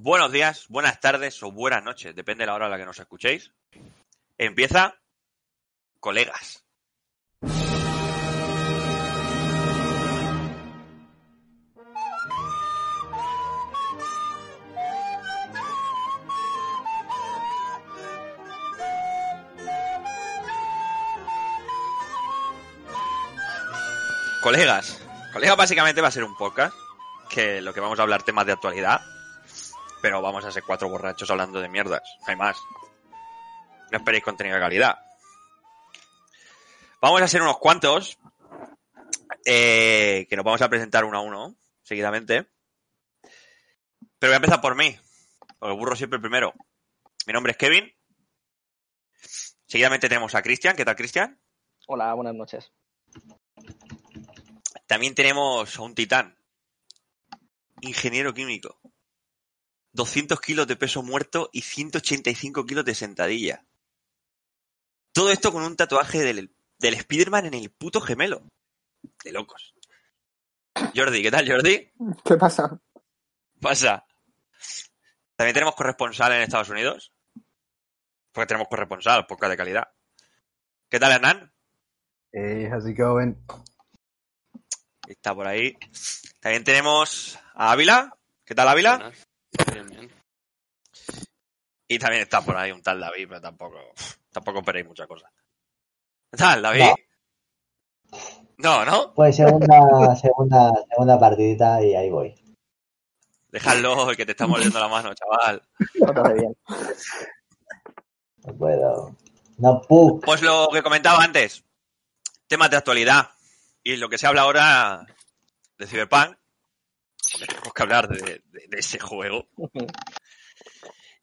buenos días, buenas tardes o buenas noches, depende de la hora a la que nos escuchéis. Empieza Colegas. Colegas. Colegas básicamente va a ser un podcast que lo que vamos a hablar temas de actualidad, pero vamos a ser cuatro borrachos hablando de mierdas, no hay más. No esperéis contenido de calidad. Vamos a hacer unos cuantos eh, que nos vamos a presentar uno a uno seguidamente. Pero voy a empezar por mí. Porque burro siempre primero. Mi nombre es Kevin. Seguidamente tenemos a Cristian. ¿Qué tal, Cristian? Hola, buenas noches. También tenemos a un titán. Ingeniero químico. 200 kilos de peso muerto y 185 kilos de sentadilla. Todo esto con un tatuaje del, del Spider-Man en el puto gemelo. De locos. Jordi, ¿qué tal, Jordi? ¿Qué pasa? Pasa. También tenemos corresponsal en Estados Unidos. Porque tenemos corresponsal, poca de calidad. ¿Qué tal, Hernán? Hey, how's it going? Está por ahí. También tenemos a Ávila. ¿Qué tal, Ávila? Bien. Y también está por ahí un tal David, pero tampoco, tampoco esperéis mucha cosa. ¿Qué tal, David? No, ¿no? Pues segunda, segunda, segunda partidita y ahí voy. Déjalo, que te está mordiendo la mano, chaval. No bien. No puedo. No puc. Pues lo que comentaba antes, temas de actualidad. Y lo que se habla ahora de Cyberpunk, tenemos que hablar de, de- de ese juego.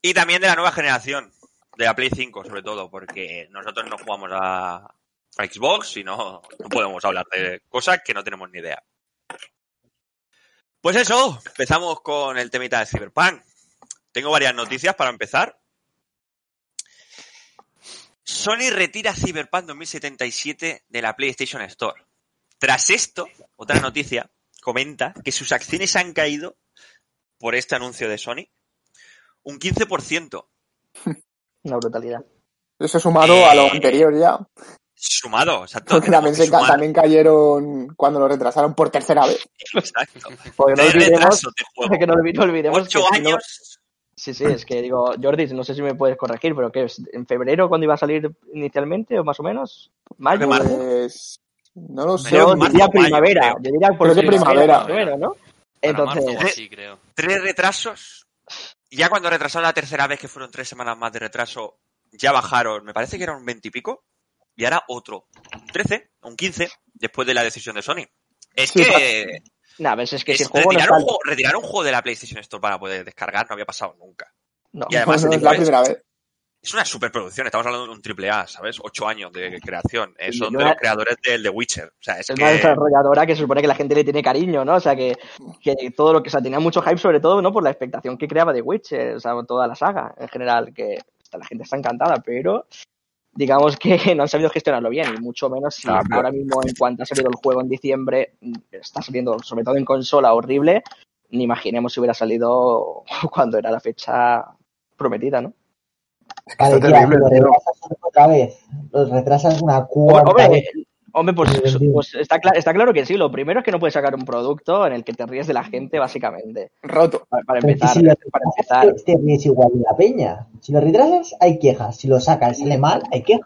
Y también de la nueva generación, de la Play 5 sobre todo, porque nosotros no jugamos a, a Xbox y no, no podemos hablar de cosas que no tenemos ni idea. Pues eso, empezamos con el temita de Cyberpunk. Tengo varias noticias para empezar. Sony retira Cyberpunk 2077 de la PlayStation Store. Tras esto, otra noticia comenta que sus acciones han caído por este anuncio de Sony un 15%. Una brutalidad. Eso sumado a lo Eh, anterior ya. Sumado, exacto. Porque también, se ca- también cayeron cuando lo retrasaron por tercera vez. Exacto. Porque no De olvidemos, que no olvidemos Ocho que si no- años. Sí, sí, es que digo, Jordi, no sé si me puedes corregir, pero ¿qué es? ¿En febrero cuando iba a salir inicialmente o más o menos? ¿Mayo? Pues, no lo sé. Yo diría primavera. creo. Yo diría por primavera. menos, ¿no? Entonces, así, creo. Tres retrasos. Ya cuando retrasaron la tercera vez, que fueron tres semanas más de retraso, ya bajaron, me parece que era un 20 y pico. Y ahora otro. Un 13, un 15, después de la decisión de Sony. Es Sí, que ves, es que si es el juego no retirar, está... un juego, retirar un juego de la PlayStation Store para poder descargar no había pasado nunca. No, Y además No, no, es la primera vez. Es una superproducción, estamos hablando de un triple A, ¿sabes? Ocho años de creación. Eh, son de los creadores del The Witcher. O sea, es, es que... una desarrolladora que se supone que la gente le tiene cariño, ¿no? O sea, que, que todo lo que, o sea, tenía mucho hype sobre todo, ¿no? Por la expectación que creaba de Witcher, o sea, toda la saga en general, que la gente está encantada, pero digamos que no han sabido gestionarlo bien, y mucho menos si Ah, ahora mismo en cuanto ha salido el juego en diciembre, está saliendo sobre todo en consola horrible, ni imaginemos si hubiera salido cuando era la fecha prometida, ¿no? Vale, Está tía, terrible, lo tío. retrasas otra vez. Lo retrasas una cuarta Hombre, vez. hombre, pues, pues está, cla- está claro que sí. Lo primero es que no puedes sacar un producto en el que te ríes de la gente, básicamente. Roto. Para, empezar, si lo para empezar. retrasas, te ríes igual de la peña. Si lo retrasas, hay quejas. Si lo sacas y sale mal, hay quejas.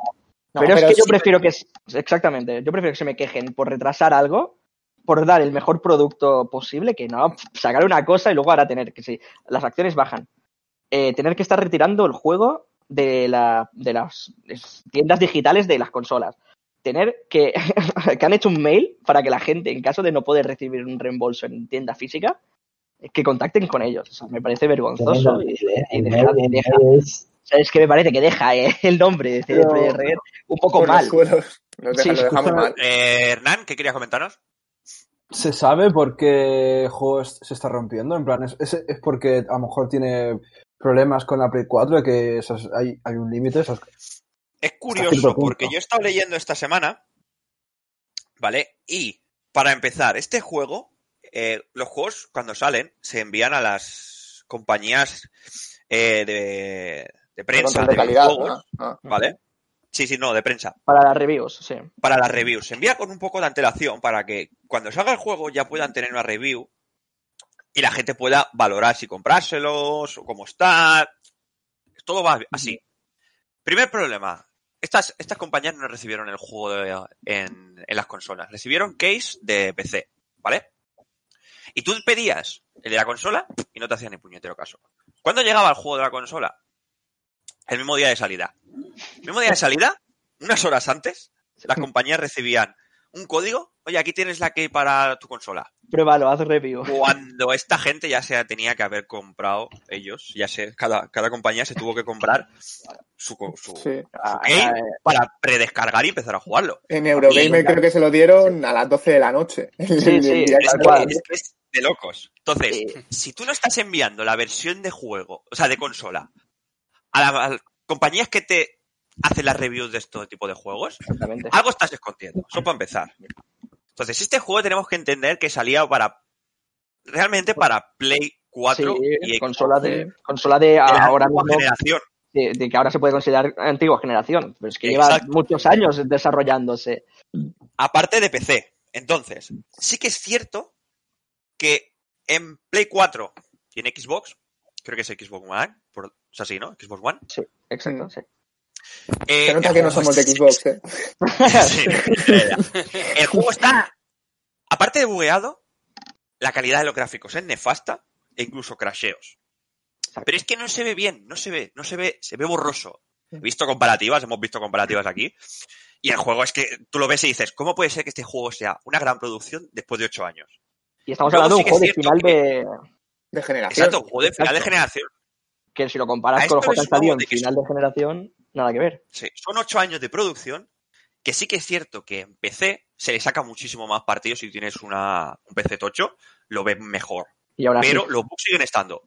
No, pero es que yo prefiero que. Exactamente. Yo prefiero que se me quejen por retrasar algo, por dar el mejor producto posible, que no sacar una cosa y luego ahora tener que, si las acciones bajan, eh, tener que estar retirando el juego de, la, de las tiendas digitales de las consolas. Tener que, que han hecho un mail para que la gente, en caso de no poder recibir un reembolso en tienda física, que contacten con ellos. O sea, me parece vergonzoso. Tremendo, y- deja- mail- deja- es- o sea, es que me parece que deja eh, el nombre de CD Pero- Projekt Red un poco mal. los suelos. Los deja, Sí, lo deja muy mal. Eh, Hernán, ¿qué querías comentarnos? ¿Se sabe por qué el juego es- se está rompiendo? En plan, ¿es, es, es porque a lo mejor tiene problemas con la Play 4 de que esos- hay, hay un límite? esos- Es curioso porque yo he estado leyendo esta semana, ¿vale? Y para empezar, este juego, eh, los juegos cuando salen se envían a las compañías eh, de, de prensa de de calidad. Ah. ¿vale? Sí, sí, no, de prensa. Para las reviews, sí. Para las reviews. Se envía con un poco de antelación para que cuando salga el juego ya puedan tener una review y la gente pueda valorar si comprárselos o cómo está. Todo va así. Primer problema. Estas, estas compañías no recibieron el juego de- en, en las consolas. Recibieron case de PC, ¿vale? Y tú pedías el de la consola y no te hacían ni puñetero caso. ¿Cuándo llegaba el juego de la consola? El mismo día de salida. El mismo día de salida, unas horas antes, las compañías recibían un código. Oye, aquí tienes la key para tu consola. Pruébalo, haz review. Cuando esta gente ya se tenía que haber comprado ellos, ya sé, cada, cada compañía se tuvo que comprar su, su, Sí. Ah, key eh, para predescargar y empezar a jugarlo. En Eurogamer creo que se lo dieron a las 12 de la noche. Sí, sí, que Es, que- que de locos. Entonces, Sí. si tú no estás enviando la versión de juego, o sea, de consola, a, la- a las compañías que te hacen las reviews de este tipo de juegos, Exactamente. algo estás escondiendo. Eso para empezar. Entonces, este juego tenemos que entender que salía para realmente para Play 4 Sí, y Xbox consola de, consola de de ahora antigua mismo, generación. de, de que ahora se puede considerar antigua generación, pero es que lleva muchos años desarrollándose. Aparte de PC. Entonces, sí que es cierto que en Play 4 y en Xbox, creo que es Xbox One, por, o sea, sí, ¿no? Xbox One. Exacto, Mm. sí. Eh, Se nota que no somos de Xbox, ¿eh? Sí, el juego está, aparte de bugueado, la calidad de los gráficos es nefasta e incluso crasheos. Pero es que no se ve bien, no se ve, no se ve, se ve borroso. He visto comparativas, hemos visto comparativas aquí. Y el juego es que tú lo ves y dices, ¿cómo puede ser que este juego sea una gran producción después de ocho años? Y estamos Luego hablando de un juego de final de. De generación. Exacto, un juego de final de generación. Que si lo comparas con los juegos de final de generación, nada que ver. Sí, son ocho años de producción, que sí que es cierto que en PC se le saca muchísimo más partido si tienes una, un PC tocho, lo ves mejor. Y ahora Pero sí. los bugs siguen estando.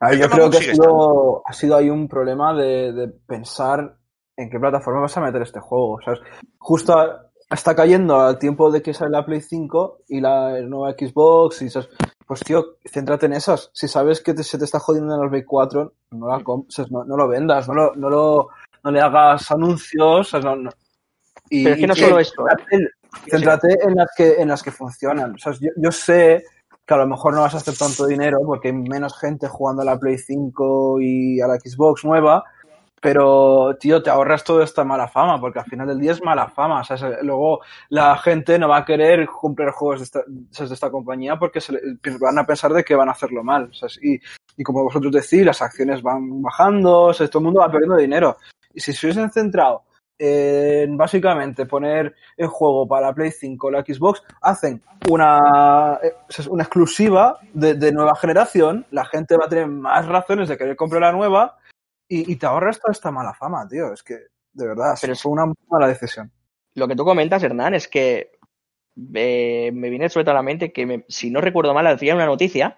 A ver, yo creo que ha sido, ha sido ahí un problema de, de pensar en qué plataforma vas a meter este juego. ¿sabes? Justo a- está cayendo al tiempo de que sale la Play 5 y la nueva Xbox y ¿sabes? Pues tío, céntrate en esas. Si sabes que te- se te está jodiendo en la Play 4, no, la ¿sabes? no, no lo vendas, no, lo, no, lo, no le hagas anuncios. Y, Pero es que no solo esto, ¿eh? céntrate, céntrate en las que en las que funcionan. O sea, yo, yo sé que a lo mejor no vas a hacer tanto dinero porque hay menos gente jugando a la Play 5 y a la Xbox nueva, pero tío, te ahorras toda esta mala fama porque al final del día es mala fama. O sea, se- luego la gente no va a querer comprar juegos de esta, de esta compañía porque se le- van a pensar de que van a hacerlo mal. Y, y como vosotros decís, las acciones van bajando, todo el mundo va perdiendo dinero. Y si se hubiesen centrado en básicamente poner el juego para la Play 5 o la Xbox, hacen una, eh, una exclusiva de, de nueva generación, la gente va a tener más razones de querer comprar la nueva y, y te ahorras toda esta mala fama, tío. Es que, de verdad, Pero fue una mala decisión. Lo que tú comentas, Hernán, es que eh, me viene sobre todo a la mente que, me- si no recuerdo mal, hacía una noticia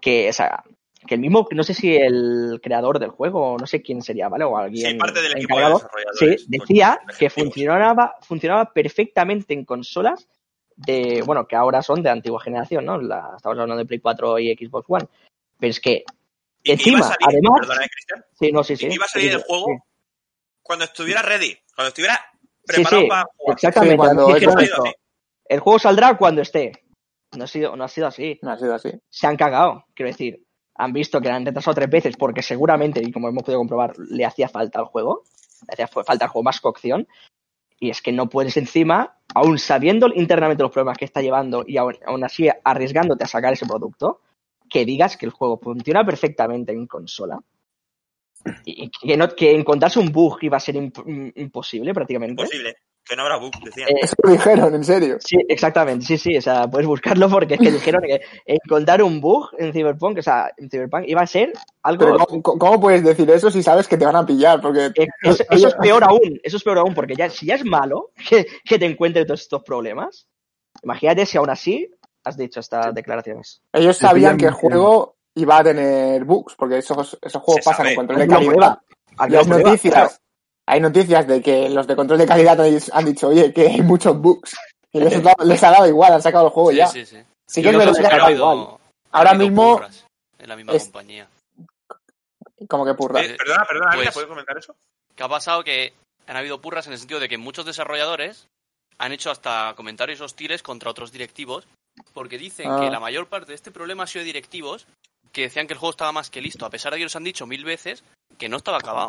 que, o sea, que el mismo, no sé si el creador del juego, o no sé quién sería, ¿vale? O alguien Sí, parte del equipo de encargado, desarrolladores. sí, decía que funcionaba, funcionaba perfectamente en consolas de, bueno, que ahora son de antigua generación, ¿no? La- estamos hablando de Play 4 y Xbox One. Pero es que, Y que encima, iba a salir, además- perdona, ¿eh, Cristian? sí, no, sí, Y sí. que iba a salir sí, el juego sí. cuando estuviera ready, cuando estuviera preparado sí, para jugar. exactamente. Sí, cuando esto, Sí. El juego saldrá cuando esté. No ha sido, no ha sido así. No ha sido así. se han cagado. Quiero decir, han visto que la han retrasado tres veces porque seguramente, y como hemos podido comprobar, le hacía falta al juego. Le hacía falta al juego más cocción. Y es que no puedes encima, aún sabiendo internamente los problemas que está llevando y aún, aún así arriesgándote a sacar ese producto, que digas que el juego funciona perfectamente en consola. Y que, no, que encontrarse un bug iba a ser imp- imposible prácticamente. Imposible. Que no habrá bugs, decían. Eh, Eso lo dijeron, en serio. Sí, exactamente, sí, sí, o sea, puedes buscarlo porque es que dijeron que encontrar un bug en Cyberpunk, o sea, en Cyberpunk iba a ser algo... Pero ¿cómo, cómo puedes decir eso si sabes que te van a pillar? Porque eh, eso, eso es peor aún, eso es peor aún, porque ya, si ya es malo que, que te encuentre todos estos problemas, imagínate si aún así has dicho estas declaraciones. ellos sabían que el juego iba a tener bugs, porque esos, esos juegos Se pasan sabe. con control de calidad. hay noticias, claro. hay noticias de que los de control de calidad han dicho, oye, que hay muchos bugs. Y les, ha dado- les ha dado igual, han sacado el juego Sí, ya. sí, sí. Sí que no que ahora- acaba igual. ahora mismo en la misma Es- compañía. Como que purra. Eh, Perdona, perdona, Ávila, pues- ¿puedes comentar eso? ¿Qué ha pasado? Que han habido purras en el sentido de que muchos desarrolladores han hecho hasta comentarios hostiles contra otros directivos porque dicen Ah. que la mayor parte de este problema ha sido de directivos que decían que el juego estaba más que listo, a pesar de que nos han dicho mil veces que no estaba acabado.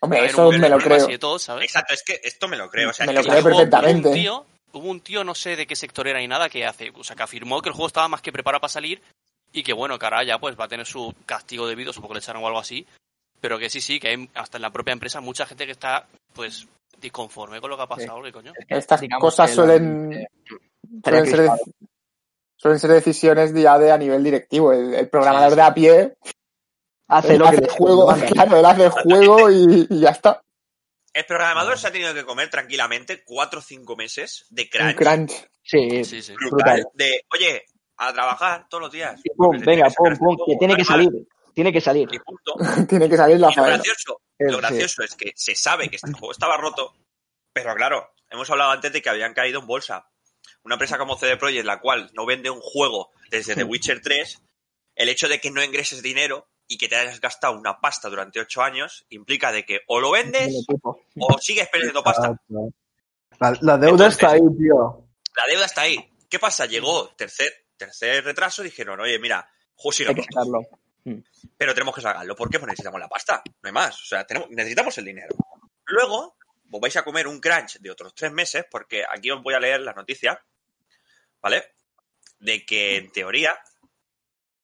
Hombre, eso me lo creo. así de todo, ¿sabes? Exacto, es que esto me lo creo. O sea, Me es lo que creo perfectamente. Hubo un tío, hubo un tío, no sé de qué sector era ni nada, que hace, o sea, que afirmó que el juego estaba más que preparado para salir y que bueno, cara, ya pues va a tener su castigo debido, supongo que le echaron o algo así, pero que sí, sí, que hay hasta en la propia empresa mucha gente que está pues disconforme con lo que ha pasado, ¿qué coño? Estas digamos cosas suelen, eh, suelen, ser. Suelen ser decisiones ya de a nivel directivo. El, el programador de a pie Hace lo que hace le el juego, manda. claro, él hace el juego y, y ya está. el programador se ha tenido que comer tranquilamente cuatro o cinco meses de Un crunch, crunch. Sí, Sí, sí. brutal, de, oye, a trabajar todos los días. Y pum, venga, pum, pum, que tiene que salir. Tiene que salir. Y punto. Tiene que salir la Y lo faena. gracioso, Eh, lo sí. gracioso es que se sabe que este juego estaba roto, pero claro, hemos hablado antes de que habían caído en bolsa. Una empresa como CD Projekt, la cual no vende un juego desde The Witcher 3, el hecho de que no ingreses dinero y que te hayas gastado una pasta durante ocho años implica de que o lo vendes o sigues perdiendo pasta. La, la deuda Entonces- está ahí, tío. La deuda está ahí. ¿Qué pasa? Llegó tercer, tercer retraso y dijeron, oye, mira, juego sigue Hay que roto, sacarlo. pero tenemos que sacarlo. ¿Por qué? Pues necesitamos la pasta, no hay más. O sea, tenemos, necesitamos el dinero. Luego, os vais a comer un crunch de otros tres meses, porque aquí os voy a leer la noticia, ¿vale? De que, en teoría,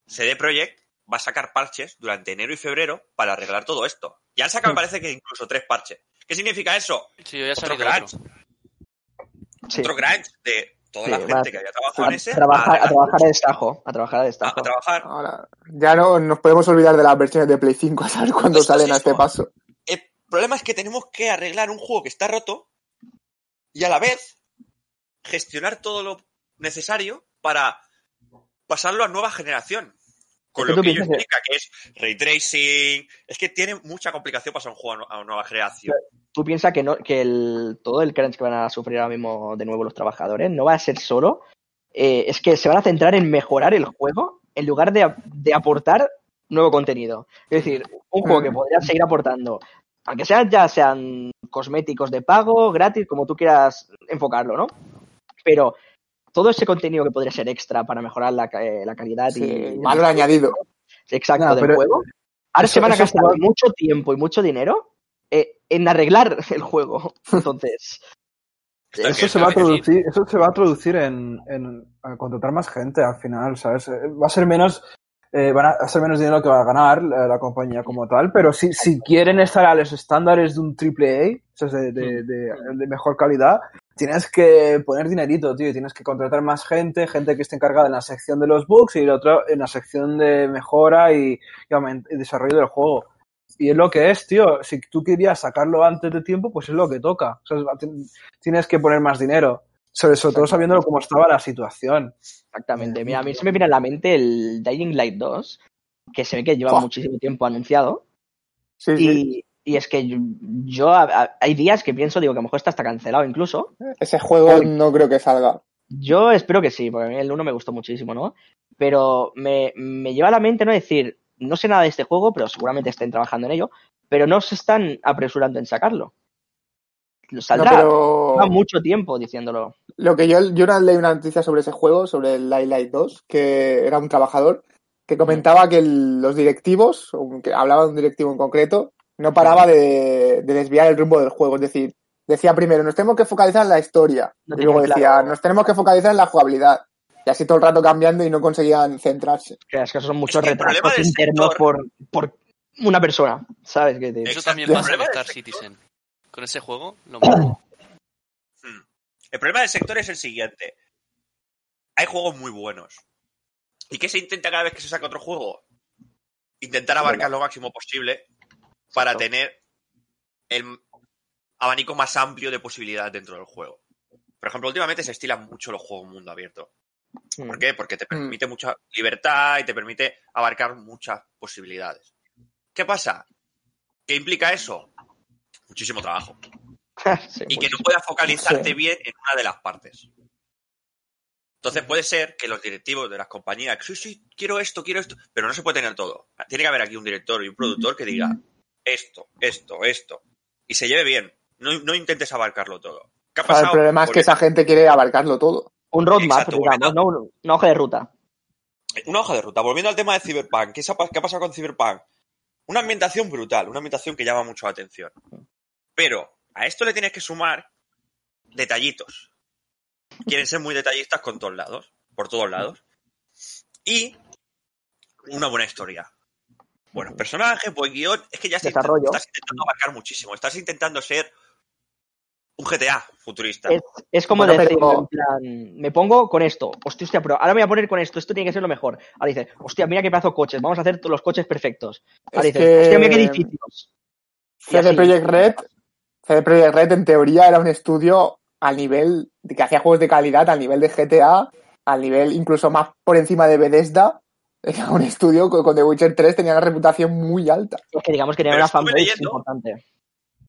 CD Projekt va a sacar parches durante enero y febrero para arreglar todo esto. Ya han sacado, me parece que incluso tres parches. ¿Qué significa eso? Sí, ya Otro crunch. otro. Sí. Otro crunch de toda Sí, la gente que había trabajado A, en ese. trabajar, a trabajar a destajo. A trabajar a destajo. a trabajar. Ahora, ya no nos podemos olvidar de las versiones de Play 5 a saber cuándo salen a este paso. El problema es que tenemos que arreglar un juego que está roto y a la vez gestionar todo lo necesario para pasarlo a nueva generación. Con lo tú que ello piensas que- implica, que es ray tracing. Es que tiene mucha complicación pasar un juego a nueva generación. Tú piensas que, no, que el, todo el crunch que van a sufrir ahora mismo de nuevo los trabajadores no va a ser solo. eh, es que se van a centrar en mejorar el juego en lugar de, de aportar nuevo contenido. Es decir, un juego que podría seguir aportando, aunque sean ya sean cosméticos de pago, gratis, como tú quieras enfocarlo, ¿no? Pero todo ese contenido que podría ser extra para mejorar la, eh, la calidad Sí, y valor añadido. exacto No, del pero juego, ahora eso- se van a gastar mucho tiempo y mucho dinero eh, en arreglar el juego. Entonces, Eso se va a traducir, eso se va a traducir en, en a contratar más gente al final, ¿sabes? Eh, Va a ser menos, eh, van a ser menos dinero que va a ganar la, la compañía como tal, pero si, si quieren estar a los estándares de un triple A, o sea, de, de, de- de mejor calidad, tienes que poner dinerito, tío, tienes que contratar más gente, gente que esté encargada en la sección de los bugs y el otro en la sección de mejora y, y desarrollo del juego. Y es lo que es, tío. Si tú querías sacarlo antes de tiempo, pues es lo que toca. O sea, tienes que poner más dinero. Sobre, sobre todo sabiendo cómo estaba la situación. exactamente. Mira, a mí se me viene a la mente el Dying Light 2, que se ve que lleva muchísimo tiempo anunciado. Sí, sí. Y, es que yo, yo a- a- hay días que pienso, digo, que a lo mejor está hasta cancelado incluso. Ese juego no creo que salga. Yo espero que sí, porque a mí el 1 me gustó muchísimo, ¿no? Pero me, me lleva a la mente, ¿no? Decir, no sé nada de este juego, pero seguramente estén trabajando en ello, pero no se están apresurando en sacarlo. No, Saldrá, pero lleva mucho tiempo diciéndolo. lo que yo, yo una- leí una noticia sobre ese juego, sobre el Light Light 2, que era un trabajador que comentaba que el- los directivos, que hablaba de un directivo en concreto, no paraba de, de desviar el rumbo del juego. Es decir, decía primero, nos tenemos que focalizar en la historia. No y luego decía, claro. nos tenemos que focalizar en la jugabilidad. Y así todo el rato cambiando y no conseguían centrarse. Que es que son muchos que el problema retrasos del internos por, por una persona, ¿sabes? qué te digo? Eso también pasa en Star Citizen. Con ese juego, lo mismo. Hmm. El problema del sector es el siguiente. Hay juegos muy buenos. ¿Y qué se intenta cada vez que se saca otro juego? Intentar abarcar lo máximo posible para Exacto. tener el abanico más amplio de posibilidades dentro del juego. Por ejemplo, últimamente se estilan mucho los juegos mundo abierto. ¿Por Mm. qué? Porque te permite mucha libertad y te permite abarcar muchas posibilidades. ¿Qué pasa? ¿Qué implica eso? Muchísimo trabajo. Sí, Y que no puedas focalizarte Sí. bien en una de las partes. Entonces puede ser que los directivos de las compañías, sí, sí, quiero esto, quiero esto, pero no se puede tener todo. Tiene que haber aquí un director y un productor que diga esto, esto, esto, y se lleve bien. No, no intentes abarcarlo todo. ¿Qué ha O sea, el problema es que esa gente quiere abarcarlo todo. Un roadmap, Exacto, digamos, bueno. ¿no? Un- una hoja de ruta. Una hoja de ruta. Volviendo al tema de Cyberpunk, ¿qué, se ha, pas- qué ha pasado con Cyberpunk? Una ambientación brutal, una ambientación que llama mucho la atención. Pero a esto le tienes que sumar detallitos. Quieren ser muy detallistas con todos lados, por todos lados. Y una buena historia. Buenos personajes, buen guion. Es que ya estás, Desarrollo. estás intentando abarcar muchísimo. Estás intentando ser un GTA futurista. Es, es como Bueno, decir, pero- en plan, me pongo con esto, hostia, hostia, pero ahora me voy a poner con esto, esto tiene que ser lo mejor. Ahora dices, hostia, mira qué pedazo de coches, vamos a hacer todos los coches perfectos. Ahora Es dices, que- hostia, mira qué edificios. CD. Projekt Red, CD Projekt Red en teoría era un estudio al nivel de que hacía juegos de calidad, al nivel de GTA, al nivel incluso más por encima de Bethesda. Era un estudio con The Witcher 3 tenía una reputación muy alta. Es que digamos que tenía Pero una fanbase leyendo- importante.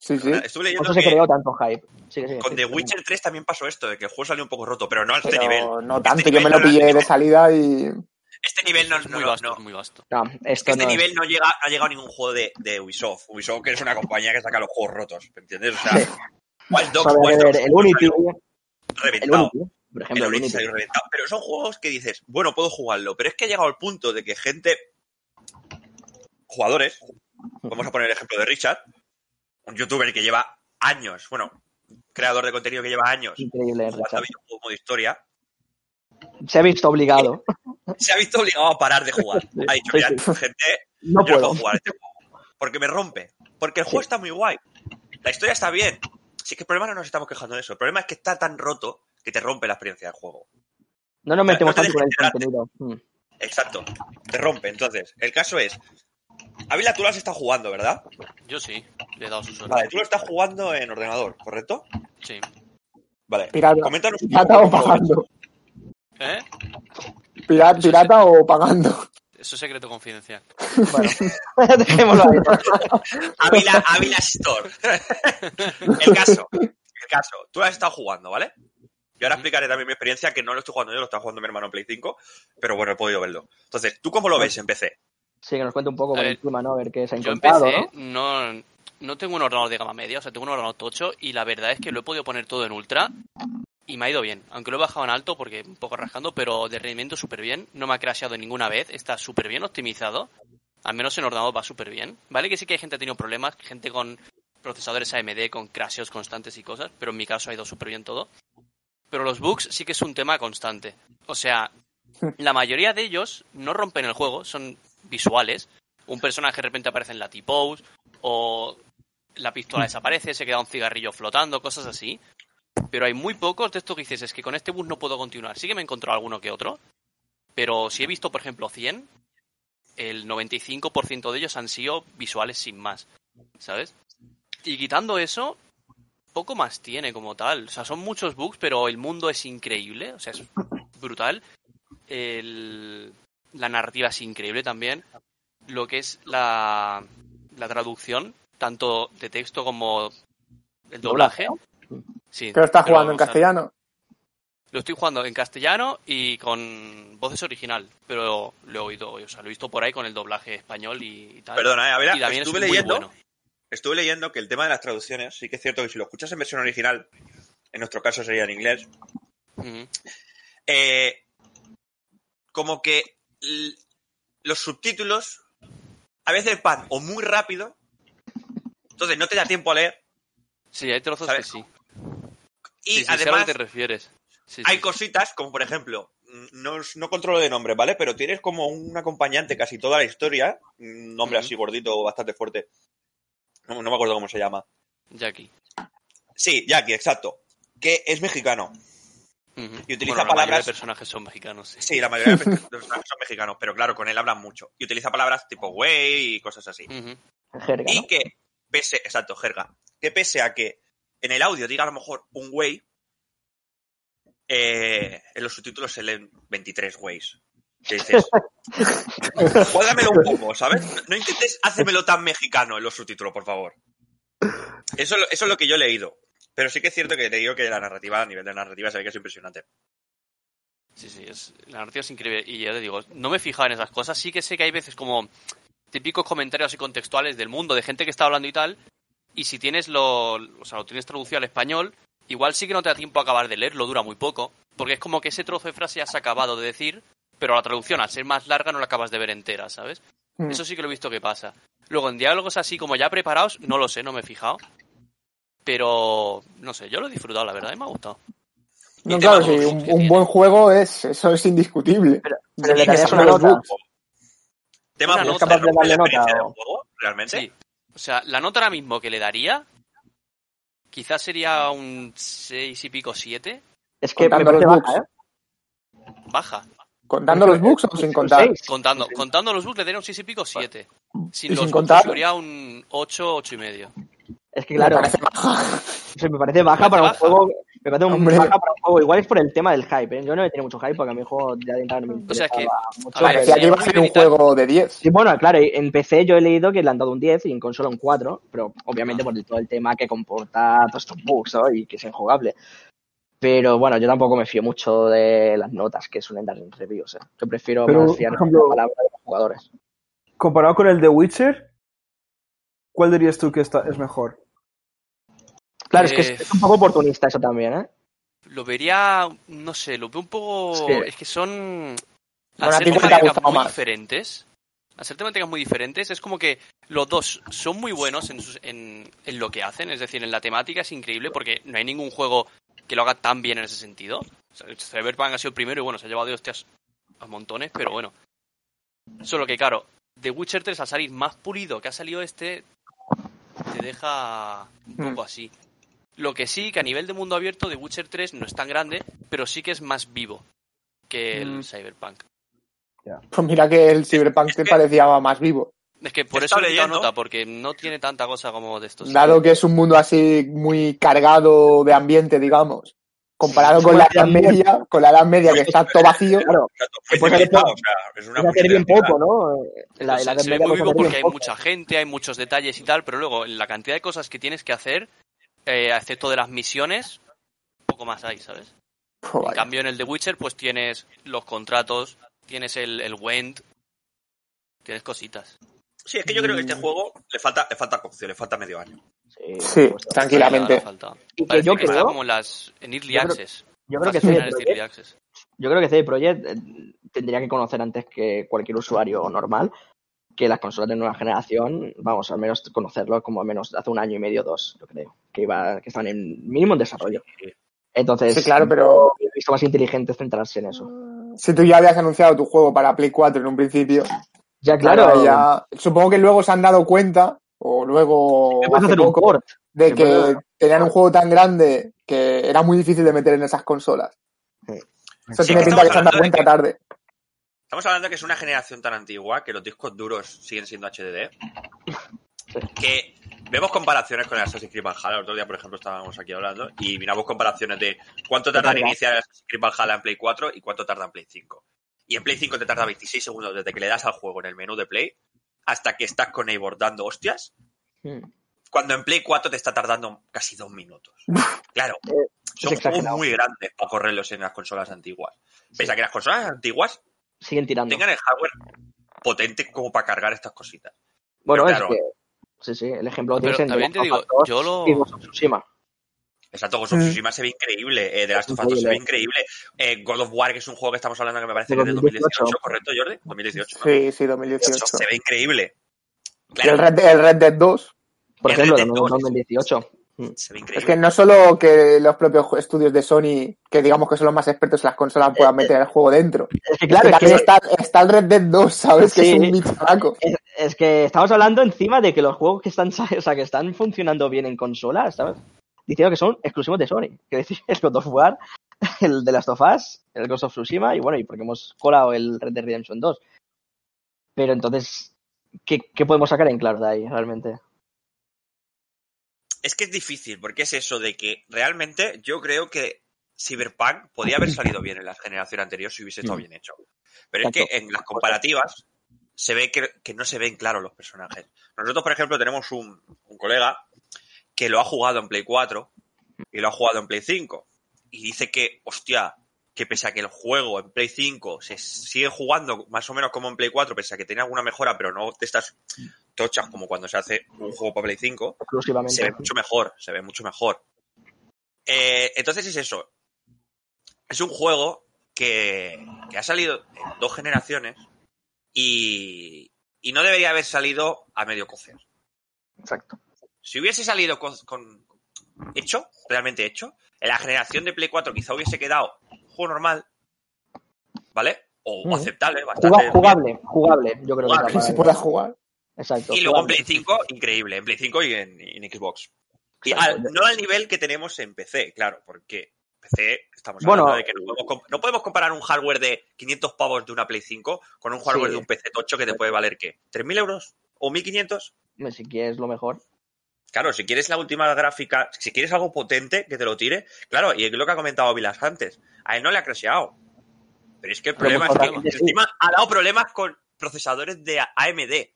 Sí, sí. Estuve Por leyendo eso se creó tanto hype. Con sí, The sí. Witcher 3 también pasó esto, de que el juego salió un poco roto, pero no a este Pero nivel. no tanto, Este yo me lo no- pillé de salida y Este nivel no, es no, muy no, vasto, no. es muy vasto. No, Es que este no es- nivel no llega, no ha llegado a ningún juego de, de Ubisoft. Ubisoft, que es una compañía que saca los juegos rotos, ¿me entiendes? O sea, Sí. Wild Dogs, Wild Dogs el Unity, el reventado. Unity, por El ejemplo, el Unity Unity. salió reventado. Pero son juegos que dices, bueno, puedo jugarlo. Pero es que ha llegado al punto de que gente, jugadores, vamos a poner el ejemplo de Richard, un youtuber que lleva años, bueno, creador de contenido que lleva años Increíble, jugando a Richard. videojuegos modo historia, Se ha visto obligado. se ha visto obligado a parar de jugar. Sí, Ha dicho, mira, sí. gente, No puedo. puedo jugar este juego. Porque me rompe. Porque el juego Sí. está muy guay. La historia está bien. Sí que el problema no nos estamos quejando de eso. El problema es que está tan roto que te rompe la experiencia del juego. No nos metemos No tanto con el contenido. Exacto. Te rompe. Entonces, el caso es. Ávila, tú lo has estado jugando, ¿verdad? Yo sí, le he dado su suerte. Vale, tú lo estás jugando en ordenador, ¿correcto? Sí. Vale. pirata. Coméntanos un Pirata o pagando. ¿Eh? Pirata, pirata o pagando. Eso es secreto confidencial. Bueno, dejémoslo ahí. Ávila, Ávila Store. el caso. El caso. Tú lo has estado jugando, ¿vale? Yo ahora explicaré también mi experiencia, que no lo estoy jugando yo, lo está jugando mi hermano en Play 5, pero bueno, he podido verlo. Entonces, ¿tú cómo lo ves en PC? Sí, que nos cuente un poco por encima, ¿no? A ver qué se ha Yo encontrado, empecé, ¿no? no, no tengo un ordenador de gama media, o sea, tengo un ordenador tocho y la verdad es que lo he podido poner todo en ultra y me ha ido bien. Aunque lo he bajado en alto porque un poco rascando, pero de rendimiento súper bien. No me ha crasheado ninguna vez, está súper bien optimizado. Al menos en ordenador va súper bien. Vale que sí que hay gente que ha tenido problemas, gente con procesadores AMD, con crasheos constantes y cosas, pero en mi caso ha ido súper bien todo. Pero los bugs sí que es un tema constante. O sea, la mayoría de ellos no rompen el juego, son visuales. Un personaje de repente aparece en la T-pose, o la pistola desaparece, se queda un cigarrillo flotando, cosas así. Pero hay muy pocos de estos que dices, es que con este bus no puedo continuar. Sí que me he encontrado alguno que otro, pero si he visto, por ejemplo, 100, el 95% de ellos han sido visuales sin más, ¿sabes? Y quitando eso, poco más tiene como tal. O sea, son muchos bugs, pero el mundo es increíble, o sea, es brutal. El- la narrativa es increíble también. Lo que es la, la traducción, tanto de texto como el doblaje. Sí, lo estás pero, jugando en castellano. lo estoy jugando en castellano y con voces original, pero lo he oído, o sea, lo he visto por ahí con el doblaje español y, y tal. Perdona, eh, y también estuve es muy leyendo, bueno. Estuve leyendo que el tema de las traducciones, sí que es cierto que si lo escuchas en versión original, en nuestro caso sería en inglés, eh, como que los subtítulos a veces van o muy rápido, entonces no te da tiempo a leer, Sí, hay trozos ¿Sabes? que sí. y sí, además te refieres. Sí, hay cositas como por ejemplo, mm, no, no controlo de nombre, ¿vale? Pero tienes como un acompañante casi toda la historia, un nombre Ujú. así gordito, bastante fuerte, no, no me acuerdo cómo se llama. Jackie. Sí, Jackie, exacto, que es mexicano. Y utiliza Bueno, la mayoría palabras- de personajes son mexicanos. Sí. Sí, la mayoría de los personajes son mexicanos, pero claro, con él hablan mucho. Y utiliza palabras tipo güey y cosas así. Jerga, Y ¿no? que, pese, exacto, jerga, que pese a que en el audio diga a lo mejor un güey, eh, en los subtítulos se leen 23 güeyes. Que dices, cuádramelo un poco, ¿sabes? No, intentes hacérmelo tan mexicano en los subtítulos, por favor. Eso, es lo- eso es lo que yo he leído. Pero sí que es cierto que te digo que la narrativa, a nivel de narrativa, se ve que es impresionante. Sí, sí, es, la narrativa es increíble. Y ya te digo, no me he fijado en esas cosas. Sí que sé que hay veces como típicos comentarios así contextuales del mundo, de gente que está hablando y tal. Y si tienes lo, o sea, lo tienes traducido al español, igual sí que no te da tiempo a acabar de leerlo, dura muy poco. Porque es como que ese trozo de frase ya se ha acabado de decir, pero la traducción, al ser más larga, no la acabas de ver entera, ¿sabes? Mm. Eso sí que lo he visto que pasa. Luego, en diálogos así como ya preparados, no lo sé, no me he fijado. Pero, no sé, yo lo he disfrutado, la verdad, y me ha gustado. No, Y claro, sí, un, buen juego es eso es indiscutible. Pero Pero le que darías una los nota. Tema Una nota. ¿te ¿Es capaz de darle nota o- juego, realmente? Sí. O sea, la nota ahora mismo que le daría, quizás sería un 6 y pico 7. Es que me parece baja. ¿eh? Baja. ¿Contando los bugs o sin contar? Seis. Contando, contando los bugs le daría un 6 y pico 7. Sin ¿Y los sin bugs contar? sería un 8, 8 y medio. Es que claro, Me parece baja. o sea, me parece baja ¿Me para un juego. Me parece un Hombre. baja para un juego. Igual es por el tema del hype, ¿eh? Yo no he tenido mucho hype porque a mi juego ya de entrada no me O sea, es que- mucho. a ver, sí, que iba a ser un y juego de 10. Sí, bueno, claro, en PC yo he leído que le han dado un 10 y en consola un 4, pero obviamente por el- todo el tema que comporta todos estos bugs ¿no? y que es injugable. Pero bueno, yo tampoco me fío mucho de las notas que suelen dar en reviews. ¿eh? Yo prefiero Pero, más fiar por ejemplo- la palabra de los jugadores. Comparado con el de Witcher, ¿cuál dirías tú que está, es mejor? Claro, es que es, es un poco oportunista eso también, ¿eh? Lo vería, no sé, lo veo un poco... Sí. Es que son... Al Bueno, a ser temáticas muy más. diferentes, al ser temáticas muy diferentes, es como que los dos son muy buenos en, sus- en, en lo que hacen, es decir, en la temática es increíble porque no hay ningún juego que lo haga tan bien en ese sentido. O sea, Cyberpunk ha sido el primero y bueno, se ha llevado de hostias a montones, pero bueno. Solo que claro, The Witcher 3 al salir más pulido que ha salido este, te deja un Mm. poco así. Lo que sí, que a nivel de mundo abierto, The Witcher 3 no es tan grande, pero sí que es más vivo que el Mm. Cyberpunk. Pues mira que el Cyberpunk te parecía más vivo. Es que por eso he quitado nota, porque no tiene tanta cosa como de estos. Dado que es un mundo así muy cargado de ambiente, digamos. Comparado Sí, con la Edad. Media, con la Edad Media que está todo vacío. Claro, Fue puede hacer civilizado, poco. o sea, es una hacer bien poco, ¿no? En la, la se, se ve muy puedes vivo porque hay poco. mucha gente, hay muchos detalles y tal, pero luego en la cantidad de cosas que tienes que hacer, eh, excepto de las misiones, poco más hay, ¿sabes? Pues En cambio en el de Witcher pues tienes los contratos, tienes el, el Wend, tienes cositas. Sí, es que yo creo que este Mm. juego le falta, le falta cocción, le falta medio año. Sí, Sí, tranquilamente. Falta. Y que Parece yo que está creo, como en las en Early yo creo- Access. yo creo que CD Projekt, Access. yo creo que CD Projekt eh, tendría que conocer antes que cualquier usuario normal que las consolas de nueva generación, vamos, al menos conocerlo como al menos hace un año y medio, dos, yo creo, que iba, que están en mínimo en desarrollo. Entonces, Sí, claro, pero he visto más inteligente centrarse en eso. si tú ya habías anunciado tu juego para Play 4 en un principio, Ya, claro, claro, ya, supongo que luego se han dado cuenta, o luego hace hacer un poco, port. de que puede- tenían un juego tan grande que era muy difícil de meter en esas consolas. Sí. Eso Sí, tiene que pinta que se han dado cuenta que- tarde. Estamos hablando de que es una generación tan antigua que los discos duros siguen siendo HDD. Que vemos comparaciones con el Assassin's Creed Valhalla. El otro día, por ejemplo, estábamos aquí hablando y miramos comparaciones de cuánto tarda en iniciar el Assassin's Creed Valhalla en Play 4 y cuánto tarda en Play 5. Y en Play 5 te tarda 26 segundos desde que le das al juego en el menú de Play hasta que estás con Eivor dando hostias. Mm. Cuando en Play 4 te está tardando casi dos minutos. Claro, Eh, son juegos muy grandes para correrlos en las consolas antiguas. Pese a que las consolas antiguas Siguen tirando. tengan el hardware potente como para cargar estas cositas. Bueno, Pero es claro. que. Sí, sí, el ejemplo lo Pero tienes en también te digo, yo lo- y Ghost of Tsushima. Exacto, Ghost of Mm. Tsushima se ve increíble, eh, The Last of Us 2 se ve increíble, eh, God of War, que es un juego que estamos hablando que me parece que es de 2018, 2018. ¿correcto, Jordi? 2018. ¿no? Sí, sí, 2018. Se ve increíble. Claro, el Red, el Red Dead 2. Por El ejemplo, 2. 2018. Mm. se ve Es increíble. que no solo que los propios estudios de Sony, que digamos que son los más expertos en las consolas, puedan meter el juego dentro. Es que Es claro, que es también que, está, está el Red Dead 2, ¿sabes? Que es un bicharraco. es, es que estamos hablando encima de que los juegos que están, o sea, que están funcionando bien en consolas, ¿sabes? Diciendo que son exclusivos de Sony. Que decir, el God of War, el de Last of Us, el Ghost of Tsushima y bueno, y porque hemos colado el Red Dead Redemption 2. Pero entonces, ¿qué, qué podemos sacar en claro de ahí realmente? Es que es difícil, porque es eso de que realmente yo creo que Cyberpunk podía haber salido bien en la generación anterior si hubiese estado Mm. bien hecho. Pero es que en las comparativas se ve que, que no se ven claros los personajes. Nosotros, por ejemplo, tenemos un, un colega que lo ha jugado en Play 4 y lo ha jugado en Play 5. Y dice que, hostia, que pese a que el juego en Play 5 se sigue jugando más o menos como en Play 4, pese a que tiene alguna mejora, pero no de estas tochas como cuando se hace un juego para Play 5, exclusivamente. se ve mucho mejor, se ve mucho mejor. Eh, entonces es eso. Es un juego que, que ha salido en dos generaciones y, y no debería haber salido a medio cocer. Exacto. Si hubiese salido con, con- hecho, realmente hecho, en la generación de Play 4 quizá hubiese quedado un juego normal, ¿vale? O Ujú. aceptable, bastante. Jugable, jugable, yo creo Jugable, que la pueda jugar. Exacto. Y luego en. Play 5, increíble, en Play 5 y en, y en Xbox. Y Exacto. al- no al nivel que tenemos en PC, claro, porque PC estamos Bueno. hablando de que no podemos, no podemos comparar un hardware de 500 pavos de una Play 5 con un hardware Sí. de un PC tocho que te puede valer, ¿qué? ¿3.000 euros? ¿O 1.500? Hombre, Si quieres lo mejor. Claro, si quieres la última gráfica, si quieres algo potente que te lo tire, claro, y es lo que ha comentado Vilas antes, a él no le ha crasheado. Pero es que el problema es que sí. encima ha dado problemas con procesadores de AMD.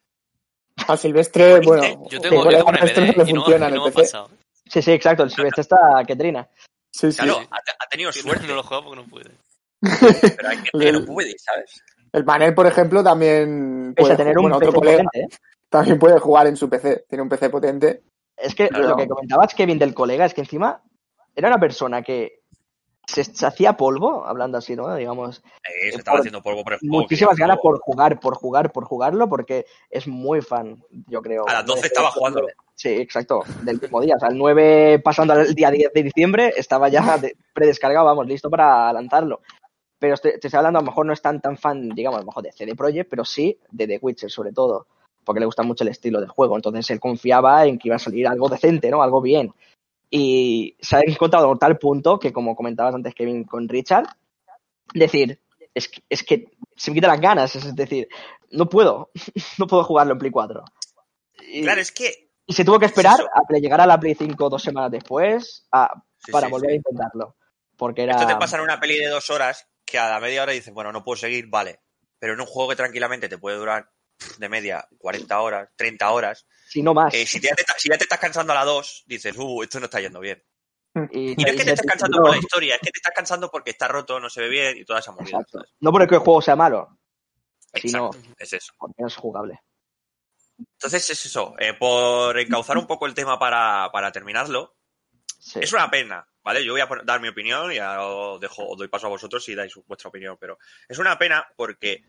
Al Silvestre, Yo bueno, Yo que tengo igual yo con a Silvestre MD no funciona el PC. Sí, sí, exacto. El Silvestre está Ketrina. Sí, sí. Claro, ha, ha tenido Que suerte, no lo juego porque no puede. pero hay gente que no El- puede, ¿sabes? El panel, por ejemplo, también puede a tener un bueno, otro PC colega potente, ¿eh? también puede jugar en su PC. Tiene un PC potente. Es que Claro. lo que comentabas, Kevin, del colega, es que encima era una persona que se, se hacía polvo, hablando así, ¿no? Digamos, Eh, se por estaba haciendo polvo por el juego. muchísimas ganas por jugar, por jugar, por jugarlo, porque es muy fan, yo creo. A las 12 de- estaba jugándolo. Sí, exacto, del mismo día. O sea, el 9 pasando al día 10 de diciembre estaba ya de- predescargado, vamos, listo para lanzarlo. Pero estoy- te estoy hablando, a lo mejor no es tan, tan fan, digamos, a lo mejor de CD Projekt, pero sí de The Witcher, sobre todo, porque le gusta mucho el estilo del juego. Entonces él confiaba en que iba a salir algo decente, ¿no? Algo bien. Y se ha encontrado a tal punto que, como comentabas antes, Kevin, con Richard, decir, es que, es que se me quitan las ganas, es decir, no puedo, no puedo jugarlo en Play 4. Y, Claro, es que. y se tuvo que esperar eso. a que le llegara la Play 5 dos semanas después a- sí, para sí, volver sí. a intentarlo. Porque era... Esto te pasa en una peli de dos horas que a la media hora dices, bueno, no puedo seguir, vale. Pero en un juego que tranquilamente te puede durar de media 40 horas, 30 horas, Si no más. eh, si, ya te, si ya te estás cansando a la 2, dices, uh, esto no está yendo bien. y, Y no es que te estés cansando por la historia, es que te estás cansando porque está roto, no se ve bien y toda esa movida. No porque el juego sea malo, sino es eso. porque no es jugable. Entonces es eso, eh, por encauzar un poco el tema para, para terminarlo, Sí. es una pena, ¿vale? Yo voy a dar mi opinión y ahora os dejo, os doy paso a vosotros y dais vuestra opinión, pero es una pena porque,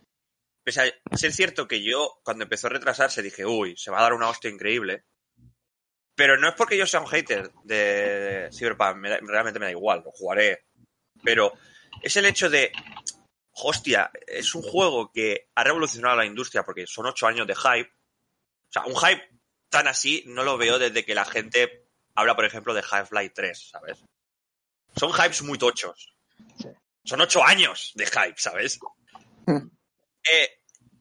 pese a ser cierto que yo, cuando empezó a retrasarse, dije, uy, se va a dar una hostia increíble, pero no es porque yo sea un hater de Cyberpunk, me da- realmente me da igual, lo jugaré, pero es el hecho de, hostia, es un juego que ha revolucionado la industria porque son ocho años de hype, o sea, un hype tan así no lo veo desde que la gente habla, por ejemplo, de Half-Life 3, ¿sabes? Son hypes muy tochos. Son ocho años de hype, ¿sabes? Eh,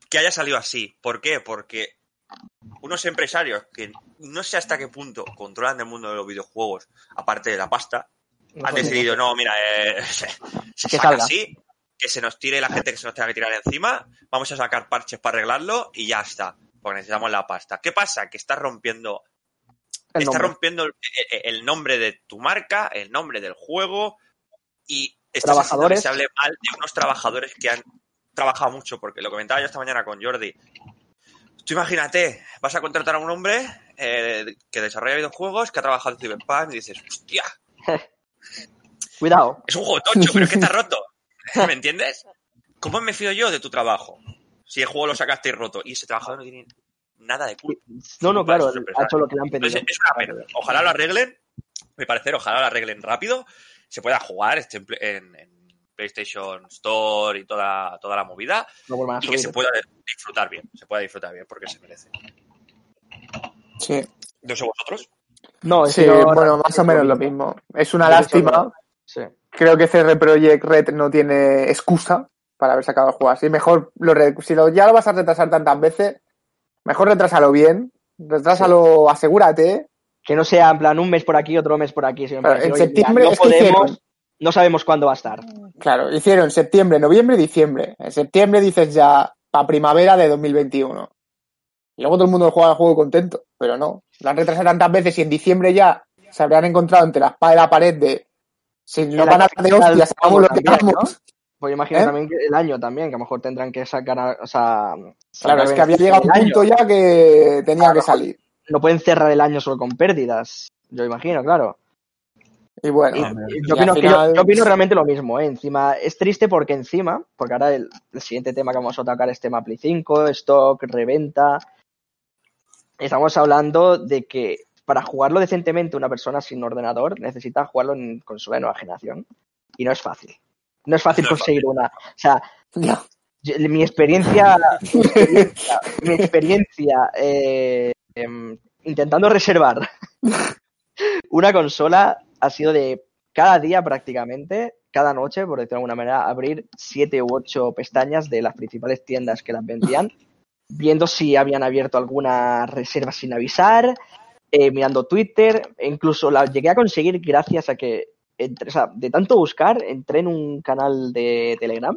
que haya salido así. ¿Por qué? Porque unos empresarios que no sé hasta qué punto controlan el mundo de los videojuegos, aparte de la pasta, No han decidido, no, mira, eh, se, se Que saca así, que se nos tire la gente que se nos tenga que tirar encima, vamos a sacar parches para arreglarlo y ya está, porque necesitamos la pasta. ¿Qué pasa? Que está rompiendo el está rompiendo el, nombre de tu marca, el nombre del juego y estás haciendo que Trabajadores. se hable mal de unos trabajadores que han trabajado mucho, porque lo comentaba yo esta mañana con Jordi. Tú imagínate, vas a contratar a un hombre eh, que desarrolla videojuegos, que ha trabajado en Cyberpunk y dices, hostia, Cuidado. es un juego tocho, pero es que está roto. ¿Me entiendes? ¿Cómo me fío yo de tu trabajo? Si el juego lo sacaste y roto y ese trabajador no tiene nada de culpa. No, no, claro, ha hecho lo que le han pedido. Entonces, es una pena. Ojalá lo arreglen. Mi parecer, ojalá lo arreglen rápido. Se pueda jugar en- en PlayStation Store y toda, toda la movida. No vuelvan a Y que se pueda disfrutar bien. Se pueda disfrutar bien porque se merece. Sí, ¿No sé vosotros? No, es sí bueno, más o menos lo mismo. Es una lástima. Sí. Creo que CR Project Red no tiene excusa para haber sacado el juego así. Mejor, lo si lo, ya lo vas a retrasar tantas veces, mejor retrásalo bien. Retrásalo, asegúrate. Que no sea en plan un mes por aquí, otro mes por aquí. sino en mira, septiembre no es que podemos, hicieron- no sabemos cuándo va a estar. Claro, hicieron septiembre, noviembre, diciembre. En septiembre dices ya para primavera de 2021. Y luego todo el mundo juega el juego contento, pero no. Lo han retrasado tantas veces y en diciembre ya se habrían encontrado entre la espada y la pared de Si no van a dar de hostias, hagamos lo que hagamos. Pues imagino ¿Eh? también que el año también, que a lo mejor tendrán que sacar, a- o sea... Claro, es que había llegado un punto año. ya que tenía que salir. No pueden cerrar el año solo con pérdidas, yo imagino, claro. Y bueno, Y- Ah, y y yo, al opino, final- yo- yo opino realmente lo mismo, ¿eh? Encima, es triste porque encima, porque ahora el, el siguiente tema que vamos a tocar es tema Play 5, stock, reventa. Estamos hablando de que para jugarlo decentemente una persona sin ordenador necesita jugarlo en consola de nueva generación. Y no es fácil. No es fácil No es conseguir una. O sea, ya. yo- mi experiencia, mi experiencia, mi experiencia, eh, em, intentando reservar una consola ha sido de cada día prácticamente, cada noche, por decirlo de alguna manera, abrir siete u ocho pestañas de las principales tiendas que las vendían, viendo si habían abierto alguna reserva sin avisar, eh, mirando Twitter, incluso la llegué a conseguir gracias a que, entre- o sea, de tanto buscar, entré en un canal de Telegram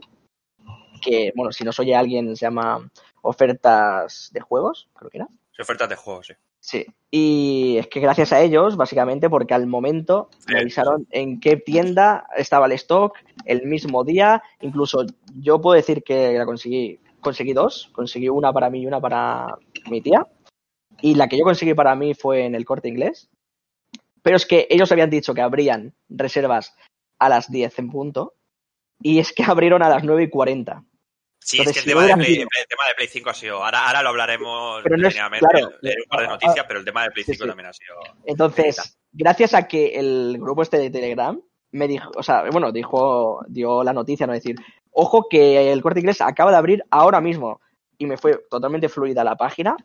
que, bueno, si nos oye alguien, se llama Ofertas de Juegos, creo que era. Sí, ofertas de juegos, sí. Sí, y es que gracias a ellos, básicamente, porque al momento me avisaron en qué tienda estaba el stock el mismo día. Incluso yo puedo decir que la conseguí, conseguí dos, conseguí una para mí y una para mi tía. Y la que yo conseguí para mí fue en el corte inglés. Pero es que ellos habían dicho que abrían reservas a las 10 en punto. Y es que abrieron a las 9 y 40. Sí, Entonces, es si que el tema, de Play, sido- el tema de Play 5 ha sido. Ahora, ahora lo hablaremos Pero no es- detenidamente claro. en un par de noticias, pero el tema de Play Sí, 5 sí. también ha sido. Entonces, gracias a que el grupo este de Telegram me dijo, o sea, bueno, dijo, dio la noticia, no decir, ojo que el corte inglés acaba de abrir ahora mismo. Y me fue totalmente fluida la página,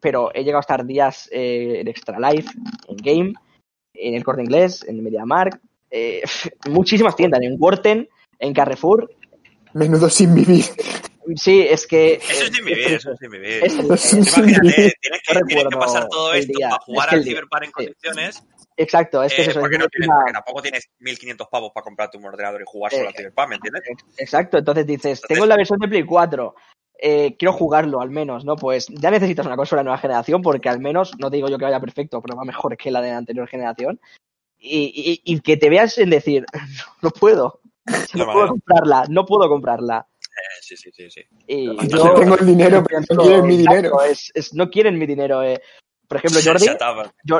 pero he llegado a estar días eh, en Extra Life, en Game, en el corte inglés, en MediaMarkt, eh, muchísimas tiendas, en Worten, en Carrefour. Menudo sin vivir. Sí, es que. Eso es sin vivir, eso es sin vivir. Es- Imagínate, tienes que, tienes pasar todo el esto día. para jugar Es que al Cyberpunk en condiciones. Exacto, es que eh, es eso. porque, es no una- tienes, porque tampoco tienes 1500 pavos para comprarte un ordenador y jugar solo Eh, al Cyberpunk, ¿me entiendes? Exacto, entonces dices, Entonces- tengo la versión de Play 4, eh, quiero jugarlo al menos, ¿no? Pues ya necesitas una consola de nueva generación porque al menos, no te digo yo que vaya perfecto, pero va mejor que la de la anterior generación. Y, y- y que te veas en decir, no puedo, De no manera. puedo comprarla, no puedo comprarla. Eh, sí, sí, sí, sí. Y Yo Yo tengo el dinero, pero no quieren mi dinero. Es, es- no quieren mi dinero. eh. Por ejemplo, Jordi,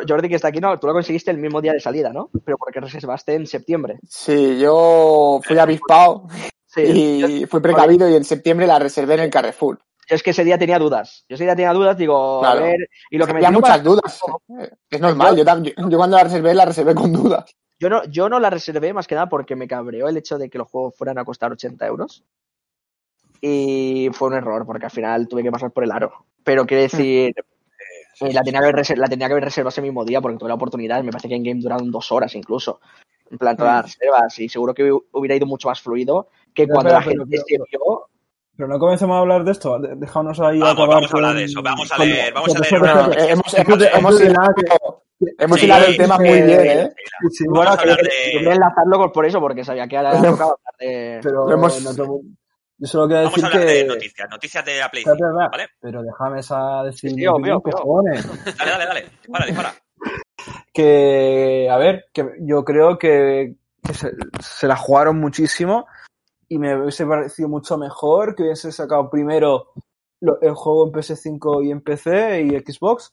Jordi que está aquí, no, tú lo conseguiste el mismo día de salida, ¿no? Pero porque reservaste en septiembre. Sí, yo fui avispado Sí, y fui precavido y en septiembre la reservé en el Carrefour. yo es que ese día tenía dudas. Yo ese día tenía dudas, digo, Claro. a ver, y lo que me muchas dudas. Es normal, yo, yo- yo cuando la reservé, la reservé con dudas. Yo no, yo no la reservé más que nada porque me cabreó el hecho de que los juegos fueran a costar 80 euros. Y fue un error, porque al final tuve que pasar por el aro. Pero quiero decir, eh, la, tenía que haber la tenía que haber reservado ese mismo día porque tuve la oportunidad. Me parece que en game duraron dos horas incluso. En plan, todas las reservas. Y seguro que hu- hubiera ido mucho más fluido que cuando la gente pero- se vio. Pero no comencemos a hablar de esto. Déjanos ahí Vamos, acabar vamos a hablar de eso. Vamos a con- leer, vamos a leer hemos, hilado, hemos Sí, hilado el tema sí, muy bien, ¿eh? Sí, Vamos bueno, a hablar Yo de- quería enlazarlo por- eso, porque sabía que ahora tocaba hablar de. pero Yo solo quiero Vamos decir a hablar que... de noticias, noticias de la Play Espera, 5, espera, ¿vale? Pero déjame esa decir cojones. Dale, dale, dale. Dispara, dispara. que, a ver, que yo creo que, que se, se la jugaron muchísimo y me hubiese parecido mucho mejor que hubiese sacado primero lo- el juego en PS5 y en PC y Xbox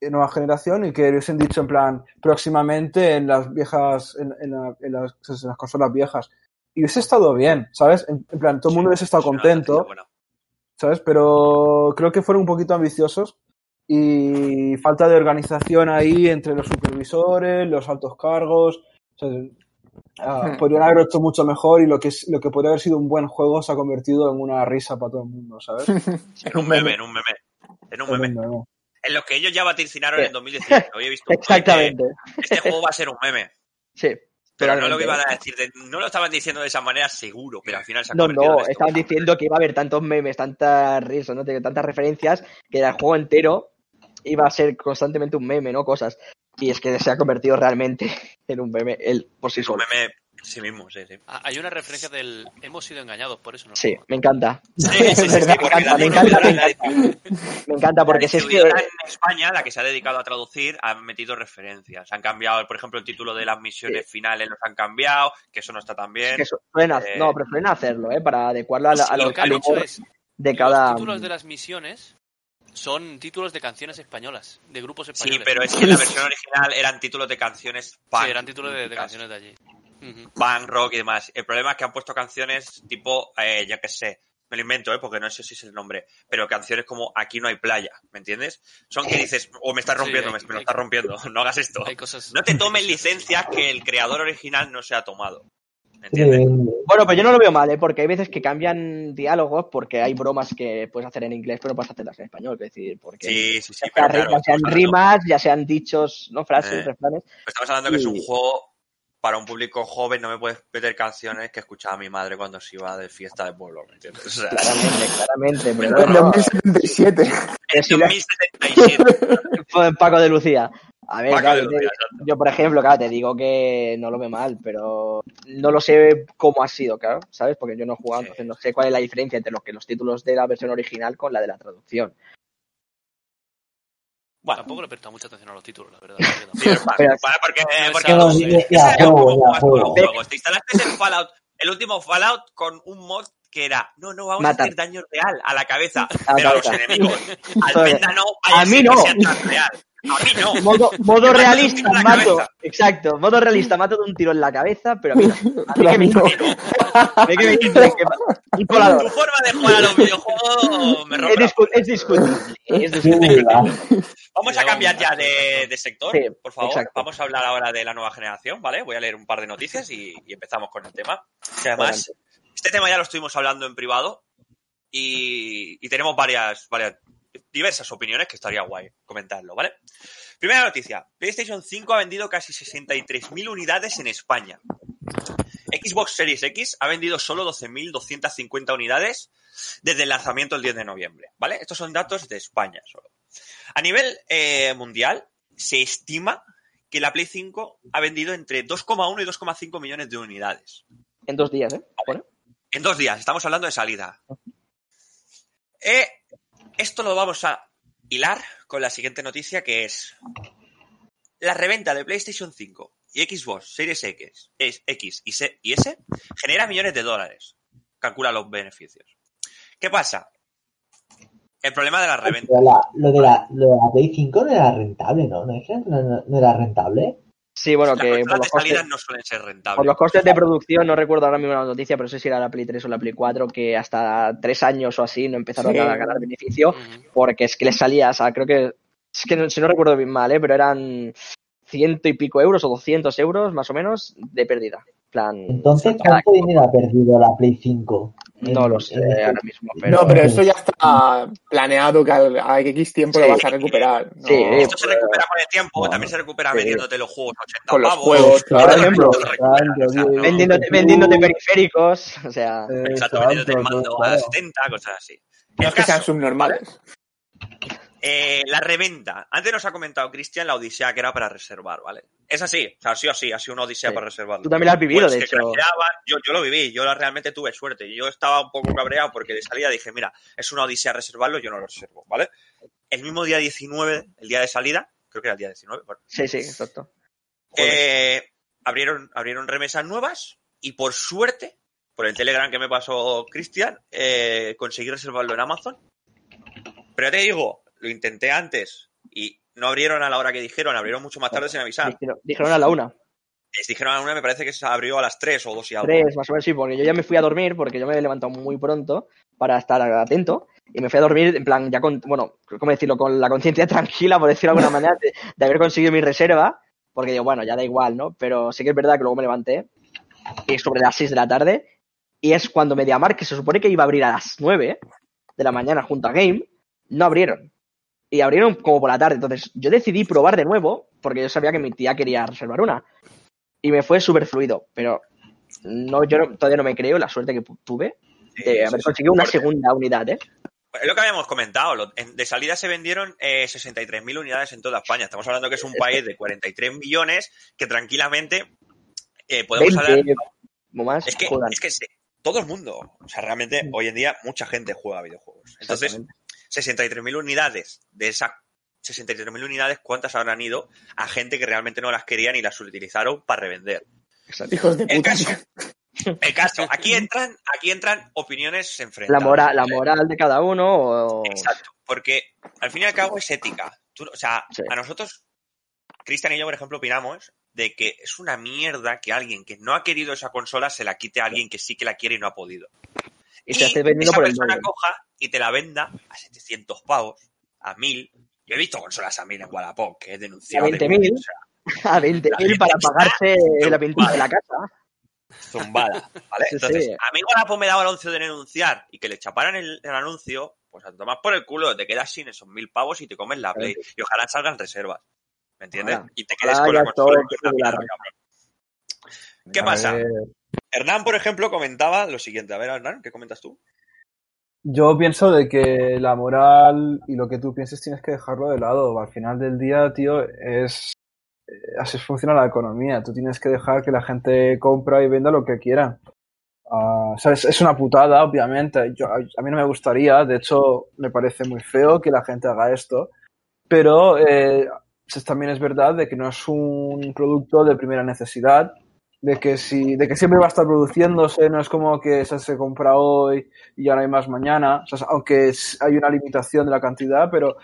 de nueva generación y que hubiesen dicho en plan próximamente en las viejas, en, en la- en las, en las consolas viejas. Y hubiese estado bien, ¿sabes? En, en plan, todo el mundo hubiese estado contento. ¿sabes? Pero creo que fueron un poquito ambiciosos y falta de organización ahí entre los supervisores, los altos cargos. o sea, Hmm. podrían haber hecho mucho mejor y lo que, es, lo que podría haber sido un buen juego se ha convertido en una risa para todo el mundo, ¿sabes? En un meme, en un meme. En un meme. En lo que ellos ya vaticinaron Sí. en 2018. Hoy he visto Exactamente. que Este juego va a ser un meme. Sí. Pero no lo iban a decir, de- no lo estaban diciendo de esa manera seguro, pero al final se ha No, no, estaban diciendo que iba a haber tantos memes, tantas risas, ¿no? tantas referencias, que el juego entero iba a ser constantemente un meme, ¿no? Cosas. Y es que se ha convertido realmente en un meme él por sí Es un solo. meme, Sí mismo, sí, sí. Ah, Hay una referencia del hemos sido engañados, por eso no. Sí, me encanta. Sí, sí, sí, sí, Me encanta, me encanta, porque si es que en España, la que se ha dedicado a traducir, han metido referencias. Han cambiado, por ejemplo, el título de las misiones finales los han cambiado, que eso no está tan bien. que Eh, no, pero suelen hacerlo, ¿eh? Para adecuarlo a, la- a lo los, que han al hecho humor es de cada... los títulos de las misiones son títulos de canciones españolas, de grupos Sí, españoles. pero es que en la versión original eran títulos de canciones punk. Sí, eran títulos de, de canciones de allí. Ujú. Punk, rock y demás. El problema es que han puesto canciones tipo, eh, ya que sé, me lo invento, ¿eh? porque no sé si es el nombre, pero canciones como Aquí no hay playa, ¿me entiendes? Son que dices, o me estás Sí, rompiendo, hay- me, me lo estás rompiendo, no hagas esto. Hay cosas. No te tomes licencias que el creador original no se ha tomado. ¿Me entiendes? Bueno, pues yo no lo veo mal, ¿eh? Porque hay veces que cambian diálogos porque hay bromas que puedes hacer en inglés pero no puedes hacerlas en español, es decir, porque Sí, sí, sí, ya, pero sea- claro, ya sean hablando- rimas, ya sean dichos, no frases, Eh. refranes. estamos hablando que es un juego para un público joven, no me puedes meter canciones que escuchaba mi madre cuando se iba de fiesta de pueblo, ¿me entiendes? O sea, Claramente, claramente, pero En bueno, 2077. que si le- 2077. fue Paco de Lucía. A ver, claro, yo Lucía, te- exacto. yo por ejemplo, claro, te digo que no lo veo mal, pero no lo sé cómo ha sido, claro, ¿sabes? Porque yo no he jugado, Sí. entonces no sé cuál es la diferencia entre los que los títulos de la versión original con la de la traducción. Bueno, Tampoco le he prestado mucha atención a los títulos, la verdad. Porque. Te instalaste el Fallout, el último Fallout con un mod que era, no, no, vamos Matar. a hacer daño real a la cabeza, A pero a los enemigos. Al no, A mí no. que sea tan real. A mí no. Modo, modo realista, mato. Exacto, modo realista, mato de un tiro en la cabeza, pero a mí no. A mí Pero a que me mí no. que me Tu forma de jugar a los videojuegos me Es, rompe. discu- es discutible. Es discutible. Vamos a cambiar ya de, de sector, Sí, por favor. exacto. Vamos a hablar ahora de la nueva generación, ¿vale? Voy a leer un par de noticias y, y empezamos con el tema. Que además, este tema ya lo estuvimos hablando en privado y, y tenemos varias, varias, diversas opiniones que estaría guay comentarlo, ¿vale? Primera noticia. PlayStation 5 ha vendido casi 63.000 unidades en España. Xbox Series X ha vendido solo 12.250 unidades desde el lanzamiento el 10 de noviembre, ¿vale? Estos son datos de España solo. A nivel eh, mundial, se estima que la Play 5 ha vendido entre 2,1 y 2,5 millones de unidades. En dos días, ¿eh? Bueno, En dos días, estamos hablando de salida. Eh, esto lo vamos a hilar con la siguiente noticia que es la reventa de PlayStation 5 y Xbox Series X, X y, S, y S genera millones de dólares. Calcula los beneficios. ¿Qué pasa? El problema de la reventa. La- lo, de la, lo de la Play 5 no era rentable, ¿no? ¿No, es que no, no- no era rentable? Sí, bueno, Las que por los, de costes, salida no suelen ser rentables. por los costes de producción, no recuerdo ahora mismo la noticia, pero no sé si era la Play 3 o la Play 4, que hasta tres años o así no empezaron Sí. a ganar beneficio, porque es que les salía, o sea, creo que, es que no, si no recuerdo bien mal, ¿eh? pero eran ciento y pico euros o 200 euros más o menos de pérdida. Plan, Entonces, ¿cuánto dinero ha perdido la Play 5? no lo sé este- ahora mismo, pero... No, pero eso ya está planeado que al- a X tiempo Sí. lo vas a recuperar. ¿no? Sí, Esto se recupera con el tiempo, No. también se recupera Sí. vendiéndote los juegos a 80 Con los pavos. juegos, Por ejemplo, Se recupera, o sea, no- vendiéndote, vendiéndote periféricos, o sea... Exacto, vendiéndote el mando a 70, cosas así. Es que sean subnormales. Eh, la reventa. Antes nos ha comentado Cristian la odisea que era para reservar, ¿vale? Es así, o sea, sí o sí, ha sido una odisea Sí. para reservarlo. Tú también lo has vivido, Pues de hecho. yo, yo lo viví, yo la- realmente tuve suerte. Y yo estaba un poco cabreado porque de salida dije, mira, es una odisea reservarlo, yo no lo reservo, ¿vale? El mismo día 19, el día de salida, creo que era el día 19, bueno, Sí, sí, exacto. eh, abrieron, abrieron remesas nuevas y por suerte, por el Telegram que me pasó Cristian, eh, conseguí reservarlo en Amazon. Pero ya te digo, lo intenté antes y no abrieron a la hora que dijeron, abrieron mucho más tarde sin avisar. Dijeron, dijeron a la una. Les dijeron a la una, me parece que se abrió a las 3 o 2 y algo. Tres, más o menos, sí, porque yo ya me fui a dormir, porque yo me he levantado muy pronto para estar atento, y me fui a dormir, en plan, ya con, bueno, ¿cómo decirlo? Con la conciencia tranquila, por decirlo de alguna manera, de, de haber conseguido mi reserva, porque digo, bueno, ya da igual, ¿no? Pero sí que es verdad que luego me levanté, y sobre las 6 de la tarde, y es cuando Mediamar, que se supone que iba a abrir a las 9 de la mañana junto a Game, no abrieron. Y abrieron como por la tarde. Entonces, yo decidí probar de nuevo, porque yo sabía que mi tía quería reservar una. Y me fue súper fluido, pero no, yo no- todavía no me creo la suerte que tuve de haber conseguido una segunda unidad, ¿eh? Es lo que habíamos comentado. de salida se vendieron eh, 63.000 unidades en toda España. Estamos hablando que es un país de 43 millones que tranquilamente eh, podemos hablar. 20 o más Es que, es que todo el mundo, o sea, realmente hoy en día mucha gente juega videojuegos. Entonces. 63.000 unidades de esas 63.000 unidades, ¿cuántas habrán ido a gente que realmente no las querían y las utilizaron para revender? Exacto. Hijos de El puta. caso, el caso, aquí entran, aquí entran opiniones La enfrentadas. moral, la moral de cada uno o... Exacto, porque al fin y al cabo es ética. Tú- o sea, Sí. a nosotros, Cristian y yo, por ejemplo, opinamos de que es una mierda que alguien que no ha querido esa consola se la quite a alguien que sí que la quiere y no ha podido. Y se hace vendiendo esa por el persona doble. coja y te la venda a 700 pavos, a 1000. Yo he visto consolas a 1000 en Wallapop, que he denunciado. A 20.000. o sea, A 20.000 para pagarse la pintura de la casa. zumbada, ¿vale? Sí, Entonces, sí. a mí Wallapop me daba el anuncio de denunciar y que le chaparan el, el anuncio, pues a tomar por el culo, te quedas sin esos mil pavos y te comes la Play. Y ojalá salgan reservas. ¿Me entiendes? Y te quedes con la consola. todo y con la. ¿Qué A pasa? ver, Hernán, por ejemplo, comentaba lo siguiente. A ver, Hernán, ¿qué comentas tú? Yo pienso de que la moral y lo que tú pienses tienes que dejarlo de lado. Al final del día, tío, es eh, así funciona la economía. Tú tienes que dejar que la gente compra y venda lo que quiera. Ah, o sea, es, es una putada, obviamente. Yo, a, a mí no me gustaría, de hecho, me parece muy feo que la gente haga esto. Pero eh, pues también es verdad de que no es un producto de primera necesidad, de que si, de que siempre va a estar produciéndose, no es como que se, se compra hoy y ya no hay más mañana. Aunque hay una limitación de la cantidad, pero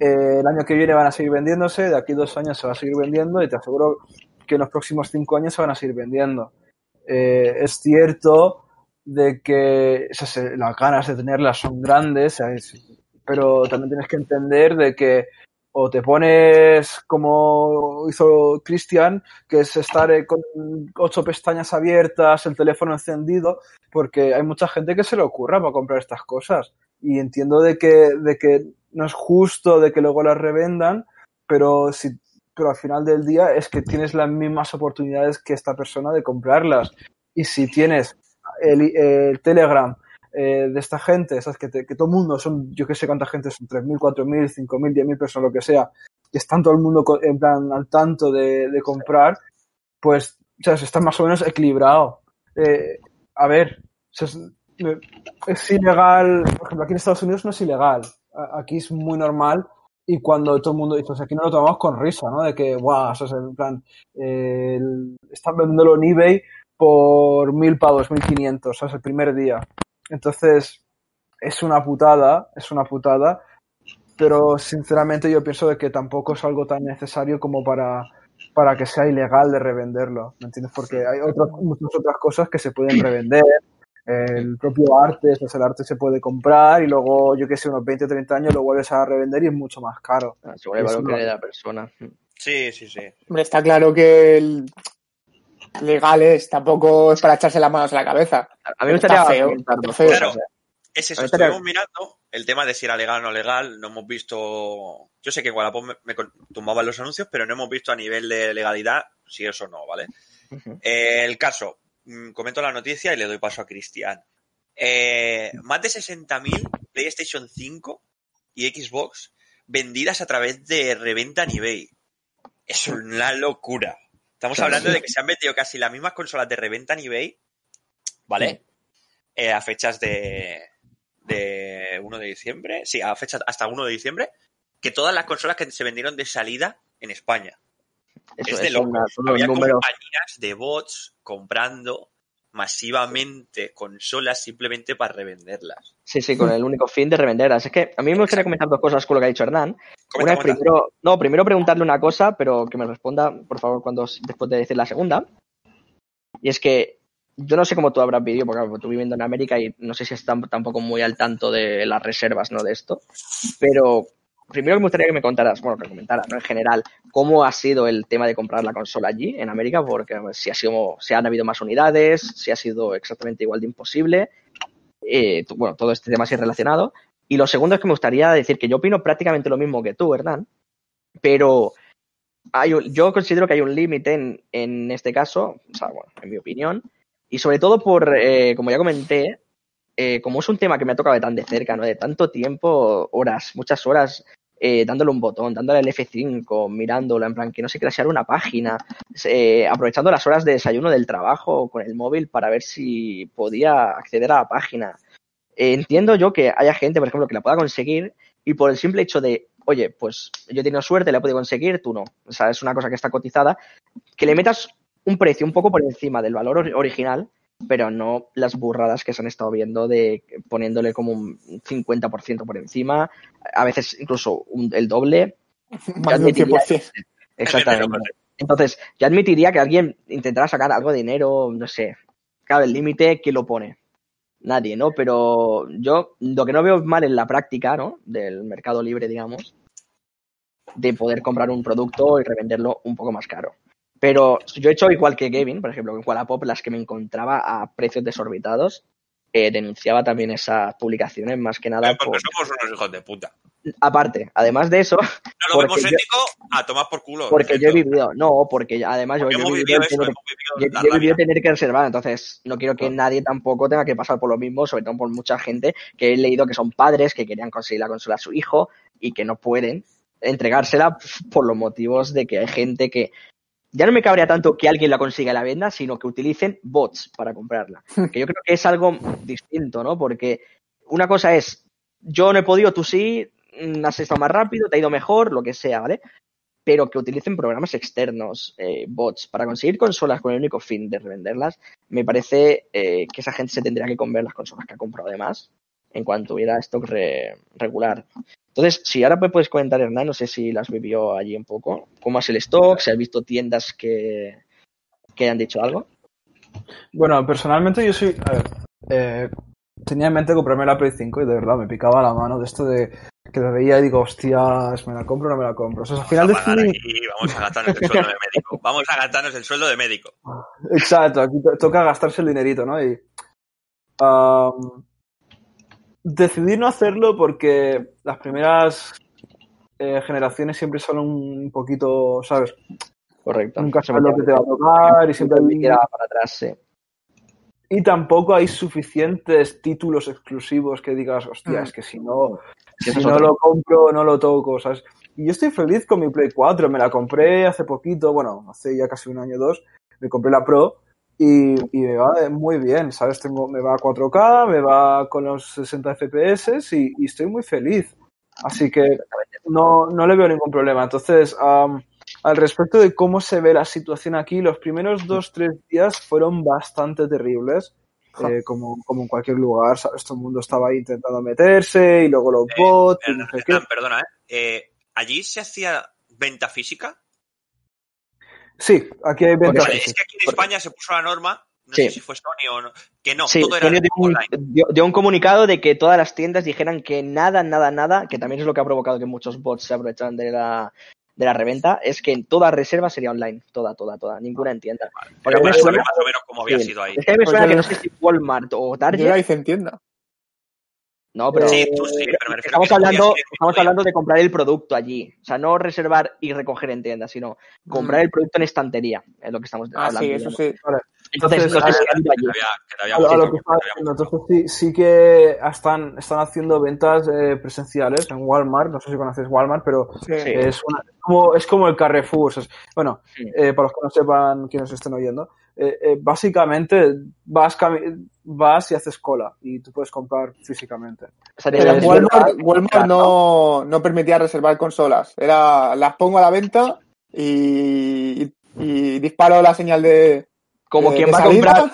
eh, el año que viene van a seguir vendiéndose, de aquí dos años se va a seguir vendiendo y te aseguro que en los próximos cinco años se van a seguir vendiendo. Eh, es cierto de que las ganas de tenerlas son grandes, pero también tienes que entender de que o te pones como hizo Cristian, que es estar eh, con ocho pestañas abiertas, el teléfono encendido, porque hay mucha gente que se le ocurra para comprar estas cosas. Y entiendo de que, de que no es justo de que luego las revendan, pero si, pero al final del día es que tienes las mismas oportunidades que esta persona de comprarlas. Y si tienes el, el Telegram eh, de esta gente, ¿sabes? Que, que todo el mundo, son, yo que sé cuánta gente son, 3.000, 4.000, 5.000, 10.000 personas, lo que sea, que están todo el mundo en plan al tanto de, de comprar, pues. Está más o menos equilibrado. Eh, a ver, o sea, es, es ilegal, por ejemplo, aquí en Estados Unidos no es ilegal, aquí es muy normal y cuando todo el mundo dice, aquí no lo tomamos con risa, ¿no? De que, guau, o sea, en plan, eh, están vendiéndolo en eBay por mil pavos, mil quinientos, ¿sabes? El primer día. Entonces, es una putada, es una putada, pero sinceramente yo pienso de que tampoco es algo tan necesario como para, para que sea ilegal de revenderlo, ¿me entiendes? Porque hay otras, muchas otras cosas que se pueden revender, el propio arte, pues el arte se puede comprar y luego, yo que sé, unos 20, 30 años lo vuelves a revender y es mucho más caro. Ah, Según el Es valor que le la persona. Sí, sí, sí. Hombre, está claro que el legales tampoco es para echarse las manos a la cabeza. A mí me gustaría feo, feo. Claro. Es eso, Ahorita estuvimos mirando el tema de si era legal o no legal. No hemos visto. Yo sé que Wallapop me, me tumbaban los anuncios, pero no hemos visto a nivel de legalidad si eso o no, ¿vale? Eh, el caso, mm, comento la noticia y le doy paso a Cristian. Eh, más de 60.000 PlayStation 5 y Xbox vendidas a través de reventa en eBay. Es una locura. Estamos hablando de que se han vendido casi las mismas consolas de reventa en eBay, ¿vale? Eh, a fechas de, de 1 de diciembre, sí, a fechas hasta 1 de diciembre, que todas las consolas que se vendieron de salida en España. Eso es de los Había compañías de bots comprando masivamente consolas simplemente para revenderlas. Sí, sí, con el único fin de revenderlas. Es que a mí me gustaría comentar dos cosas con lo que ha dicho Hernán. Comenta, Una es primero, no, primero preguntarle una cosa, pero que me responda, por favor, cuando después de decir la segunda. Y es que yo no sé cómo tú habrás vivido, porque claro, tú viviendo en América y no sé si estás tampoco muy al tanto de las reservas, ¿no? De esto. Pero primero me gustaría que me contaras, bueno, que comentaras, ¿no? En general, cómo ha sido el tema de comprar la consola allí, en América, porque si ha sido, si han habido más unidades, si ha sido exactamente igual de imposible. Eh, bueno, todo este tema así relacionado. Y lo segundo es que me gustaría decir que yo opino prácticamente lo mismo que tú, Hernán, pero hay yo considero que hay un límite en, en este caso, o sea, bueno, en mi opinión, y sobre todo por, eh, como ya comenté, eh, como es un tema que me ha tocado de tan de cerca, ¿no? De tanto tiempo, horas, muchas horas eh, dándole un botón, dándole el F5, mirándolo, en plan que no se crasheara una página, eh, aprovechando las horas de desayuno del trabajo con el móvil para ver si podía acceder a la página. Eh, entiendo yo que haya gente, por ejemplo, que la pueda conseguir y por el simple hecho de, oye, pues yo he tenido suerte, la he podido conseguir, tú no. O sea, es una cosa que está cotizada, que le metas un precio un poco por encima del valor or- original, pero no las burradas que se han estado viendo de poniéndole como un 50% por encima, a veces incluso un- el doble. Más de un 100%. Exactamente. Entonces, yo admitiría que alguien intentará sacar algo de dinero, no sé. Claro, el límite, ¿quién lo pone? Nadie, ¿no? Pero yo lo que no veo mal en la práctica, ¿no? Del mercado libre, digamos, de poder comprar un producto y revenderlo un poco más caro. Pero yo he hecho igual que Gavin, por ejemplo, en Wallapop, las que me encontraba a precios desorbitados, eh, denunciaba también esas publicaciones más que nada. Porque por- somos unos hijos de puta. Aparte, además de eso, No lo vemos yo- ético a tomar por culo. porque yo he vivido, no, porque además yo, Porque yo he vivido eso, tener- yo, vivido la yo he vivido tener que reservar, entonces no quiero que nadie tampoco tenga que pasar por lo mismo, sobre todo por mucha gente que he leído que son padres que querían conseguir la consola a su hijo y que no pueden entregársela por los motivos de que hay gente que ya no me cabría tanto que alguien la consiga y la venda, sino que utilicen bots para comprarla. Que yo creo que es algo distinto, ¿no? Porque una cosa es, yo no he podido, tú sí, mm, has estado más rápido, te ha ido mejor, lo que sea, ¿vale? Pero que utilicen programas externos, eh, bots, para conseguir consolas con el único fin de revenderlas, me parece eh, que esa gente se tendría que comer las consolas que ha comprado además, en cuanto hubiera stock re- regular. Entonces, si ahora me puedes comentar, Hernán, no sé si las vivió allí un poco, cómo es el stock, si has visto tiendas que, que hayan dicho algo. Bueno, personalmente yo soy. A ver, eh, tenía en mente comprarme la Play 5 y de verdad me picaba la mano de esto de que la veía y digo, hostias, ¿me la compro o no me la compro? O sea, al final Vamos a pagar decidí. aquí, vamos a gastarnos el sueldo de médico. Vamos a gastarnos el sueldo de médico. Exacto, aquí to- toca gastarse el dinerito, ¿no? Y. decidí no hacerlo porque las primeras eh, generaciones siempre son un poquito, ¿sabes? Correcto. Nunca Se sabes lo que te va a tocar y siempre hay queda para atrás, sí. Y tampoco hay suficientes títulos exclusivos que digas, hostia, Mm. es que si no, si no lo compro, no lo toco, ¿sabes? Y yo estoy feliz con mi Play 4, me la compré hace poquito, bueno, hace ya casi un año o dos, me compré la Pro y, y me va muy bien, ¿sabes? Tengo, me va a 4K, me va con los 60 FPS y, y estoy muy feliz. Así que no, no le veo ningún problema. Entonces, am, al respecto de cómo se ve la situación aquí, los primeros dos, tres días fueron bastante terribles. eh, como, como en cualquier lugar, ¿sabes? Todo el mundo estaba ahí intentando meterse y luego los bots y no sé qué. Hernán, perdona, ¿eh? Eh, ¿Allí se hacía venta física? Sí, aquí hay ventas. Vale, es que aquí en España se puso la norma, no Sí. sé si fue Sony o no, que no, Sí, todo era Sony dio un, online. dio- dio un comunicado de que todas las tiendas dijeran que nada, nada, nada, que también es lo que ha provocado que muchos bots se aprovecharan de la, de la reventa, es que toda reserva sería online, toda, toda, toda, ninguna en tienda. Pero para me saber suena- más o menos cómo había sí, sido ahí. Es que me suena que no sé si Walmart o Yo Target. la hice en tienda. No, pero Sí, tú sí, pero me refiero estamos que hablando, estamos hablando de comprar el producto allí. O sea, no reservar y recoger en tienda, sino comprar el producto en estantería. Es lo que estamos Ah, hablando. sí, eso sí. Entonces, Entonces. Que que que que sí, sí que están, están haciendo ventas eh, presenciales en Walmart, no sé si conoces Walmart, pero Sí. Es, una- es como, es como el Carrefour. o sea, es- bueno, Sí. eh, para los que no sepan quienes estén oyendo, eh, eh, básicamente vas, vas y haces cola y tú puedes comprar físicamente. Pero Walmart, Walmart no, no permitía reservar consolas. Era las pongo a la venta y, y, y disparo la señal de. como de- quien de va a comprar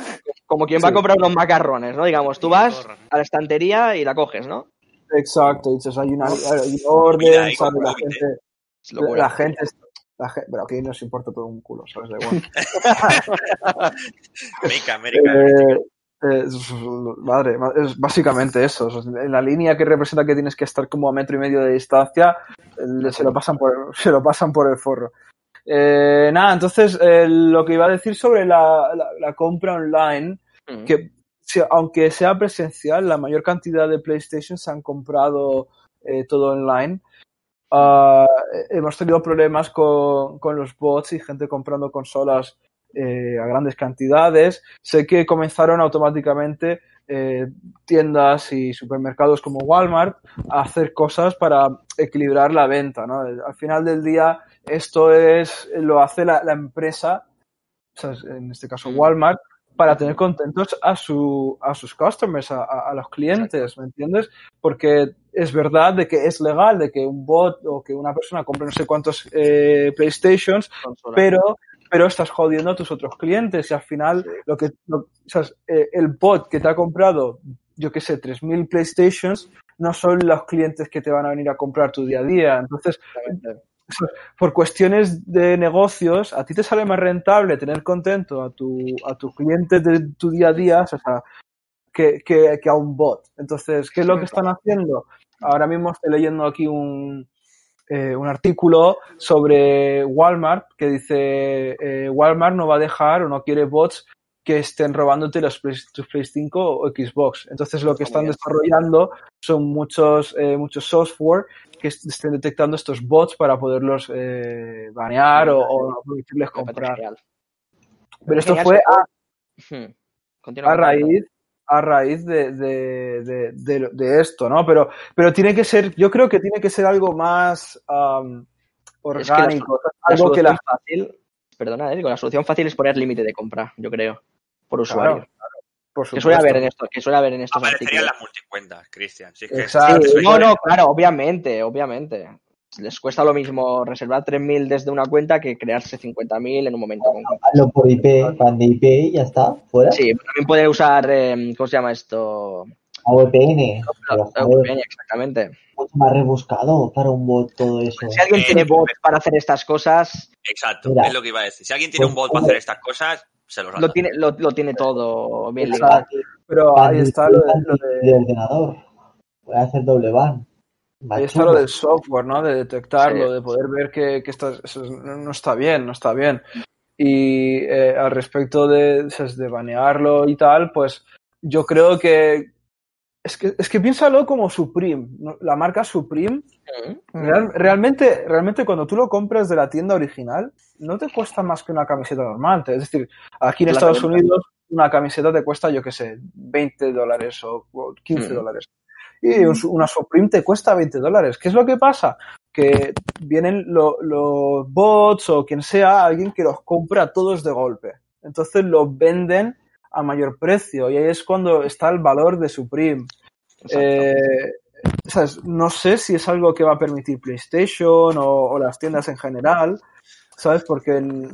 como quien va a comprar unos macarrones, ¿no? Digamos, tú vas a la estantería y la coges, ¿no? Exacto, dices, hay, una, hay un Mira, orden, ahí ¿sabes? La gente, la, gente, la gente, pero aquí nos importa todo un culo, ¿sabes? Da igual. América, América. Eh, eh, madre, ma- es básicamente eso. En la línea que representa que tienes que estar como a metro y medio de distancia, se lo pasan por, se lo pasan por el forro. Eh, nada, entonces eh, lo que iba a decir sobre la, la- la compra online, que si- aunque sea presencial, la mayor cantidad de PlayStation se han comprado eh, todo online. Ah, hemos tenido problemas con, con los bots y gente comprando consolas eh, a grandes cantidades. Sé que comenzaron automáticamente eh, tiendas y supermercados como Walmart a hacer cosas para equilibrar la venta, ¿no? Al final del día, esto es, lo hace la, la empresa, o sea, en este caso Walmart, para tener contentos a, su, a sus customers, a, a- a los clientes, ¿me entiendes? Porque es verdad de que es legal de que un bot o que una persona compre no sé cuántos eh, PlayStations, Consola. pero, pero estás jodiendo a tus otros clientes y al final lo que, lo- o sea, eh, el bot que te ha comprado, yo qué sé, 3.000 PlayStations, no son los clientes que te van a venir a comprar tu día a día. Entonces, por cuestiones de negocios, a ti te sale más rentable tener contento a tu, a tus clientes de tu día a día, o sea, que, que, que a un bot. Entonces, ¿qué es lo que están haciendo? Ahora mismo estoy leyendo aquí un, eh, un artículo sobre Walmart que dice eh, Walmart no va a dejar o no quiere bots que estén robándote los Play, tus Play 5 o Xbox. Entonces lo que están desarrollando son muchos, eh, muchos software que est- estén detectando estos bots para poderlos eh, banear o, o permitirles comprar. Pero esto fue a, Hmm. A raíz a raíz de, de, de, de- de esto, ¿no? Pero, pero tiene que ser, yo creo que tiene que ser algo más am, Es que la orgánico, La algo que solución la fácil, perdona, eh, la solución fácil es poner límite de compra, yo creo, por usuario. Claro, por que suele haber en esto, que suele haber en estos Aparecerían artículos. las multicuentas, Cristian. Si es que Exacto. Sí, eso no, no, claro, obviamente, obviamente. Les cuesta lo mismo reservar 3.000 desde una cuenta que crearse 50.000 en un momento concreto. Hazlo por IP, plan de IP y ya está, fuera. Sí, también puede usar, eh, ¿cómo se llama esto? A VPN, joder, VPN, exactamente. mucho más rebuscado para un bot todo eso. Si alguien Eh, tiene bots para hacer estas cosas, Exacto, Mira. es lo que iba a decir. Si alguien tiene un Pues, bot para hacer estas cosas, se los lo tiene, lo, lo tiene todo bien ligado. Pero ahí está lo de, lo de- de ordenador. Voy a hacer doble ban. Ahí está lo del software, ¿no? De detectarlo, Sí. de poder ver que, que eso no está bien, no está bien. Y eh, al respecto de, de banearlo y tal, pues yo creo que es que, es que piénsalo como Supreme, ¿no? la marca Supreme Real- realmente, realmente cuando tú lo compras de la tienda original, no te cuesta más que una camiseta normal. Es decir, aquí en Estados. Unidos una camiseta te cuesta, yo qué sé, 20 dólares o, o 15 Mm. dólares. Y un una Supreme te cuesta 20 dólares. ¿Qué es lo que pasa? Que vienen lo- los bots o quien sea, alguien que los compra todos de golpe. Entonces los venden a mayor precio y ahí es cuando está el valor de Supreme. Eh. No sé si es algo que va a permitir PlayStation o, o las tiendas en general, ¿sabes? Porque, el-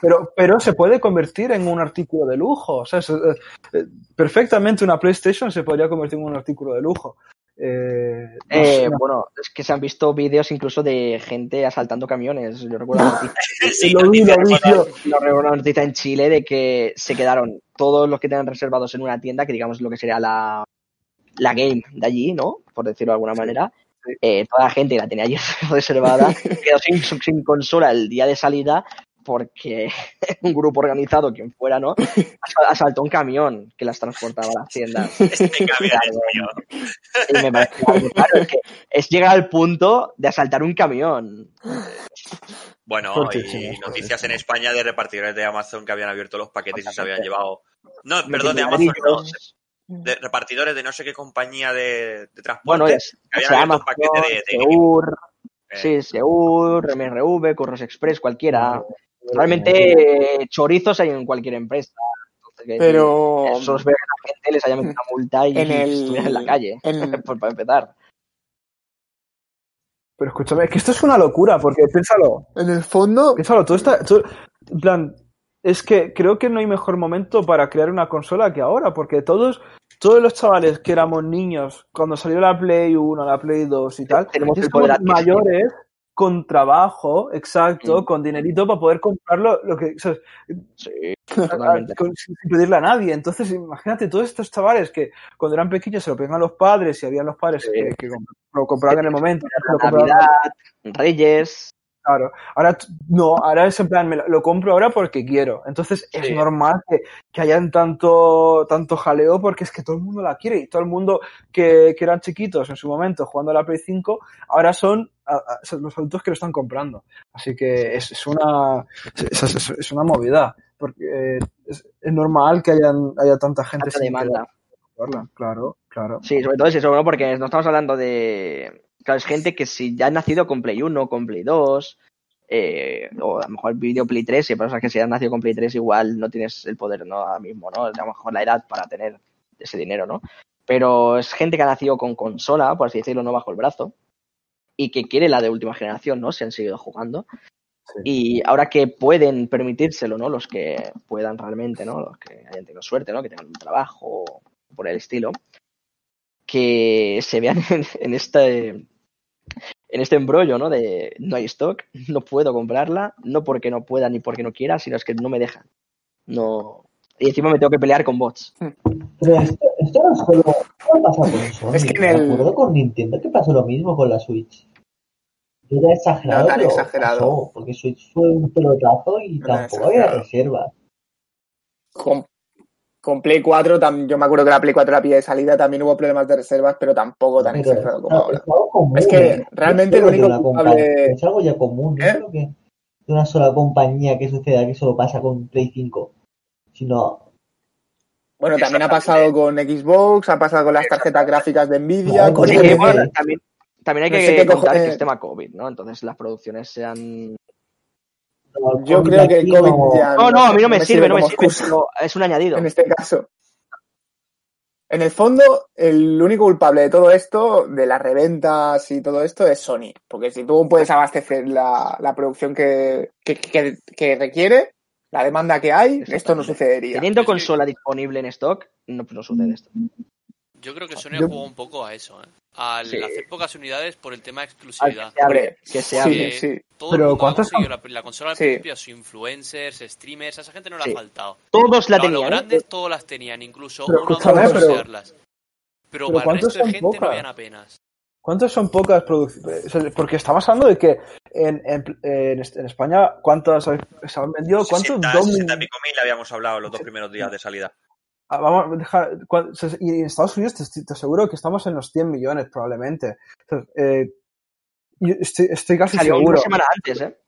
pero, pero se puede convertir en un artículo de lujo, ¿sabes? Eh, eh, Perfectamente una PlayStation se podría convertir en un artículo de lujo. Eh, no Eh, bueno, es que se han visto vídeos incluso de gente asaltando camiones. Yo recuerdo una noticia, Sí, lo vi, noticias lo vi, reportadas. tío. yo recuerdo una noticia en Chile de que se quedaron todos los que tenían reservados en una tienda, que digamos lo que sería la, la game de allí, ¿no? Por decirlo de alguna manera. Sí. Eh, toda la gente la tenía allí reservada quedó sin, sin consola el día de salida porque un grupo organizado, quien fuera, ¿no? Asal- Asaltó un camión que las transportaba a las tiendas. Este camión es mío. Y me parece claro, es que es llegar al punto de asaltar un camión. Bueno, y noticias en España de repartidores de Amazon que habían abierto los paquetes y se habían llevado. No, perdón, de Amazon, no. De repartidores de no sé qué compañía de, de transporte. Bueno, es, que se llama paquete de, de Seur, eh, sí, Seur, MRV, Corros Express, cualquiera. Realmente eh, chorizos hay en cualquier empresa. Entonces, Pero Eso es ver que la gente les haya metido una multa y en el- en la calle, en- por- para empezar. Pero escúchame, es que esto es una locura, porque piénsalo, en el fondo, Piénsalo, todo está. todo- en plan, es que creo que no hay mejor momento para crear una consola que ahora, porque todos, todos los chavales que éramos niños cuando salió la Play 1, la Play 2 y tal, Tenemos ya mayores con trabajo, exacto, Mm. con dinerito para poder comprarlo, lo que. Sí, con- sin pedirle a nadie. Entonces, imagínate todos estos chavales que cuando eran pequeños se lo pedían a los padres y habían los padres Sí. que, lo compraban en el momento. lo Navidad, Reyes, Claro, ahora no, ahora es en plan, me lo, lo compro ahora porque quiero. Entonces es normal que, que hayan tanto, tanto jaleo porque es que todo el mundo la quiere y todo el mundo que, que eran chiquitos en su momento jugando a la Play 5, ahora son, a- a- son los adultos que lo están comprando. Así que es, es una, es, es- es una movida, porque eh, es, normal que hayan, haya tanta gente tanta demanda. querer claro, claro. Sí, sobre todo es eso, ¿no? Porque no estamos hablando de. Claro, es gente que si ya ha nacido con Play 1, con Play 2, eh, o a lo mejor video Play 3, y pasa que si has nacido con Play 3 igual no tienes el poder, ¿no? Ahora mismo, ¿no? A lo mejor la edad para tener ese dinero, ¿no? Pero es gente que ha nacido con consola, por así decirlo, no bajo el brazo, y que quiere la de última generación, ¿no? Se han seguido jugando. Sí. Y ahora que pueden permitírselo, ¿no? Los que puedan realmente, ¿no? Los que hayan tenido suerte, ¿no? Que tengan un trabajo por el estilo, que se vean en, en este en este embrollo, ¿no? De no hay stock, no puedo comprarla, no porque no pueda ni porque no quiera, sino es que no me dejan. No. Y encima me tengo que pelear con bots. Pero esto, esto no es solo. ¿Qué pasa con Sony? Es que en Me acuerdo con Nintendo que pasó lo mismo con la Switch. Era exagerado, No tan exagerado. pasó, porque Switch fue un pelotazo y No tampoco había reservas. Con, con Play 4, tam- yo me acuerdo que la Play 4 la pilla de salida también hubo problemas de reservas, pero tampoco tan Pero exagerado como no, ahora. es algo común, Es que ¿eh? realmente solo único culpable- Es algo ya común, no ¿Eh? creo que de una sola compañía que suceda que solo pasa con Play 5, sino Bueno, también ha pasado con Xbox, ha pasado con las tarjetas gráficas de Nvidia, No, con Sí, bueno, también, también hay No que contar cojones- que es tema COVID, ¿no? Entonces las producciones sean... no, Yo creo que el COVID ya No, no, a mí no me sirve, no me sirve, excusa es un añadido. en este caso. En el fondo, el único culpable de todo esto, de las reventas y todo esto, es Sony. Porque si tú puedes abastecer la, la producción que, que, que- que requiere, la demanda que hay, esto no sucedería. Teniendo consola disponible en stock, no, no sucede esto. Yo creo que Sony Yo- jugó un poco a eso, ¿eh? Al Sí. hacer pocas unidades por el tema de exclusividad. que se Hombre, que se sí, hable. sí. Todo Pero el mundo ha ¿cuántos conseguido la, la consola al Sí. principio, sus influencers, streamers, a esa gente no le Sí. ha faltado. Todos la a los tenían. ¿eh? grandes todas las tenían, incluso Pero uno escúchame, para pero- poseerlas. Pero, pero para el ¿cuántos resto de son gente no pocas? habían apenas. ¿Cuántas son pocas producciones? Porque estamos hablando de que en, en, en, en España, ¿cuántas se han vendido? ¿Cuántos? 60, Dos 60 y mil- pico mil habíamos hablado los dos primeros días de salida. Ah, Vamos a dejar, y en Estados Unidos te, te aseguro que estamos en los 100 millones probablemente. Entonces, eh, yo estoy, estoy casi Salió seguro. una semana antes, ¿eh?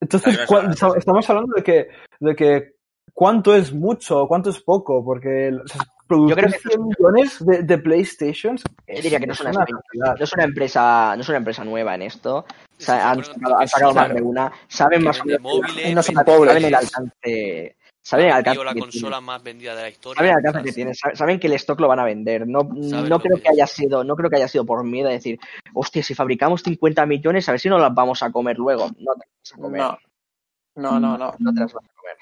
Entonces, Salió una ¿cuán- semana estamos- antes. estamos hablando de que, de que cuánto es mucho, cuánto es poco, porque o sea, producir creo que- 100 millones de, de PlayStations Yo diría que no es una, cantidad. no es una empresa, no es una empresa nueva en esto. O sea, Sí, han sacado, han es sacado más de una. Saben más o menos móviles, no son saben el alcance, saben el ha alcance la que consola tiene. más vendida de la historia. Saben el alcance que tiene, saben que el stock lo van a vender. No, no creo que que haya sido, no creo que haya sido por miedo a decir, hostia, si fabricamos 50 millones, a ver si no las vamos a comer luego. No te las vas a comer. No. No, no, no. No te las vas a comer.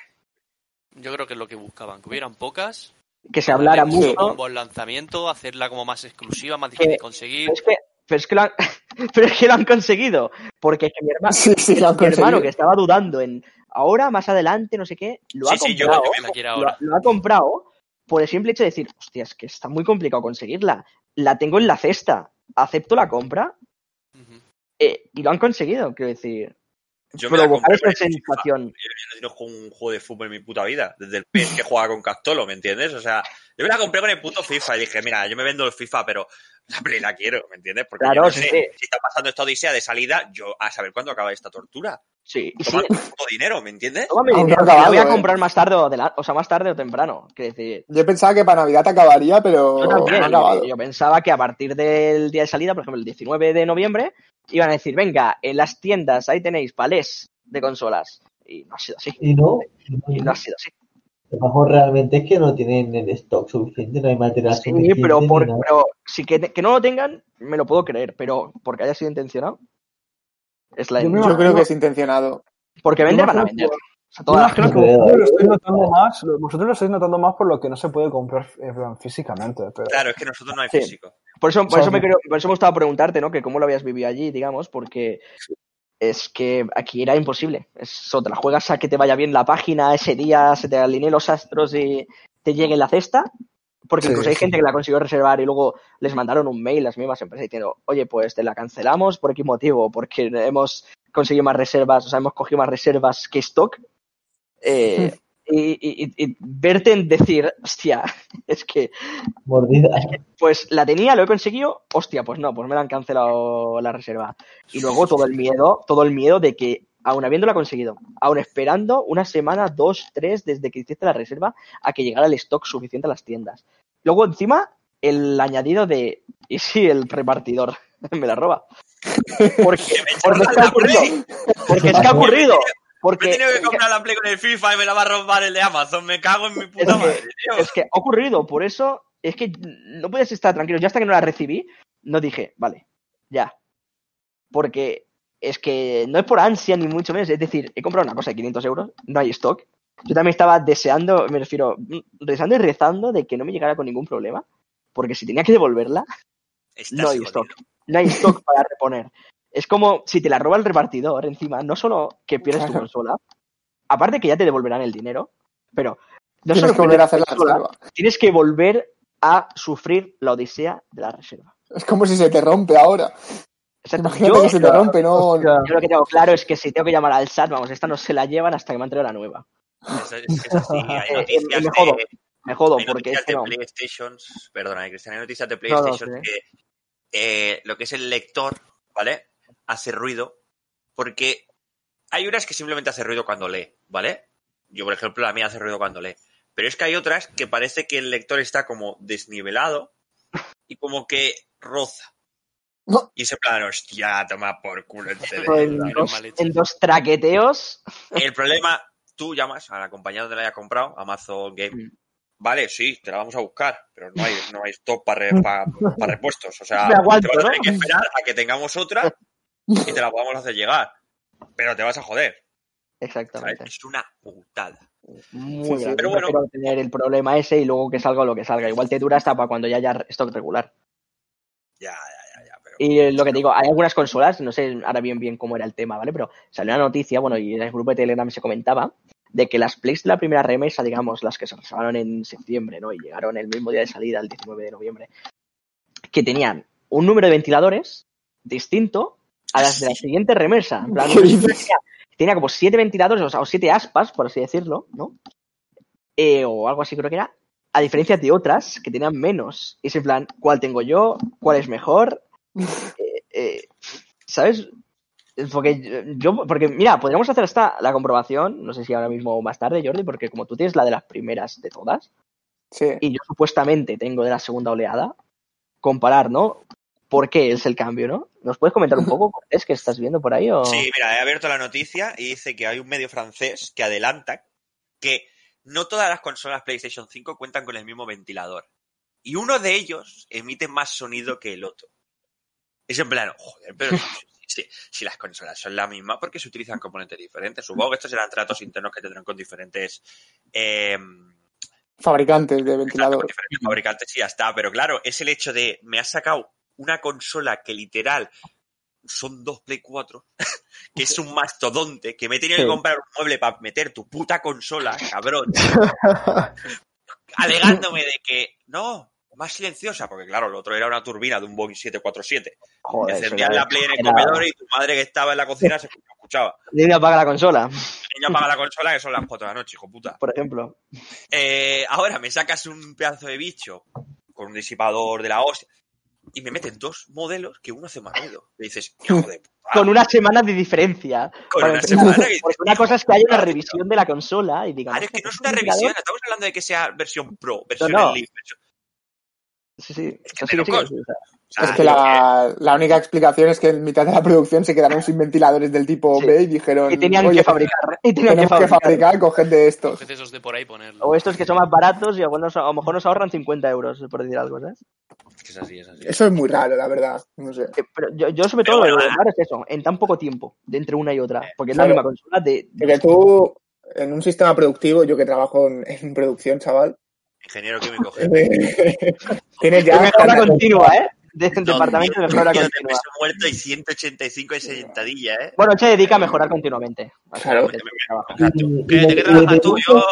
Yo creo que es lo que buscaban, que hubieran pocas. Que se hablara mucho bombo al lanzamiento, hacerla como más exclusiva, más difícil Que- de conseguir. Pero es que, pero es que lo han, pero es que lo han conseguido. Porque es que mi hermano, Sí, sí, mi hermano que estaba dudando en ahora, más adelante, no sé qué, lo Sí, ha sí, yo- comprado. lo, ahora. lo ha comprado por el simple hecho de decir, hostia, es que está muy complicado conseguirla. La tengo en la cesta. Acepto la compra eh, y lo han conseguido, quiero decir. Yo me la compré esa sensación. Yo no he tenido un juego de fútbol en mi puta vida. Desde el PES que jugaba con Castolo, ¿me entiendes? O sea, yo me la compré con el puto FIFA y dije, mira, yo me vendo el FIFA, pero la Play la quiero, ¿me entiendes? Porque Claro, yo no sí, sé, sí. si está pasando esta odisea de salida, yo a saber cuándo acaba esta tortura. Sí, y sí, dinero, ¿me entiendes? dinero, voy a ¿eh? comprar más tarde o, adela- o sea, más tarde o temprano. Decir, Yo pensaba que para Navidad acabaría, pero Yo también. no ha acabado. Yo, yo pensaba que a partir del día de salida, por ejemplo, el 19 de noviembre, iban a decir, venga, en las tiendas ahí tenéis palés de consolas. Y no ha sido así. Y no, Y no ha sido así. lo mejor realmente es que no tienen el stock suficiente, no hay material Sí, suficiente. pero, por, pero si que, que no lo tengan, me lo puedo creer, pero porque haya sido intencionado. Es la Yo creo que es intencionado. Porque vender van a vender. O sea, gente- que creo, vosotros lo estáis notando más, vosotros lo estáis notando más por lo que no se puede comprar físicamente. Pero... Claro, es que nosotros no hay Sí. físico. Por eso, por eso me creo- por eso me gustaba preguntarte, ¿no? Que cómo lo habías vivido allí, digamos, porque es que aquí era imposible. Eso, te la juegas a que te vaya bien la página, ese día se te alineen los astros y te llegue la cesta. Porque Sí, incluso hay sí. gente que la consiguió reservar y luego les mandaron un mail las mismas empresas diciendo, oye, pues te la cancelamos por qué motivo, porque hemos conseguido más reservas, o sea, hemos cogido más reservas que stock. Eh, y, y- y- y verte en decir, hostia, es que Mordida. pues la tenía, lo he conseguido, hostia, pues no, pues me la han cancelado la reserva. Y luego todo el miedo, todo el miedo de que, aun habiéndola conseguido, aun esperando una semana, dos, tres, desde que hiciste la reserva, a que llegara el stock suficiente a las tiendas. luego encima el añadido de y si el repartidor me la roba. Porque, porque es que ha ocurrido. Porque es que ha ocurrido. Me he Porque tenido que comprar la Play con el FIFA y me la va a robar el de Amazon. Me cago en mi puta Es que- madre, tío. es que ha ocurrido, por eso es que no puedes estar tranquilo. Yo hasta que no la recibí, no dije, vale, ya. Porque es que no es por ansia ni mucho menos. Es decir, he comprado una cosa de 500 euros, no hay stock. Yo también estaba deseando, me refiero, deseando y rezando de que no me llegara con ningún problema. Porque si tenía que devolverla, Estás no hay jodido. stock. No hay stock para reponer. Es como si te la roba el repartidor encima, no solo que pierdes tu consola, aparte que ya te devolverán el dinero, pero no Tienes solo que volver a hacer la tu consola, reserva. tienes que volver a sufrir la odisea de la reserva. Es como si se te rompe ahora. Imagínate Yo, que se te rompe, no. Hostia. yo lo que tengo claro es que si tengo que llamar al SAT, vamos, esta no se la llevan hasta que me han traído la nueva. Es, es- es así. Hay Eh, noticias me jodo, de, Me jodo, hay porque noticias de no. PlayStation, perdona, eh, Cristian, hay noticias de No, no, PlayStation sí. que eh, lo que es el lector, ¿vale? Hace ruido porque hay unas que simplemente hace ruido cuando lee, ¿vale? Yo, por ejemplo, la mía hace ruido cuando lee. Pero es que hay otras que parece que el lector está como desnivelado y como que roza. No. Y ese plan, hostia, toma por culo. En dos, en dos traqueteos. El problema, tú llamas a la compañía donde la hayas comprado, Amazon Game. Mm. Vale, sí, te la vamos a buscar, pero no hay, no hay stock para repuestos. O sea, aguanto, te vas a ¿no? tener que esperar a que tengamos otra y te la podamos hacer llegar. Pero te vas a joder. ¿sabes? Exactamente. Es una putada. Muy Sí, pero bueno. tener el problema ese y luego que salga lo que salga. Igual te dura hasta para cuando ya haya stock regular. Ya, ya. Y lo que te digo, hay algunas consolas, no sé ahora bien bien cómo era el tema, ¿vale? Pero salió una noticia, bueno, y en el grupo de Telegram se comentaba, de que las plays de la primera remesa, digamos, las que se reservaron en septiembre, ¿no? Y llegaron el mismo día de salida, el 19 de noviembre, que tenían un número de ventiladores distinto a las de la siguiente remesa. En plan, tenía como siete ventiladores, o sea, o siete aspas, por así decirlo, ¿no? Eh, o algo así creo que era, a diferencia de otras que tenían menos. Y es en plan, ¿cuál tengo yo? ¿Cuál es mejor? Eh, eh, ¿Sabes? Porque yo, porque mira, podríamos hacer hasta la comprobación, no sé si ahora mismo o más tarde, Jordi, porque como tú tienes la de las primeras de todas, Sí. y yo supuestamente tengo de la segunda oleada, comparar, ¿no? ¿Por qué es el cambio, no? ¿Nos puedes comentar un poco, Cortés, que estás viendo por ahí? O... Sí, mira, he abierto la noticia y dice que hay un medio francés que adelanta que no todas las consolas PlayStation 5 cuentan con el mismo ventilador. Y uno de ellos emite más sonido que el otro. Es en plan, joder, pero si, las consolas son la misma, ¿por qué se utilizan componentes diferentes? Supongo que estos serán tratos internos que tendrán con diferentes, eh, Fabricantes de exacto, con ventilador. diferentes fabricantes y ya está. Pero claro, es el hecho de, me has sacado una consola que literal son dos Play 4, que es un mastodonte, que me he tenido Sí. que comprar un mueble para meter tu puta consola, cabrón. alegándome de que, no, más silenciosa, porque claro, lo otro era una turbina de un Boeing 747. Joder, ya la Play en el comedor y tu madre que estaba en la cocina se escuchaba. Niño apaga la consola, Niña apaga la consola que son las 4 de la noche, hijo puta. por ejemplo. Eh, ahora me sacas un pedazo de bicho con un disipador de la hostia y me meten dos modelos que uno hace más ruido. Y dices, hijo de puta. Con una semana de diferencia. Con una semana que dices, Porque una cosa es que haya una revisión de la consola y. Claro, es que "Hostia, no es una ventilador". revisión, estamos hablando de que sea versión Pro, versión no. Elite, versión- Sí, sí. Es que Sí, de sí, locos. sí, o sea, o sea, Es que la, la única explicación es que en mitad de la producción se quedaron sin ventiladores del tipo Sí. B y dijeron, Y tenían oye, que fabricar. Y tenían que tenemos que fabricar. fabricar, coged de estos. Coged esos de por ahí ponerlo. O estos que son más baratos y a, bueno, a lo mejor nos ahorran 50 euros, por decir algo, ¿sabes? Es que es así, es así. Eso es muy raro, la verdad. No sé. Eh, Pero yo, yo sobre Pero todo, bueno, lo ah. raro es eso, en tan poco tiempo, de entre una y otra. Porque es Claro. la misma consola de. Porque tú, en un sistema productivo, yo que trabajo en, en producción, chaval, Ingeniero químico, de ya... mejora continua, ¿eh? De, No, departamento de mejora continua. peso muerto y 185 de sentadilla, ¿eh? Bueno, se dedica a mejorar continuamente. Claro. Y- ¿qué, y ¿De qué lo- trabajas tú? Yo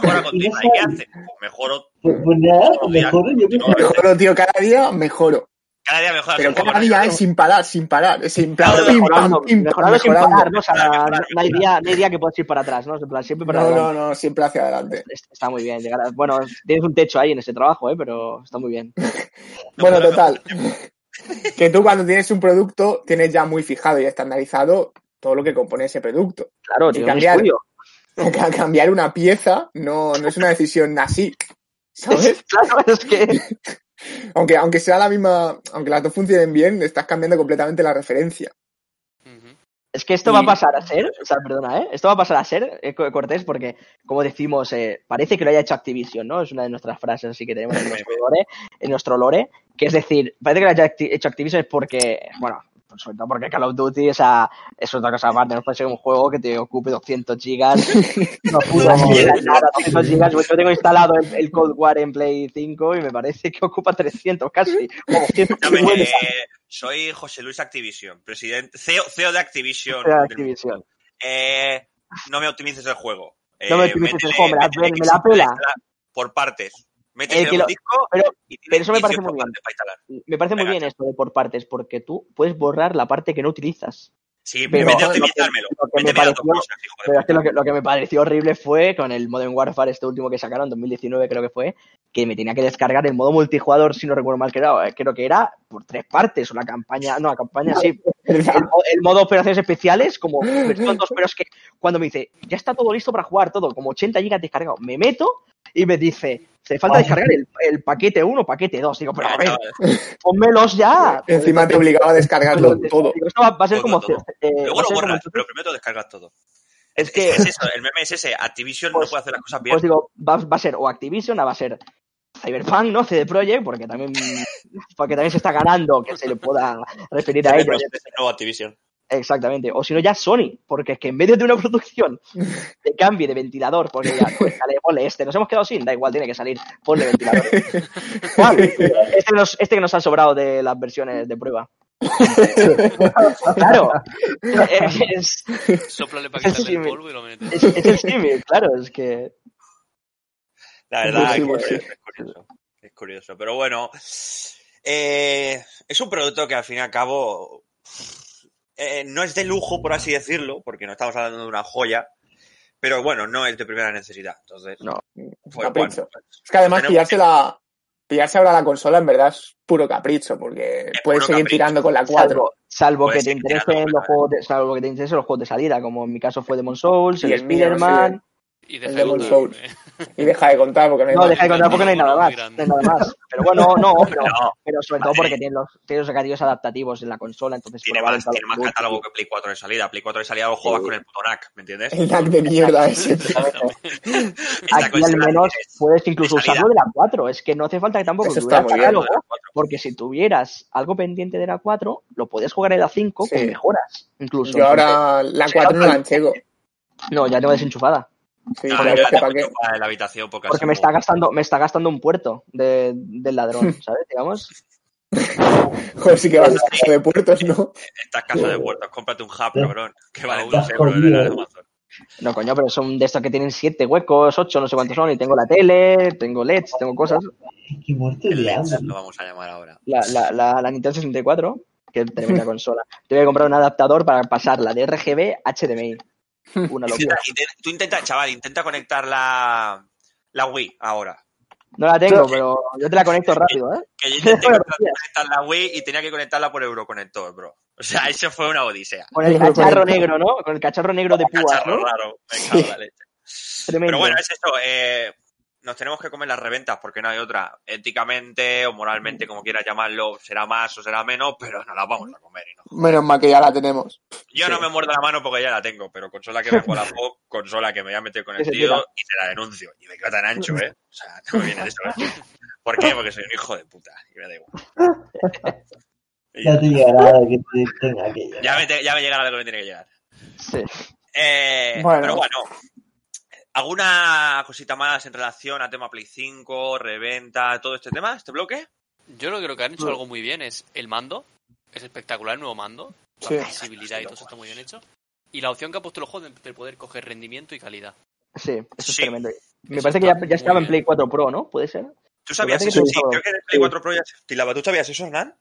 mejora continua. y ¿Y qué haces? Pues mejoro Pues, pues nada, todos los días, mejor yo qué sé. continuamente. Mejoro, tío, cada día mejoro. Cada día mejora. Pero cada día es sin parar, sin parar. Es sin plan, pim, Mejorando, pam, pim, pam, mejorando sin mejorando. parar, ¿no? O sea, Mejorar, no hay día, no hay día que puedas ir para atrás, ¿no? Siempre para No, adelante. no, no, siempre hacia adelante. Es- Está muy bien. llegar a- Bueno, tienes un techo ahí en ese trabajo, ¿eh? Pero está muy bien. No, Bueno, total. Que tú cuando tienes un producto tienes ya muy fijado y estandarizado todo lo que compone ese producto. Claro, Y un cambiar. Cambiar una pieza no, no es una decisión así. ¿Sabes? Claro, es que. Aunque, aunque sea la misma, aunque las dos funcionen bien, estás cambiando completamente la referencia. Es que esto va a pasar a ser, o sea, perdona, ¿eh? Esto va a pasar a ser, eh, Co- Cortés, porque, como decimos, eh, parece que lo haya hecho Activision, ¿no? Es una de nuestras frases así que tenemos en nuestro lore, en nuestro lore, que es decir, parece que lo haya acti- hecho Activision es porque, bueno, sobre todo porque Call of Duty esa, es otra cosa aparte, no puede ser un juego que te ocupe 200 gigas, No, mierda, nada, 200 gigas, pues yo tengo instalado el, el Cold War en Play 5 y me parece que ocupa 300 casi, o 250 Escúchame, eh, soy José Luis Activision, presidente, CEO, CEO de Activision. de del- Activision. Eh, no me optimices el juego. No me Eh, optimices el métele- juego, me la- métele me la pela. Por partes. Que un lo- disco pero- y tiene pero eso me parece 18 muy bien. Me parece muy Venga, bien esto de por partes, porque tú puedes borrar la parte que no utilizas. Sí, Pero vete a lo que- optimizármelo. lo que me pareció- Pero es que puta. lo que, lo que me pareció horrible fue con el Modern Warfare, este último que sacaron, 2019 creo que fue, que me tenía que descargar el modo multijugador, si no recuerdo mal que era, eh, creo que era por tres partes, o la campaña, no, la campaña sí, el, mo- el modo operaciones especiales como dos, pero es que cuando me dice, ya está todo listo para jugar, todo, como 80 gigas descargado, me meto y me dice, te falta Ah. descargar el, el paquete 1, paquete 2, digo, pero a ver, pónmelos ya. Encima te obligaba a descargarlo todo. Digo, esto va, va a ser Todo, como... todo. eh, Luego lo como- borras, pero primero te descargas todo. Es Es que- es eso, el meme es ese. Activision Pues- no puede hacer las cosas bien. Pues digo, va, va a ser o Activision, o va a ser Cyberpunk, ¿no? CD Projekt, porque también, porque también se está ganando que se le pueda referir a ellos. Es el nuevo Activision. Exactamente. O si no, ya Sony, porque es que en medio de una producción de cambio de ventilador, porque ya, pues, sale, ponle este, nos hemos quedado sin, da igual, tiene que salir, ponle ventilador. ¿Cuál? Este que, nos, este que nos ha sobrado de las versiones de prueba. claro. Es, Sóplale para quitarle Sí, el polvo y lo metes. es, es el símil, claro, es que. La verdad Sí, que sí. es curioso. Es curioso. Pero bueno, eh, es un producto que al fin y al cabo eh, no es de lujo, por así decirlo, porque no estamos hablando de una joya. Pero bueno, no es de primera necesidad. Entonces, No. pues, Capricho. bueno, Es que además Tenemos- pillarse la pillarse ahora la consola en verdad es puro capricho, porque puedes seguir capricho. tirando con la 4. Salvo, salvo que te interesen los juegos de, salvo que te interesen los juegos de salida, como en mi caso fue Demon Souls, Y el Spider-Man. Y El deja de Souls. contar, Y deja de contar porque no hay No, más. deja de contar porque no hay nada más. No hay nada más. Pero bueno, no, pero, No. pero sobre todo porque tiene los, tiene los adaptativos en la consola, entonces tiene más, en tiene más catálogo que Play 4 de salida. Play 4 de salida lo juegas con el puto NAC, ¿me entiendes? El lag de mierda ese. Aquí al menos puedes incluso de usarlo de la 4. Es que no hace falta que tampoco tuvieras catálogo, de la 4. porque si tuvieras algo pendiente de la 4, lo puedes jugar en la 5 Sí. con mejoras, incluso. Yo ahora la 4 no la enchego. No, ya tengo desenchufada. Sí, No, es la que tengo para qué. enchufada en la habitación porque, Porque me está gastando, me está gastando un puerto de, del ladrón, ¿sabes? Digamos. Joder, sí que vas a sacar de puertos, ¿no? Estás casa de puertos, cómprate un hub, cabrón, que vale dos euros de eh. Amazon. No, coño, pero son de estos que tienen siete huecos, ocho, no sé cuántos son, y tengo la tele, tengo LEDs, tengo cosas. Es que muerto El de Lens hambre. lo vamos a llamar ahora. La, la, la, la Nintendo 64, que es tremenda consola. Tengo que comprar un adaptador para pasarla de RGB a HDMI. Una locura. Tú intenta, chaval, intenta conectar la, la Wii ahora. No la tengo, pero yo te la conecto rápido, ¿eh? Que yo intenté conectar la Wii y tenía que conectarla por Euroconector, bro. O sea, eso fue una odisea. Con el cacharro negro, ¿no? Con el cacharro negro de Un púas, cacharro ¿no? raro, me cago en la leche. Tremendo. Pero bueno, es eso. eh, nos tenemos que comer las reventas porque no hay otra. Éticamente o moralmente, como quieras llamarlo, será más o será menos, pero no las vamos a comer. Y no. Menos mal que ya la tenemos. Yo Sí. no me muerdo la mano porque ya la tengo, pero consola que me mola poco, consola que me voy a meter con el tío y te la denuncio. Y me quedo tan ancho, ¿eh? O sea, no me viene de eso. ¿eh? ¿Por qué? Porque soy un hijo de puta y me da igual. Ya te llegará lo que te tenga que llegar. ya, me te- ya me llegará lo que me tiene que llegar. Sí. Eh, Bueno. Pero bueno, ¿alguna cosita más en relación a tema Play 5, reventa, todo este tema, este bloque? Yo lo que creo que han hecho algo muy bien es el mando. Es espectacular el nuevo mando. Sí. La accesibilidad y todo eso está muy bien hecho. Y la opción que ha puesto el juego de, de poder coger rendimiento y calidad. Sí, eso es Sí. tremendo. Me Eso parece que ya, estaba en Play bien. 4 Pro, ¿no? ¿Puede ser? ¿Tú sabías eso? Sí, sí. creo que en Play 4 Pro ya se estilaba. ¿Tú sabías eso, Hernán?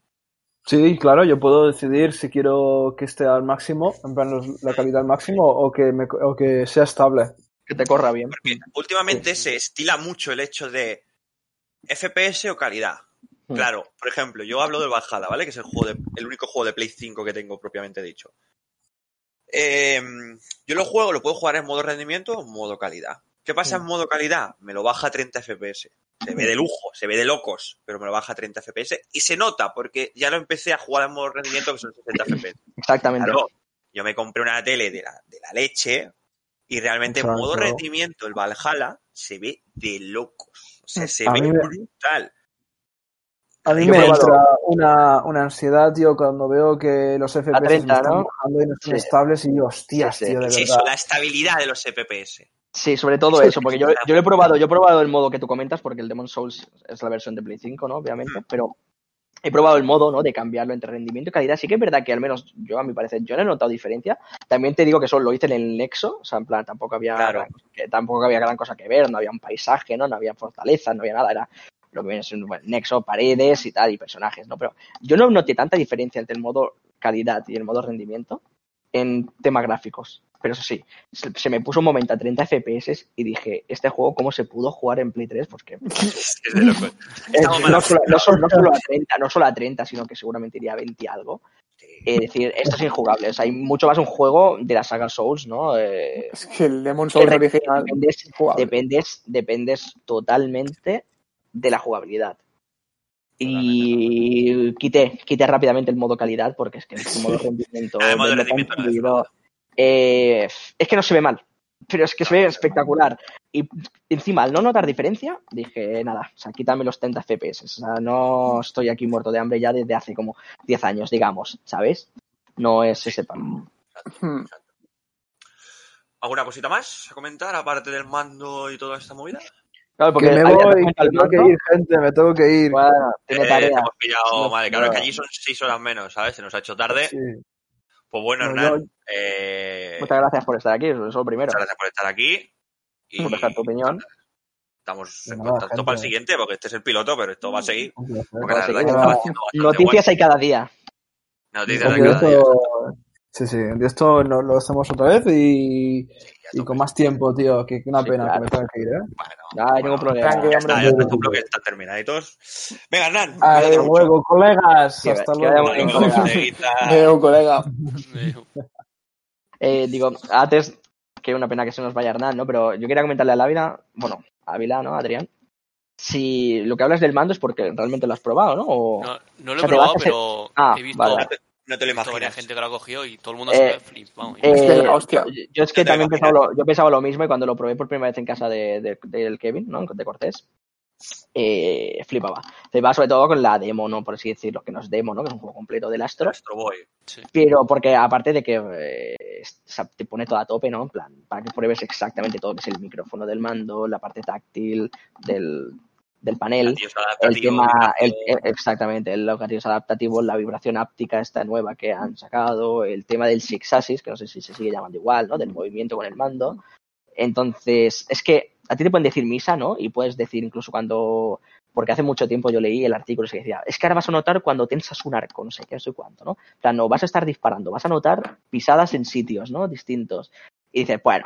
Sí, claro, yo puedo decidir si quiero que esté al máximo, en plan los- la calidad al máximo, o que, me, o que sea estable. Que te corra bien. Porque últimamente se estila mucho el hecho de FPS o calidad. Hmm. Claro, por ejemplo, yo hablo del Valhalla, ¿vale? Que es el, juego de- el único juego de Play 5 que tengo propiamente dicho. Eh, yo lo juego, lo puedo jugar en modo rendimiento o en modo calidad. ¿Qué pasa en modo calidad? Me lo baja a 30 FPS. Se ve de lujo, se ve de locos, pero me lo baja a 30 FPS y se nota porque ya lo empecé a jugar en modo rendimiento que son 60 FPS. Exactamente. Claro, yo me compré una tele de la, de la leche y realmente en modo rendimiento el Valhalla se ve de locos. O sea, se A ve me- brutal. A mí Yo me he probado- entra una, una ansiedad, tío, cuando veo que los FPS 30, están ¿no? bajando y no están Sí. estables y hostias, Sí, sí. tío, de verdad. eso, la estabilidad de los FPS. Sí, sobre todo Eso eso, es porque yo, yo lo he probado, yo he probado el modo que tú comentas, porque el Demon Souls es la versión de Play 5, ¿no? Obviamente, pero he probado el modo, ¿no? De cambiarlo entre rendimiento y calidad. Sí que es verdad que al menos yo, a mi parecer, yo no he notado diferencia. También te digo que eso lo hice en el Nexo, o sea, en plan, tampoco había, Claro. gran, que tampoco había gran cosa que ver, no había un paisaje, ¿no? No había fortalezas, no había nada, era lo que viene siendo bueno, Nexo, paredes y tal, y personajes, ¿no? Pero yo no noté tanta diferencia entre el modo calidad y el modo rendimiento en temas gráficos. Pero eso sí, se, me puso un momento a 30 FPS y dije, ¿este juego cómo se pudo jugar en Play 3? Pues que eh, no, solo, no solo- no solo a 30, no solo a 30, sino que seguramente iría a 20 y algo. Es decir, esto es injugable. O sea, hay mucho más un juego de la saga Souls, ¿no? Eh, Es que el Demon Souls original. dependes, dependes totalmente de la jugabilidad. Y quité, quité rápidamente el modo calidad porque es que el modo rendimiento, Ah, el modo rendimiento no es eh, es que no se ve mal, pero es que se ve espectacular. Y encima, al no notar diferencia, dije, nada, o sea, quítame los 30 FPS. O sea, no estoy aquí muerto de hambre ya desde hace como 10 años, digamos, ¿sabes? No es ese pan. Hmm. ¿Alguna cosita más a comentar, aparte del mando y toda esta movida? Claro, Que me voy, al tengo que ir, gente, me tengo que ir. Bueno, tiene Eh, tarea. hemos pillado, No, claro, es que allí son seis horas menos, ¿sabes? Se nos ha hecho tarde. Sí. Pues bueno, No, Hernán, yo- eh, Muchas gracias por estar aquí, eso es lo primero. muchas gracias por estar aquí. Y Por dejar tu opinión. Estamos en contacto gente. para el siguiente, porque este es el piloto, pero esto va a seguir. Porque Noticias guay. hay cada día. Noticias Porque de cada día. Sí, sí, de esto no, lo hacemos otra vez y, Sí, con más tiempo, tío, que que una Sí, pena claro. que me tenga que ir, ¿eh? Bueno, No hay ningún problema. Tranqui, ya hombre. está, ya está, estos bloques están terminaditos. Venga, Hernán, Hasta luego, colegas. Que- Hasta que luego. colega. Eh, digo, antes, que una pena que se nos vaya Hernán, ¿no? Pero yo quería comentarle a Ávila, bueno, a Ávila, ¿no? Adrián, si lo que hablas del mando es porque realmente lo has probado, ¿no? O... No, no lo O sea, he te probado, pero Ah, he visto, vale. No te, lo imaginas. gente que lo ha cogido y todo el mundo Eh, se ve flipado. Eh, hostia. yo, yo es que No también pensaba lo, yo pensaba lo mismo y cuando lo probé por primera vez en casa de, de- del Kevin, ¿no? De Cortés, eh, flipaba. Flipaba sobre todo con la demo, ¿no? Por así decirlo, que no es demo, ¿no? Que es un juego completo del Astro. Astro Boy. Pero porque aparte de que eh, te pone todo a tope, ¿no? En plan, para que pruebes exactamente todo, que es el micrófono del mando, la parte táctil del, del panel, el tema, el- el- exactamente, el- los gatillos adaptativos, la vibración áptica esta nueva que han sacado, el tema del six axis, que no sé si se sigue llamando igual, ¿no? Del movimiento con el mando. Entonces, es que a ti te pueden decir misa, ¿no? Y puedes decir incluso cuando, porque hace mucho tiempo yo leí el artículo que decía, es que ahora vas a notar cuando tensas un arco, no sé qué, no sé cuánto, ¿no? O sea, no vas a estar disparando, vas a notar pisadas en sitios, ¿no? Distintos. Y dices, bueno,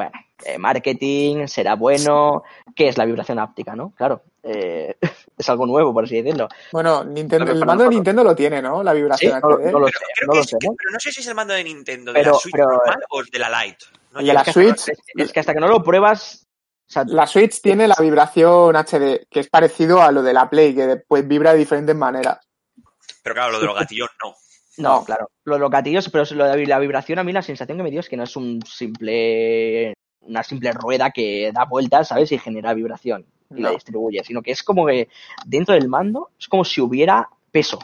bueno, eh, marketing, será bueno, ¿qué es la vibración áptica, no? Claro, eh, es algo nuevo, por así decirlo. Bueno, Nintendo, el mando de. Nintendo lo tiene, ¿no? La Sí, vibración no, lo- HD. no lo Pero, sé, creo no que lo es sé, que- ¿no? pero no sé si es el mando de Nintendo, de Pero- la Switch pero- normal o de la Lite. No Y llego. la Es Switch, es, es que hasta que no lo pruebas, o sea, la Switch tiene la vibración HD, que es parecido a lo de la Play, que pues vibra de diferentes maneras. Pero claro, lo de los gatillos no. No, claro. Lo de los gatillos, pero lo de la vibración, a mí la sensación que me dio es que no es un simple una simple rueda que da vueltas, ¿sabes? Y genera vibración y la No. distribuye, sino que es como que dentro del mando es como si hubiera peso,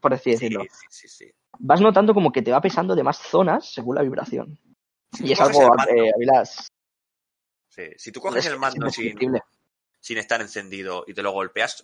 por así decirlo. sí, sí, sí. Vas notando como que te va pesando de más zonas según la vibración. Y es algo, eh, Si tú coges es- el mando es sin, estar encendido y te lo golpeas,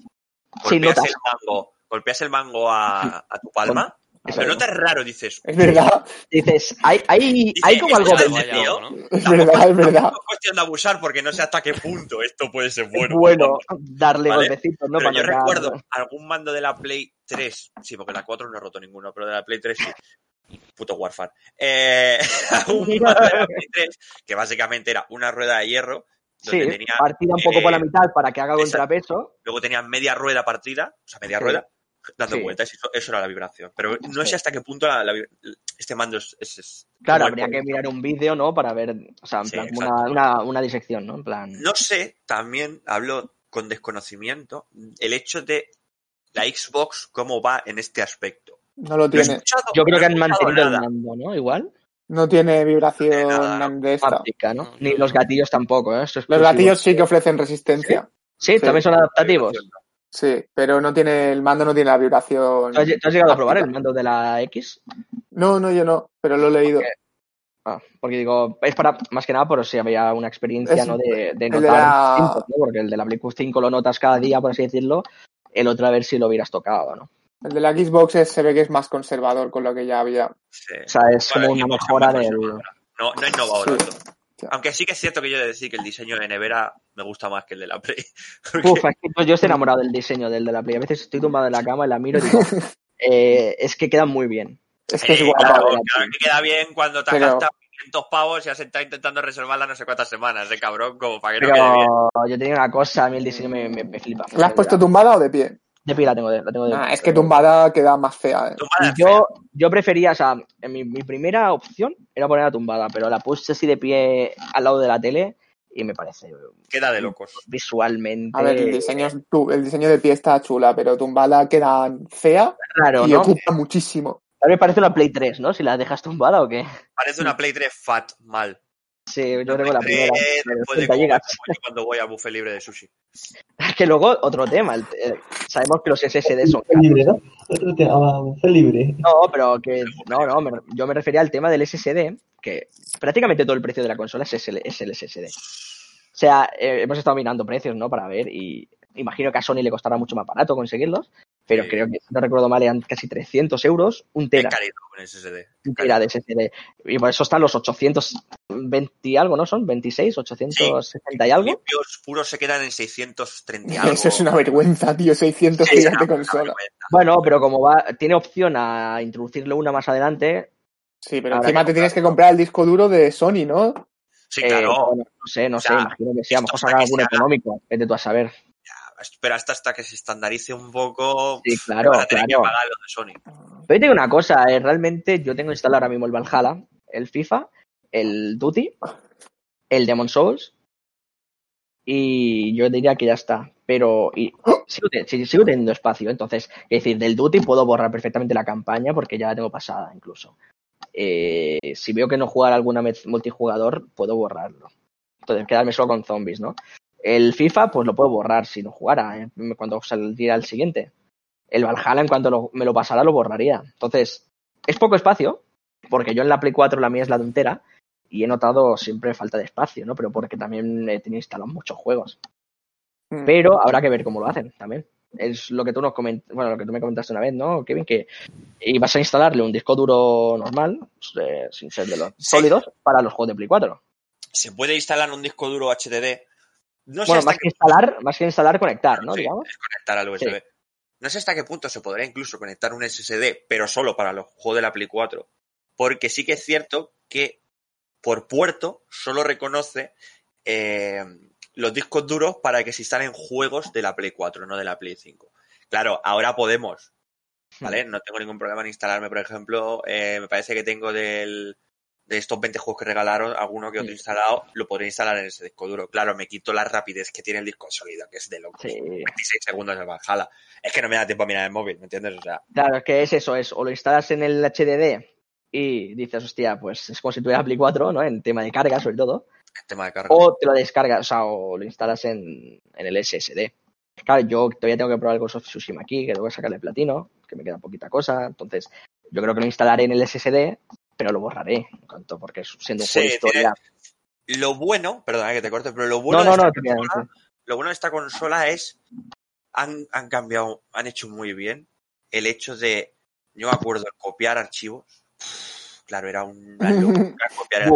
golpeas el mango, golpeas el mango a, a tu palma, Eso lo es. raro, dices. Es verdad, Dices, hay, hay, hay como algo tío. ¿no? es verdad, es verdad. No es cuestión de abusar porque no sé hasta qué punto esto puede ser bueno. bueno darle Vale. golpecitos, ¿no? Pero Para yo recuerdo algún mando de la Play 3, sí, porque la 4 no he roto ninguno, pero de la Play 3 sí. Puto Warfare. Eh, algún mando de la Play 3 que básicamente era una rueda de hierro donde Sí, tenía, partida un poco por la eh, mitad para que haga contrapeso. luego tenía media rueda partida, o sea, media Sí. rueda, dando Sí. vueltas. Eso, eso era la vibración. Pero no sé hasta qué punto la- la vib- este mando es. es- es- Claro, habría que mirar un vídeo, ¿no? Para ver, o sea, en Sí, plan, como exacto. una, una, una disección, ¿no? En plan. No sé, también hablo con desconocimiento, el hecho de la Xbox, cómo va en este aspecto. No lo tiene. Yo creo no que han mantenido el mando, ¿no? Igual. No tiene vibración de esta. Práctica, ¿no? Ni los gatillos tampoco, ¿eh? Los gatillos sí que ofrecen resistencia. Sí, Sí. también son adaptativos. Sí, pero no tiene el mando no tiene la vibración. ¿Tú has, tú has llegado a probar el mando de la X? No, no, yo no, pero lo he leído. Ah, porque digo, es para más que nada por si había una experiencia, Es- ¿no? De, de el de notar la- ¿no? Porque el de la Play 5 lo notas cada día, por así decirlo. El otro a ver si lo hubieras tocado, ¿no? El de la Xbox es- se ve que es más conservador con lo que ya había. Sí. O sea, es Bueno, como una mejora del... No, no he innovado Sí. tanto. Aunque sí que es cierto que yo he de decir que el diseño de nevera me gusta más que el de la Play. Porque- Uf, es que pues yo estoy enamorado del diseño del de la Play. A veces estoy tumbado en la cama y la miro y digo, eh, es que queda muy bien. Es que es guapa. claro, la claro que queda bien cuando te has Pero- gastado 500 pavos y has estado intentando reservarla no sé cuántas semanas, de cabrón, como para que no quede bien. Pero yo tenía una cosa, a mí el diseño me, me, me flipa. ¿La has puesto tumbada o de pie? De pie la tengo de, la tengo de Ah, es que tumbada queda más fea. eh. Tumbada Y es fea. yo, yo prefería, o sea, en mi, mi primera opción era ponerla tumbada, pero la puse así de pie al lado de la tele y me parece Queda de locos. visualmente A ver, el diseño, el diseño de pie está chula, pero tumbada queda fea raro, y ¿no? ocupa muchísimo. A mí me parece una Play 3, ¿no? Si la dejas tumbada o qué. Parece una Play 3 fat, mal. Sí, yo Una creo que la primera. 3 de después de 30 comer cuando voy a buffet libre de sushi. Que luego, otro tema. el- eh, sabemos que los SSD son libre, ¿no? Otro tema, fue libre. No, pero que. No, no, me- yo me refería al tema del SSD, que prácticamente todo el precio de la consola es, el- es el SSD. O sea, eh, hemos estado mirando precios, ¿no? Para ver, y imagino que a Sony le costará mucho más barato conseguirlos, pero Sí. creo que, si no recuerdo mal, eran casi 300 euros, un tera, carito con SSD. un tera de SSD. Y por eso están los 820 y algo, ¿no? Son 26, 860 y algo. Limpios puros se quedan en 630 y algo. Eso es una vergüenza, tío. 600 Sí, gigas una- de consola. Bueno, pero como va, tiene opción a introducirle una más adelante, Sí, pero encima te tienes que comprar el disco duro de Sony, ¿no? Sí, eh, claro. bueno, no sé, no O sea, sé, imagino que sí, a lo mejor sacar algún haga. económico, vete tú a saber. Pero hasta, hasta que se estandarice un poco. Sí, claro, van a tener claro. que pagar los de Sony. Pero yo te digo una cosa, eh, realmente yo tengo instalado ahora mismo el Valhalla, el FIFA, el Duty, el Demon Souls y yo diría que ya está. Pero y, sigo, sigo teniendo espacio, entonces, es decir, del Duty puedo borrar perfectamente la campaña porque ya la tengo pasada incluso. Eh, si veo que no jugar alguna vez multijugador, puedo borrarlo. Entonces, quedarme solo con zombies, ¿no? El FIFA, pues lo puedo borrar si no jugara, eh, cuando saliera el siguiente el Valhalla, en cuanto lo- me lo pasara, lo borraría. Entonces, es poco espacio, porque yo en la Play 4 la mía es la de entera, y he notado siempre falta de espacio, ¿no? Pero porque también he tenido instalados muchos juegos. Mm. Pero habrá que ver cómo lo hacen también. Es lo que tú nos coment bueno, lo que tú me comentaste una vez, ¿no, Kevin? Que ibas a instalarle un disco duro normal, eh, sin ser de los Sí. sólidos, para los juegos de Play 4. Se puede instalar un disco duro HDD. No sé Bueno, más que instalar, más que instalar, conectar, ¿no? Sí, Digamos. es conectar al USB. No sé hasta qué punto se podrá incluso conectar un SSD, pero solo para los juegos de la Play 4. Porque sí que es cierto que por puerto solo reconoce eh, los discos duros para que se instalen juegos de la Play 4, no de la Play 5. Claro, ahora podemos, ¿vale? No tengo ningún problema en instalarme, por ejemplo, eh, me parece que tengo del, de estos 20 juegos que regalaron, alguno que otro Sí. instalado, lo podré instalar en ese disco duro. Claro, me quito la rapidez que tiene el disco sólido, que es de loco. Sí. 26 segundos de Valhalla. Es que no me da tiempo a mirar el móvil, ¿me entiendes? O sea, Claro, es que es eso, es o lo instalas en el HDD y dices, hostia, pues es como si tuvieras Play 4, ¿no? En tema de carga, sobre todo. el tema de carga. O te lo descargas, o sea, o lo instalas en, en el SSD. Claro, yo todavía tengo que probar el Ghost of Tsushima aquí, que tengo que sacarle platino, que me queda poquita cosa. Entonces, yo creo que lo instalaré en el SSD, pero lo borraré, en cuanto, porque siendo un Sí, juego de historia. Lo bueno, perdona que te corte, pero lo bueno, No, no, de no, esta efectivamente. consola, lo bueno de esta consola es han, han cambiado, han hecho muy bien el hecho de, yo me acuerdo, copiar archivos. Claro, era locura copiar.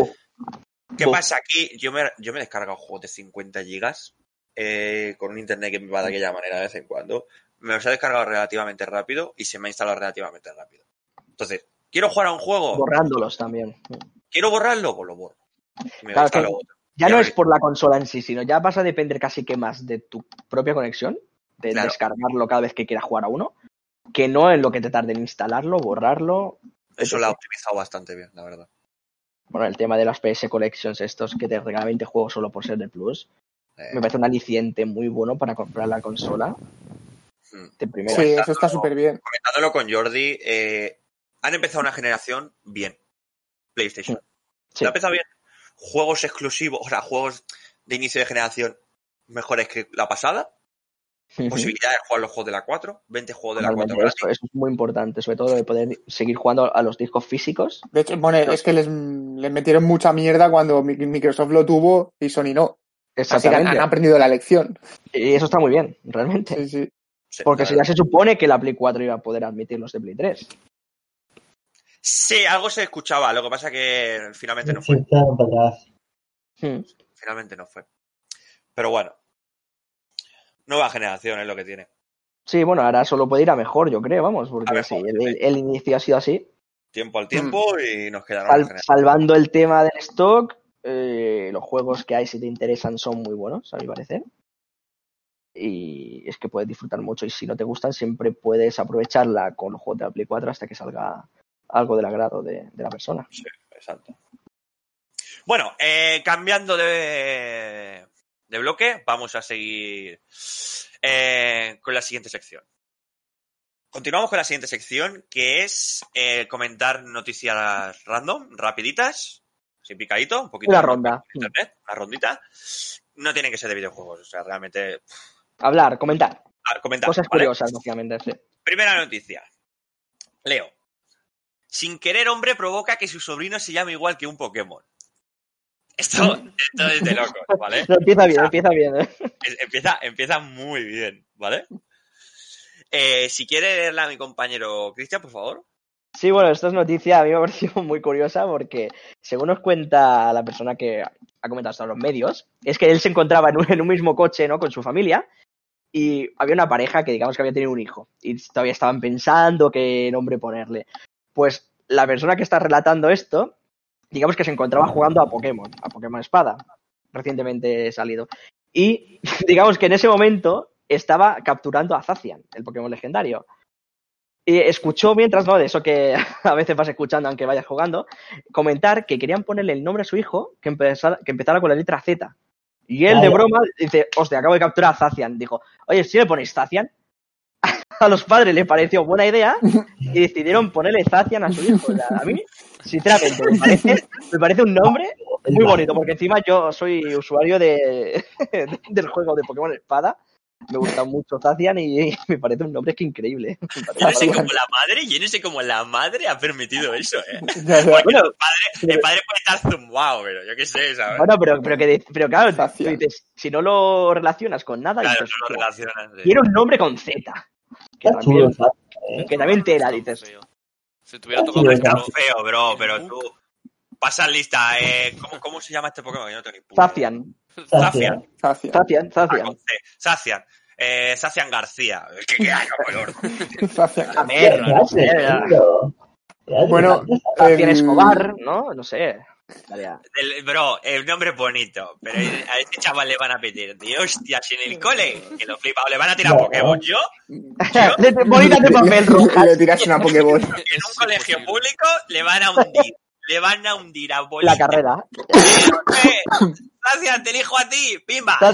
¿Qué pasa aquí? Yo me, yo me he descargado juegos de 50 gigas eh, con un internet que me va de aquella manera de vez en cuando. Me los he descargado relativamente rápido y se me ha instalado relativamente rápido. Entonces, ¿quiero jugar a un juego? borrándolos también. ¿Quiero borrarlo? Pues lo borro. Me Claro, que- otro. Ya Ya no lo es por la consola en sí, sino ya vas a depender casi que más de tu propia conexión, de Claro. descargarlo cada vez que quieras jugar a uno, que no en lo que te tarde en instalarlo, borrarlo. Eso lo ha optimizado bastante bien, la verdad. Bueno, el tema de las PS Collections, estos que te regalan 20 juegos solo por ser del Plus, Eh, me parece un aliciente muy bueno para comprar la consola mm. de primera. Sí, eso está súper bien. Comentándolo con Jordi, eh, han empezado una generación bien. PlayStation. Sí. Ha empezado bien. Juegos exclusivos, o sea, juegos de inicio de generación mejores que la pasada. Posibilidad de jugar los juegos de la 4. 20 juegos de la 4 Totalmente, eso, eso es muy importante, sobre todo de poder seguir jugando a los discos físicos. De hecho, bueno, es que les, les metieron mucha mierda cuando Mi- Microsoft lo tuvo y Sony no. Así que han, Exactamente. han aprendido la lección. Y eso está muy bien, realmente. Sí, sí. Sí, Porque si ya se supone que la Play 4 iba a poder admitir los de Play 3. Sí, algo se escuchaba. Lo que pasa que finalmente no fue. Hmm. Finalmente no fue. Pero bueno. Nueva generación es lo que tiene. Sí, bueno, ahora solo puede ir a mejor, yo creo, vamos, porque sí, el, inicio ha sido así. Tiempo al tiempo y nos quedará Sal- salvando el tema del stock, eh, los juegos que hay, si te interesan, son muy buenos, a mi parecer. Y es que puedes disfrutar mucho. Y si no te gustan, siempre puedes aprovecharla con los juegos de la Play 4 hasta que salga algo del agrado de, de la persona. Sí, exacto. Bueno, eh, cambiando de, de bloque, vamos a seguir eh, con la siguiente sección. Continuamos con la siguiente sección, que es eh, comentar noticias random, rapiditas, sin picadito, un poquito Una ronda. internet, una rondita. No tienen que ser de videojuegos, o sea, realmente Hablar, comentar. ah, comentar. Cosas ¿vale? curiosas, básicamente. sí. Primera noticia. Leo. Sin querer, hombre provoca que su sobrino se llame igual que un Pokémon. Esto, esto es de locos, ¿vale? No, empieza bien, empieza bien. ¿eh? Empieza, empieza muy bien, ¿vale? Eh, si quiere leerla a mi compañero Cristian, por favor. Sí, bueno, esta es noticia, a mí me ha parecido muy curiosa porque, según nos cuenta la persona que ha comentado hasta los medios, es que él se encontraba en un, en un mismo coche, ¿no? Con su familia y había una pareja que, digamos, que había tenido un hijo y todavía estaban pensando qué nombre ponerle. Pues la persona que está relatando esto, digamos que se encontraba jugando a Pokémon, a Pokémon Espada, recientemente salido. Y digamos que en ese momento estaba capturando a Zacian, el Pokémon legendario. Y escuchó mientras, ¿no? De eso que a veces vas escuchando aunque vayas jugando, comentar que querían ponerle el nombre a su hijo que empezara, que empezara con la letra Z. Y él, de broma, dice, hostia, acabo de capturar a Zacian. Dijo, oye, si le ponéis Zacian. A los padres les pareció buena idea y decidieron ponerle Zacian a su hijo. O sea, a mí, sinceramente, me parece, me parece un nombre muy bonito, porque encima yo soy usuario de, del juego de Pokémon Espada. Me gusta mucho Zacian y me parece un nombre que increíble. Yo no sé cómo la madre, yo no sé cómo la madre ha permitido eso, ¿eh? Bueno, el, padre, el padre puede estar zumbado, pero yo qué sé, ¿sabes? Bueno, pero, pero, que, pero claro, dices, si no lo relacionas con nada, claro, dices, no lo "Hostia, relacionan. sí. tiene un nombre con Z. Que Está chulo, también, ¿sabes? ¿Eh? que también tela, dices. Feo. Si te hubiera Sí, tocado verdad. está feo, bro, pero tú. Pasa lista, eh, ¿cómo, ¿cómo se llama este Pokémon? Yo no tengo ni puta. Zacian, Zacian. Zacian, Zacian. con C. Sacian. Eh, Sacian García. ¿Qué? ¿Qué haces? Bueno, Zacian el- Escobar, ¿no? No sé. El- bro, el nombre es bonito, pero a este chaval le van a pedir de hostias en el cole, que lo flipa, o le van a tirar No. Pokémon. Yo, Bolitas de papel rojas. Le tiras una Pokéball. en un colegio público, le van a hundir. Le van a hundir a bolita. La carrera. Sacian, te elijo a ti, pimba. A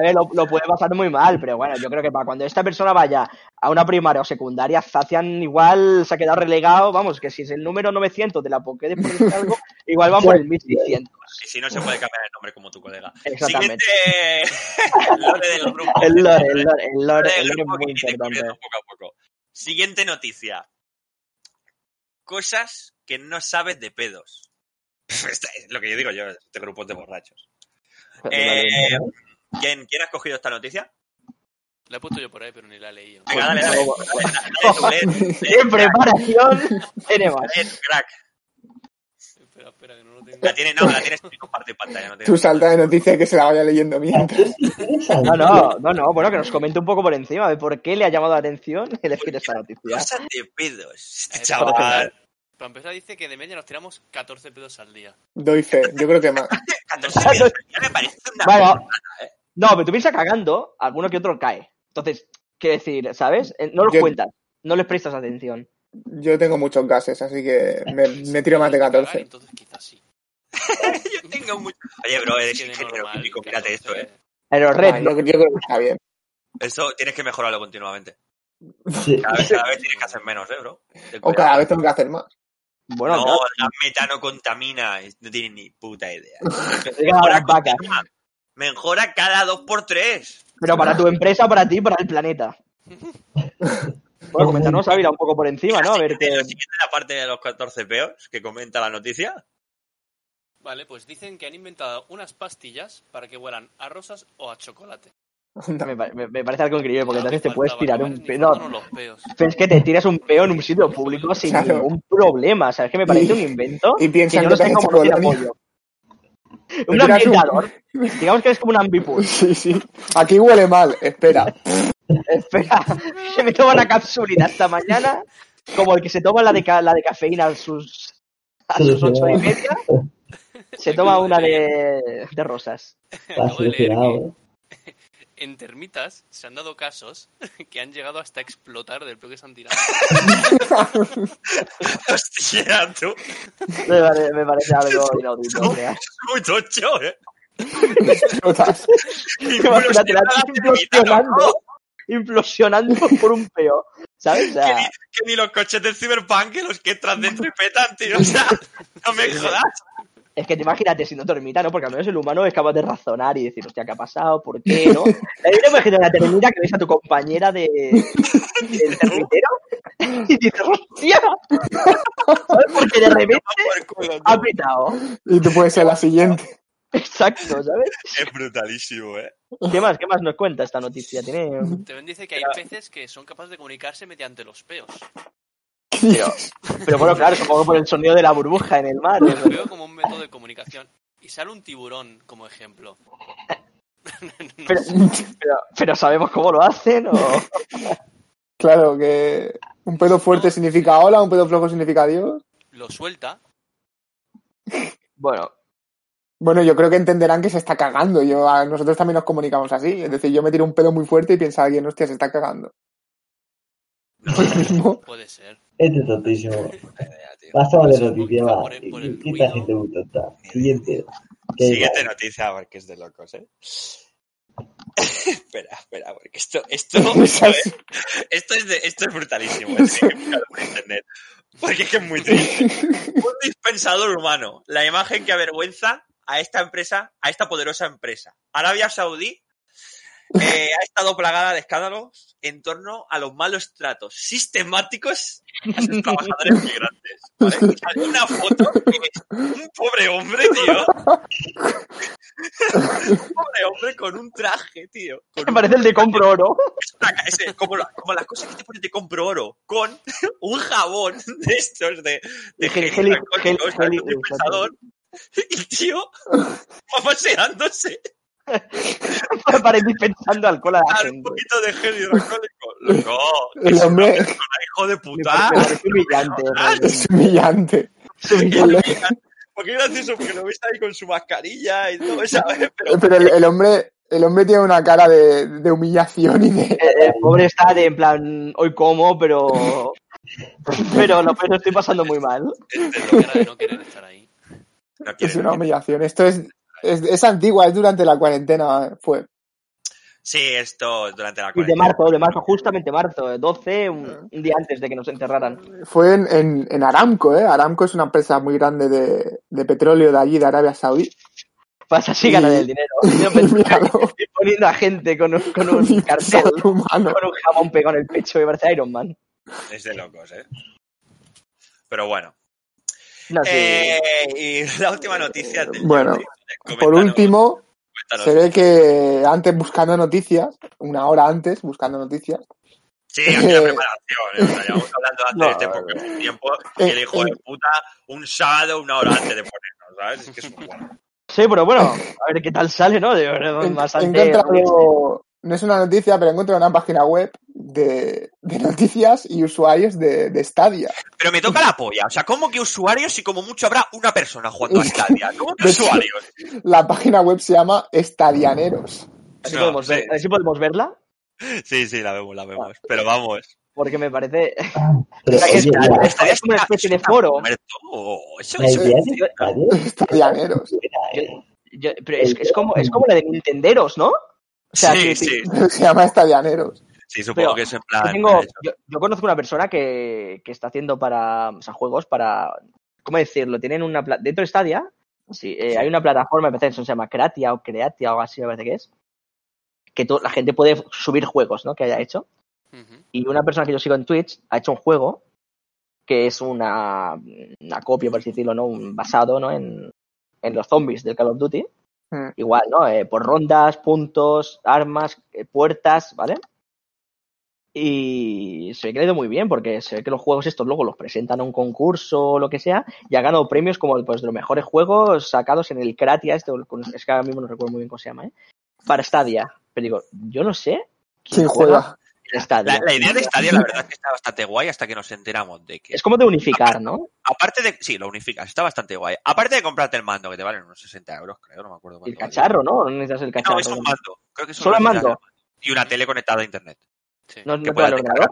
ver, lo, lo puede pasar muy mal, pero bueno, yo creo que para cuando esta persona vaya a una primaria o secundaria, Zacian igual se ha quedado relegado, vamos, que si es el número 900 de la Pokédex por algo, igual va por el 1600. Y si no se puede cambiar el nombre como tu colega. Exactamente. Siguiente lore del grupo. El lore, el lore, el lore, Lore el del lore es grupo muy importante. poco a poco. Siguiente noticia. Cosas que no sabes de pedos. Es lo que yo digo yo, este grupo de borrachos. Eh, ¿quién, ¿Quién ha escogido esta noticia? La he puesto yo por ahí, pero ni la he leído. Venga, dale, dale. Dale, dale, dale, lee, lee, En preparación tenemos. lee, crack. Espera, espera, que no lo tengo. La tiene, no, la tienes en compartir pantalla. No Tu salta de noticias que se la vaya leyendo mientras. No, no, no, no, bueno, que nos comente un poco por encima de por qué le ha llamado la atención elegir esta noticia. Cosas de pedos. Este chaval. Para empezar, dice que de media nos tiramos 14 pedos al día. Doy fe, yo creo que más. 14 pedos. Ya me parece una Bueno, no, pero tú piensas cagando, alguno que otro cae. Entonces, quiero decir, ¿sabes? Eh, No los Yo- cuentas. No les prestas atención. Yo tengo muchos gases, así que me, me tiro más de Cagar, 14. Entonces quizás sí. Yo tengo mucho. Oye, bro, eres ingeniero químico, mírate esto, eh. Aerored, Ay, yo, yo creo que está bien. Eso tienes que mejorarlo continuamente. Sí. Cada vez, cada vez tienes que hacer menos, eh, bro. O cada vez tengo que hacer más. Bueno, no, claro, gas metano contamina. No tienes ni puta idea. a las vacas. Mejora cada dos por tres. Pero para tu empresa, para ti, para el planeta. Bueno, coméntanos, Ávila, un poco por encima, ¿no? A ver qué... La parte de los 14 peos que comenta la noticia. Vale, pues dicen que han inventado unas pastillas para que huelan a rosas o a chocolate. Me, me- me parece algo increíble, porque No entonces te puedes tirar un faltan No, los peos. pero es que te tiras un peo en un sitio público sin Claro. ningún problema. ¿Sabes? Que me parece un invento. Y piensan que yo que no sé cómo no apoyo. Un tiras un- ambientador. Digamos que es como un ambipur. Sí, sí. Aquí huele mal. Espera. Espera, que me toma una capsulita esta mañana, como el que se toma la de, ca- la de cafeína a sus, a sus ocho y media, se toma una de, de rosas. Está En termitas se han dado casos que han llegado hasta explotar del peo que se han tirado. Hostia, tú. Me parece, me parece algo inaudito. Es muy tocho, eh. Explotas. Imagínate la implosionando, implosionando por un peo. ¿Sabes? O Que ni, sea, que ni los coches del Cyberpunk que los que entran dentro y petan, tío. O sea, no me jodas. Es que te imagínate siendo termita, ¿no? Porque al menos el humano es capaz de razonar y decir, hostia, ¿qué ha pasado? ¿Por qué? ¿No? Te imaginas la termita que ves a tu compañera de, del termitero y dices, hostia, ¿sabes? Porque de repente ha pitado. Y tú puedes ser la siguiente. Exacto, ¿sabes? Es brutalísimo, eh. ¿Qué más? ¿Qué más nos cuenta esta noticia? Tiene... También dice que hay peces que son capaces de comunicarse mediante los peos. Pero, pero bueno, claro, supongo por el sonido de la burbuja en el mar. Lo veo como un método de comunicación. Y sale un tiburón como ejemplo. Pero, pero, pero ¿sabemos cómo lo hacen? O... Claro que un pedo fuerte significa hola, un pedo flojo significa adiós. Lo suelta. Bueno, Bueno, yo creo que entenderán que se está cagando. Yo, a nosotros también nos comunicamos así. Es decir, yo me tiro un pedo muy fuerte y piensa alguien, hostia, se está cagando. Lo mismo. Puede ser. Este tío. Pasamos de noticia, va. por el- por el ¿Qué esta gente muy tonta? Siguiente. ¿Qué Siguiente noticia, porque es de locos, eh. espera, espera, porque esto, esto, esto, es, esto es, de- esto es brutalísimo. Es que buscarlo por internet. Porque es que es muy triste. Un dispensador humano. La imagen que avergüenza a esta empresa, a esta poderosa empresa. Arabia Saudí eh, ha estado plagada de escándalos en torno a los malos tratos sistemáticos a sus trabajadores migrantes. ¿vale? Hay una foto que es un pobre hombre, tío. un pobre hombre con un traje, tío. Con me un- parece el de compro oro. ese- como, como las cosas que te ponen de compro oro, con un jabón de estos de, de Gel- gel gel- para ir dispensando alcohol a la a un gente. poquito de gel hidroalcohólico. Loco, El es hombre- una persona, hijo de puta. me parece humillante. Es humillante. Es humillante. Porque es gracioso, porque lo ves ahí con su mascarilla y todo, ¿sabes? Pero, Pero el, el hombre, el hombre tiene una cara de, de humillación y de. El, el pobre está de en plan, hoy como, pero. Pero lo pero estoy pasando muy mal. este, cara de no querer estar ahí. no Es una humillación. Esto es, es, es antigua, es durante la cuarentena. Fue. Sí, esto durante la Y de cuarentena. marzo, de marzo, justamente marzo, eh, 12, un, un día antes de que nos encerraran. Fue en, en, en Aramco, ¿eh? Aramco es una empresa muy grande de, de petróleo de allí, de Arabia Saudí. Pasa así Y- ganan el dinero. Yo pensé que estoy poniendo a gente con un, con un cartel, humano. con un jamón pegado en el pecho que parece Iron Man. Es de locos, ¿eh? Pero bueno. No, sí. Eh, y la última noticia. del Bueno. Por último, se ve que antes buscando noticias, una hora antes buscando noticias, Sí, aquí la preparación. ¿eh? O sea, llevamos hablando antes No, de este poco tiempo. Y el hijo de puta, un sábado, una hora antes de ponernos, ¿sabes? Es que es bueno. Sí, pero bueno, a ver qué tal sale, ¿no? De más he antes. encontrado, no es una noticia, pero he encontrado una página web de, de noticias y usuarios de, de Stadia. Pero me toca la polla. O sea, ¿cómo que usuarios y como mucho habrá una persona jugando a Stadia? ¿Cómo que usuarios? La página web se llama Stadianeros. Así No, podemos, ver- sí. así podemos verla. Sí, sí, la vemos, la vemos. Pero vamos. Porque me parece. Pero, O sea, que oye, es- la, estaría como una especie de foro. Oh, Eso Estadianeros. pero es, es como, es como la de Nintenderos, ¿no? O sea, Sí, que- sí. Se llama Estadianeros. Sí, supongo Pero que es en Yo, plan. tengo- eso. yo, yo conozco una persona que, que está haciendo para o sea, juegos para. ¿Cómo decirlo? Tienen una. pla- Dentro de Stadia, sí, eh, hay una plataforma, me parece que se llama Creatia o Creatia o algo así, me parece que es. Que to- la gente puede subir juegos, ¿no? Que haya hecho. Y una persona que yo sigo en Twitch ha hecho un juego que es una, una copia, por así decirlo, ¿no? Un basado, ¿no? En, en los zombies del Call of Duty. Mm. Igual, ¿no? Eh, por rondas, puntos, armas, eh, puertas, ¿vale? Y se ve que le ha ido muy bien porque se ve que los juegos estos luego los presentan a un concurso o lo que sea y ha ganado premios como pues, de los mejores juegos sacados en el Kratia, este, es que ahora mismo no recuerdo muy bien cómo se llama, ¿eh? Para Stadia. Pero digo, yo no sé ¿Quién juega? La, la idea de Stadia, la verdad es que está bastante guay hasta que nos enteramos de que. Es como de unificar, ¿no? Aparte de. Sí, lo unificas, está bastante guay. Aparte de comprarte el mando, que te valen unos 60 euros, creo, no me acuerdo El cuánto. vale. cacharro, ¿no? No necesitas el cacharro. No, es un mando. Creo que ¿Solo el mando? Y una tele conectada a internet. Sí. No, Que no el ordenador.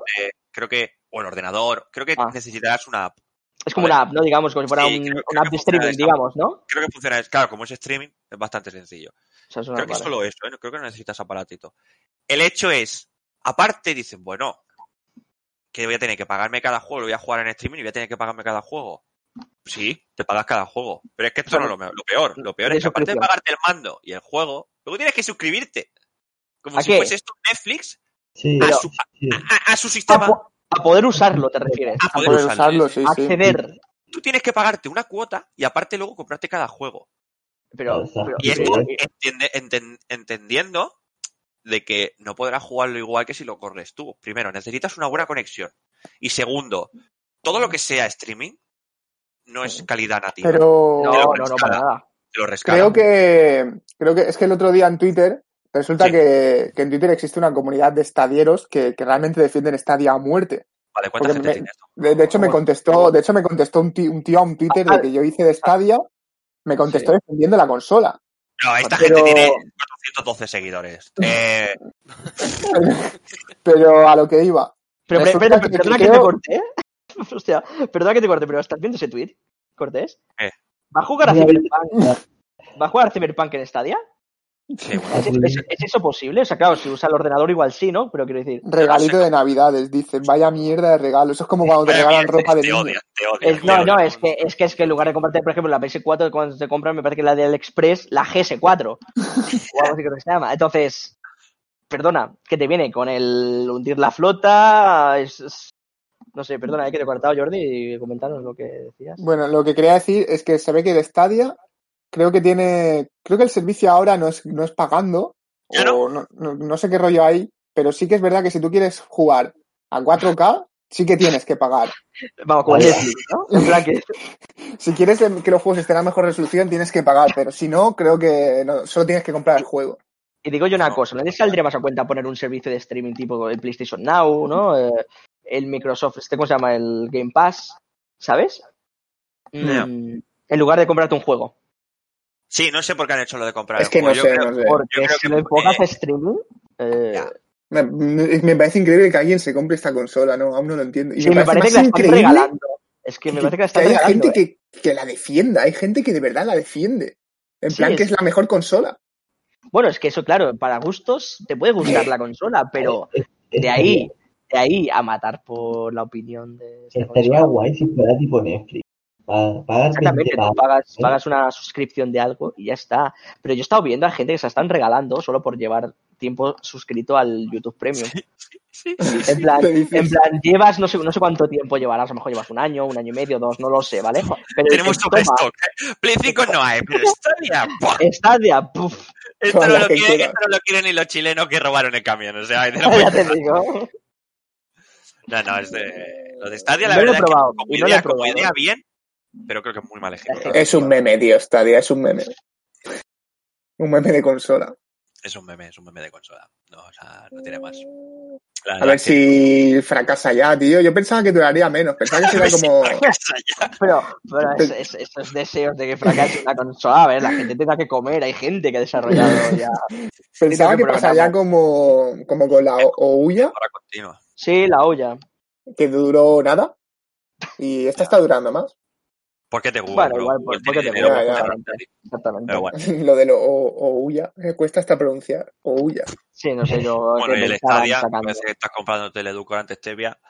creo que. O el ordenador. Creo que Ah. necesitarás una app. Es como una app, ¿no? Digamos, como si fuera Sí, un, creo- una creo app de streaming, esta digamos, ¿no? Creo que funciona. Claro, como es streaming, es bastante sencillo. sea, es Creo que es vale. solo eso, ¿eh? creo que no necesitas aparatito. El hecho es, aparte dicen, bueno, que voy a tener que pagarme cada juego, lo voy a jugar en streaming y voy a tener que pagarme cada juego. Sí, te pagas cada juego. Pero es que esto no es lo, lo peor. Lo peor es que aparte de pagarte el mando y el juego, luego tienes que suscribirte. Como ¿A si qué? fuese esto Netflix Sí, a, su, sí. a- a su A, sistema. po- a poder usarlo, te refieres. A A poder poder usarlo. sí, sí. Acceder. Tú tienes que pagarte una cuota y aparte luego comprarte cada juego. Pero, Y esto entiende- enten- entendiendo de que no podrás jugarlo igual que si lo corres tú. Primero, necesitas una buena conexión. Y segundo, todo lo que sea streaming no es calidad nativa. Pero no, Pero no, no, para rescala. nada. Te lo rescala. creo que creo que es que el otro día en Twitter resulta Sí. que, que en Twitter existe una comunidad de estadieros que, que realmente defienden Stadia a muerte. Vale, ¿cuánta gente me- tiene esto? De, de hecho me contestó, de hecho me contestó un tío, un tío a un Twitter de que yo hice de Stadia, me contestó defendiendo la consola. No, esta pero- gente tiene 412 seguidores. Eh, Pero a lo que iba. Pero, pero, que perdona que creo- te corté. Hostia, perdona que te corte, pero ¿estás viendo ese tweet, Cortés? ¿Va a jugar a Cyberpunk? ¿Va a jugar a Cyberpunk en Stadia? Sí, bueno. ¿Es, es- es eso posible? O sea, claro, si usa el ordenador igual sí, ¿no? Pero quiero decir... Regalito de navidades, dicen, vaya mierda de regalo. Eso es como cuando te regalan ropa de te niño. te es- te no, no, es que, es que es que en lugar de comprarte, por ejemplo, la PS4, cuando te compran, me parece que la de AliExpress, la GS4. o algo así que se llama. Entonces, perdona, que te viene con el hundir la flota, es- es- no sé, perdona, hay que te he cortado, Jordi, y comentanos lo que decías. Bueno, lo que quería decir es que se ve que el Stadia creo que tiene, creo que el servicio ahora no es, no es pagando, ¿Ya o no, no, no sé qué rollo hay, pero sí que es verdad que si tú quieres jugar a 4K, sí que tienes que pagar. Vamos, como. Netflix, ¿no? En plan que... Si quieres que los juegos estén a mejor resolución, tienes que pagar, pero si no, creo que no, solo tienes que comprar el juego. Y digo yo una No. cosa, ¿no les saldría más a cuenta poner un servicio de streaming tipo el PlayStation Now, ¿no? Eh, el Microsoft, este, ¿cómo se llama? El Game Pass, ¿sabes? Mm, en lugar de comprarte un juego. Sí, no sé por qué han hecho lo de comprar Es el que no juego. Yo sé, creo- no sé. Porque creo si que lo enfocas streaming, eh. Me, parece increíble que alguien se compre esta consola, ¿no? Aún no lo entiendo. Y sí, me parece más que la están increíble regalando. Es que me parece que la están haya regalando. gente ¿eh? que, que la defienda, hay gente que de verdad la defiende. En Sí, plan que es- la mejor consola. Bueno, es que eso, claro, para gustos te puede gustar la consola, pero de ahí, de ahí a matar por la opinión de esta Estaría consola. guay si fuera tipo Netflix. Pa- Pagas 20 Exactamente, tú pagas, ¿eh? pagas una suscripción de algo y ya está. Pero yo he estado viendo a gente que se están regalando solo por llevar tiempo suscrito al YouTube Premium. Sí, En plan, en plan, llevas, no sé, no sé cuánto tiempo llevarás, a lo mejor llevas un año, un año y medio, dos, no lo sé, ¿vale? Pero Tenemos toma, stock. ¿eh? Play 5 no hay, pero Stadia. Stadia, puf, Esto no, lo quieren, esto no lo quieren ni los chilenos que robaron el camión. O sea, ya te digo. No, no, es de. Lo de Stadia, la No lo he verdad es que probado, como y no lo he idea, como idea bien, pero creo que es muy mal ejecutado. Es un meme, tío, Stadia, es un meme. Un meme de consola. Es un meme, es un meme de consola. No, o sea, no tiene más. La A ver que- si fracasa ya, tío. Yo pensaba que duraría menos. Pensaba que sería como. Pero, pero es- es- esos deseos de que fracase una consola, a ver, la gente tenga que comer, hay gente que ha desarrollado ya. Pensaba que pasaría como, como con la Ouya, Ahora continua. Sí, la olla. que duró nada. Y esta está durando más. ¿Por qué te gusta, Bueno, bro? igual, Igual ¿por qué tiene te gusta? Exactamente. Pero bueno. Lo de lo O- Ouya. Me cuesta hasta pronunciar. Ouya. Sí, no sé yo. Bueno, y el Stadia, parece que estás comprando teleedulcorante stevia.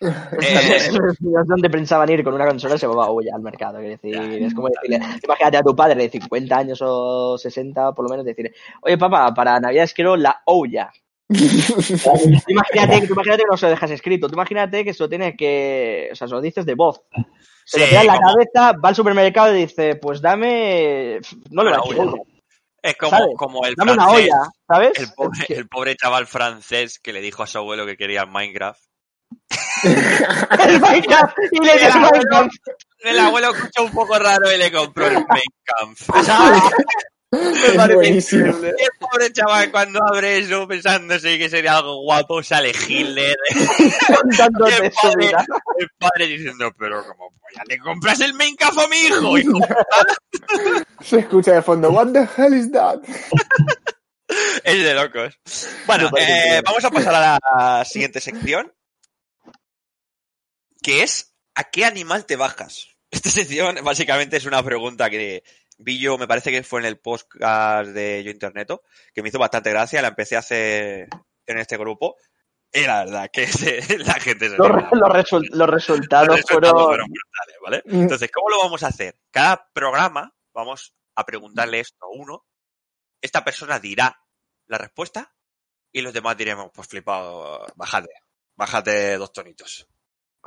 Eh, es donde pensaban ir con una consola se va olla al mercado. quiero decir, es como decirle, imagínate a tu padre de 50 años o 60, por lo menos, decirle, oye papá, para Navidades quiero la olla. Tú imagínate, tú imagínate que no se lo dejas escrito, tú imagínate que se lo tienes que, o sea, se lo dices de voz. Se Sí, le queda en la como- cabeza, va al supermercado y dice, pues dame, no le olla. olla, Es como, ¿sabes? como el dame una francés, olla, ¿sabes? el pobre, el pobre chaval francés que le dijo a su abuelo que quería el Minecraft. el Minecraft, y le dice El abuelo- Minecraft. El abuelo escuchó un poco raro y le compró el Minecraft. Me parece Buenísimo. increíble. Y el pobre chaval cuando abre eso pensándose que sería algo guapo sale Hitler. contándote El padre, el padre diciendo, pero como ya le compras el Minecraft a mi hijo. hijo?". Se escucha de fondo. What the hell is that? Es de locos. Bueno, eh, vamos a pasar a la siguiente sección. Que es ¿a qué animal te bajas? Esta sección básicamente es una pregunta que vi yo, me parece que fue en el podcast de Yo Interneto, que me hizo bastante gracia, la empecé a hacer en este grupo. Y la verdad que se- la gente se Los, los resul- los resultados Los resultados fueron... fueron brutales, ¿vale? Mm. Entonces, ¿cómo lo vamos a hacer? Cada programa vamos a preguntarle esto a uno. Esta persona dirá la respuesta y los demás diremos, pues flipado, bájate, bájate dos tonitos.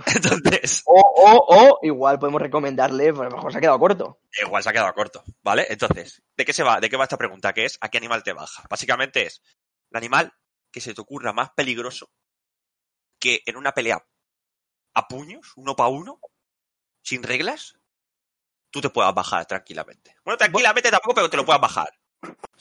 Entonces, O, o, o igual podemos recomendarle, pues a lo mejor se ha quedado corto. igual se ha quedado corto, ¿vale? Entonces, ¿de qué se va? ¿De qué va esta pregunta? Que es ¿a qué animal te baja? Básicamente es el animal que se te ocurra más peligroso que en una pelea a puños, uno para uno, sin reglas, tú te puedas bajar tranquilamente. Bueno, tranquilamente tampoco, pero te lo puedas bajar.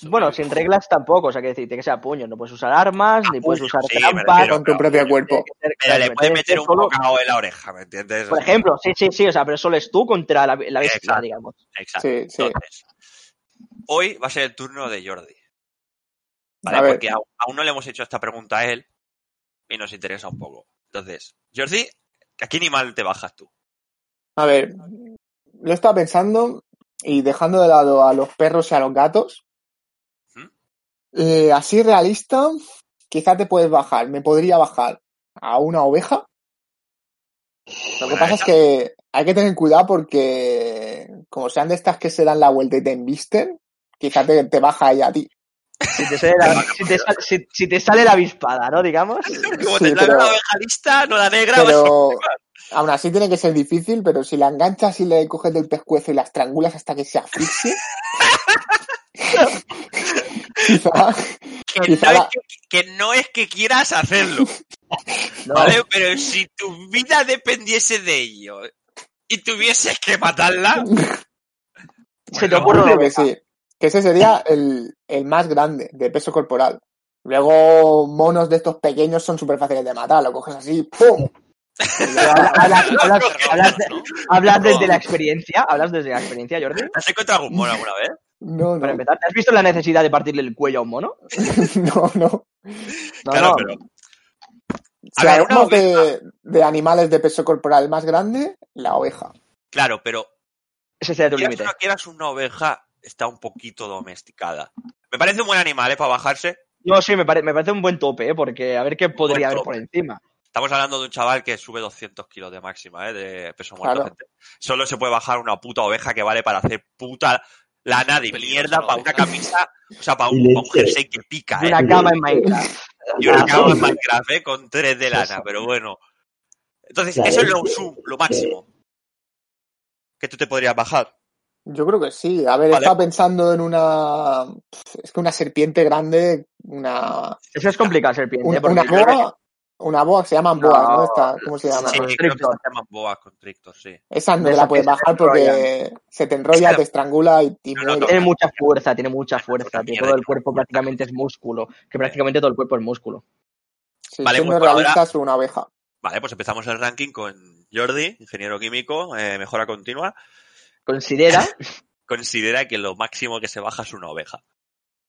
Bueno, sin reglas tampoco, o sea, que decirte que sea puño, no puedes usar armas, ni puedes usar sí, trampas. refiero, Con tu propio cuerpo. ser- Pero le puedes meter un solo- bocado en la oreja, ¿me entiendes? Por ejemplo, sí, sí, sí, o sea, pero solo es tú contra la, la bestia, Exacto. digamos. Exacto. Sí, sí. Entonces, hoy va a ser el turno de Jordi. ¿Vale? A ver. Porque aún, aún no le hemos hecho esta pregunta a él y nos interesa un poco. Entonces, Jordi, ¿a qué animal te bajas tú? A ver, lo estaba pensando y dejando de lado a los perros y a los gatos. Eh, así realista, quizá te puedes bajar. Me podría bajar a una oveja. Lo que pasa es que hay que tener cuidado porque, como sean de estas que se dan la vuelta y te embisten, quizá te, te baja ella a ti. Si te sale la, si te sal- si- si te sale la avispada, ¿no? Digamos. Como Sí, te trae pero- una oveja lista, no la negra, Pero aún así tiene que ser difícil, pero si la enganchas y le coges del pescuezo y la estrangulas hasta que se asfixie. quizá, que, quizá no es que, que no es que quieras hacerlo, No, ¿vale? Pero si tu vida dependiese de ello y tuvieses que matarla, se te ocurre que oveja. sí. Que ese sería el, el más grande de peso corporal. Luego, monos de estos pequeños son súper fáciles de matar. Lo coges así, ¡pum! Hablas desde la experiencia, hablas desde la experiencia, Jordi. ¿has encontrado algún mono alguna vez? No, Para no, empezar, ¿te has visto la necesidad de partirle el cuello a un mono? no, no. No, claro, no. pero Si ver, hablamos de, de animales de peso corporal más grande, la oveja. claro, pero Ese sería tu límite. una, quieras una oveja, está un poquito domesticada. Me parece un buen animal, ¿eh? Para bajarse. No, sí, me, pare- me parece un buen tope, ¿eh? porque a ver qué podría haber por encima. Estamos hablando de un chaval que sube 200 kilos de máxima, ¿eh? De peso muerto. Claro. gente. Solo se puede bajar una puta oveja que vale para hacer puta lana de mierda para una oveja. camisa, o sea, para un, pa' un leche. jersey que pica, Y ¿eh? una cama en Minecraft. Y una cama en. Minecraft, ¿eh? Con tres de lana, pero bueno. Entonces, eso es lo, lo máximo que tú te podrías bajar. Yo creo que sí. A ver, Vale. estaba pensando en una. Es que una serpiente grande, una. Eso es complicado, serpiente. Una, porque una boa. Una boa, se llaman No. boas, ¿no? Esta, ¿Cómo se llama? Sí, creo que se llaman boas constrictor, sí. Esa no la puedes que se bajar porque se te enrolla, que- te estrangula y, No, no. Tiene mucha fuerza, tiene mucha fuerza. Mierda, Todo el cuerpo prácticamente es músculo. Que prácticamente todo el cuerpo es músculo. Sí, Vale, pues por ahora- una oveja. Vale, pues empezamos el ranking con Jordi, ingeniero químico, eh, mejora continua. Considera. Considera que lo máximo que se baja es una oveja.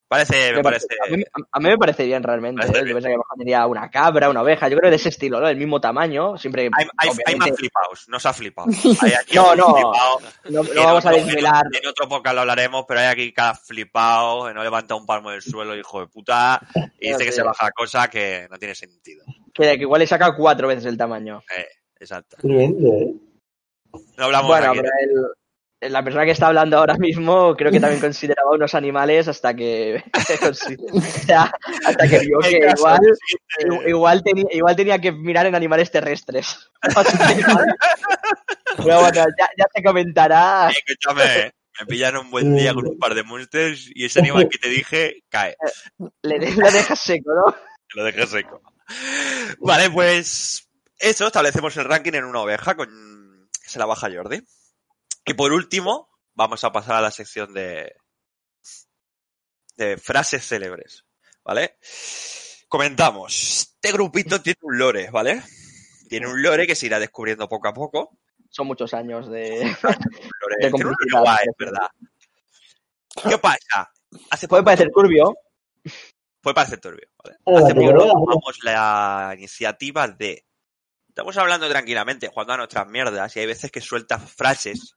Parece, me parece. a, mí, a mí me parece bien realmente. Parece ¿eh? bien. Yo pensaba que a lo mejor tenía una cabra, una oveja. Yo creo de ese estilo, ¿no? Del mismo tamaño. Siempre. Hay, hay, hay obviamente, más flipados, no se ha flipado. Hay aquí No, no. no, no En vamos a otro- desvelar. En, en otro podcast lo hablaremos, pero hay aquí cada flipado que no levanta un palmo del suelo, hijo de puta, y dice que se baja cosa que no tiene sentido. Que, que igual le saca cuatro veces el tamaño. Exacto. Tremendo, ¿eh? No hablamos Bueno, aquí. pero el- la persona que está hablando ahora mismo creo que también consideraba unos animales hasta que o sea, hasta que vio que igual, igual, tenía, igual tenía que mirar en animales terrestres. Pero bueno, ya, ya se comentará. Eh, Escúchame, me pillan un buen día con un par de monsters y ese animal que te dije cae. Le, de- le dejas seco, ¿no? Lo dejé seco. Vale, pues eso, establecemos el ranking en una oveja con se la baja Jordi. Y por último, vamos a pasar a la sección de, de frases célebres, ¿vale? Comentamos, este grupito tiene un lore, ¿vale? Tiene un lore que se irá descubriendo poco a poco. Son muchos años de. Lore, De complicidad, guay. ¿verdad? ¿Qué pasa? Hace Puede parecer turbio. Puede parecer turbio, ¿vale? Hola, Hace poco tomamos la iniciativa de. Estamos hablando tranquilamente, jugando a nuestras mierdas, y hay veces que sueltas frases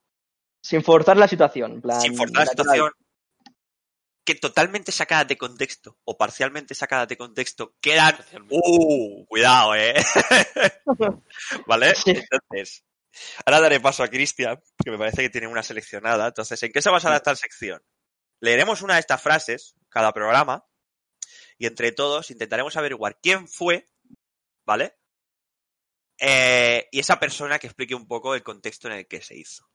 Sin forzar la situación. en plan, sin forzar la natural. situación que totalmente sacadas de contexto o parcialmente sacadas de contexto quedan. ¡Uh! Cuidado, ¿eh? ¿Vale? Sí. Entonces, ahora daré paso a Cristian, que me parece que tiene una seleccionada. Entonces, ¿en qué se basará esta sección? Leeremos una de estas frases cada programa y entre todos intentaremos averiguar quién fue, ¿vale? Eh, y esa persona que explique un poco el contexto en el que se hizo.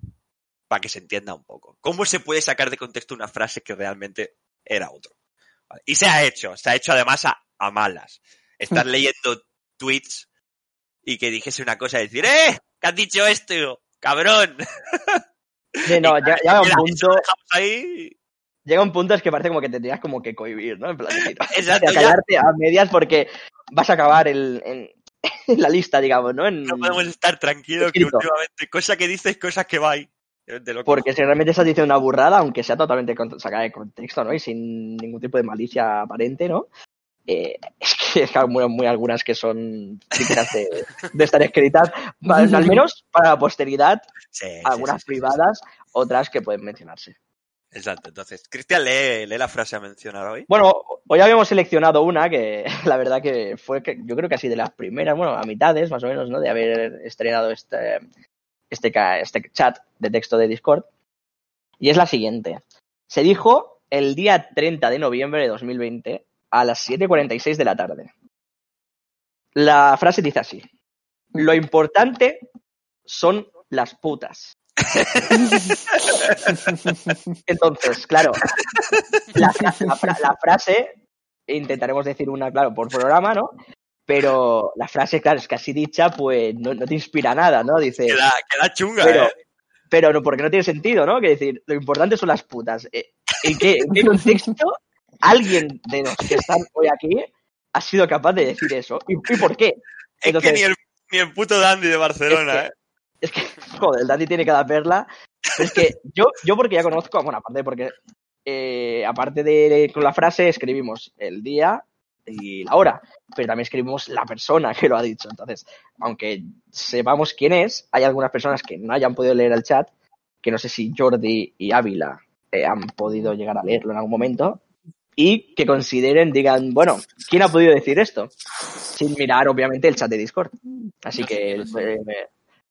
Para que se entienda un poco. ¿Cómo se puede sacar de contexto una frase que realmente era otro? ¿Vale? Y se ha hecho, se ha hecho además a, a malas. Estar leyendo tweets y que dijese una cosa y decir, ¡eh! ¿Qué has dicho esto? ¡Cabrón! Sí, no, Mira, un punto. ahí. llega un punto es que parece como que te tenías como que cohibir, ¿no? En plan, decir, Exacto, a callarte a medias porque vas a acabar el- en, en la lista, digamos, ¿no? En- No podemos estar tranquilos que Escrito. últimamente, cosa que dices, cosas que va ahí. De lo que- Porque si realmente estás diciendo una burrada, aunque sea totalmente sacada de contexto, ¿no? Y sin ningún tipo de malicia aparente, ¿no? Eh, es que es muy, muy algunas que son dignas de, de estar escritas, al menos para la posteridad, Sí, algunas sí, sí, sí, privadas, otras que pueden mencionarse. Exacto. Entonces, Cristian, lee, lee la frase a mencionar hoy. Bueno, hoy habíamos seleccionado una que la verdad que fue, que yo creo que así de las primeras, bueno, a mitades más o menos, ¿no? De haber estrenado este, este, este chat de texto de Discord. Y es la siguiente. Se dijo el día 30 de noviembre de 2020 a las 7.46 de la tarde. La frase dice así. Lo importante son las putas. Entonces, claro, la, la frase, intentaremos decir una, claro, por programa, ¿no? Pero la frase, claro, es que así dicha, pues no, no te inspira nada, ¿no? Dice, Queda, queda chunga, pero, ¿eh? pero no, porque no tiene sentido, ¿no? Que decir, lo importante son las putas. Eh, ¿En qué, en qué contexto alguien de los que están hoy aquí ha sido capaz de decir eso? ¿Y, y por qué? Es Entonces- que ni el, ni el puto Dandy de Barcelona, Es ¿eh? Es que, joder, el Dandy tiene cada perla. Pero es que yo, yo porque ya conozco, bueno, aparte porque, eh, aparte de con la frase, escribimos el día y la hora, pero también escribimos la persona que lo ha dicho. Entonces, aunque sepamos quién es, hay algunas personas que no hayan podido leer el chat, que no sé si Jordi y Ávila eh, han podido llegar a leerlo en algún momento, y que consideren, digan, bueno, ¿quién ha podido decir esto? Sin mirar, obviamente, el chat de Discord. Así que, eh,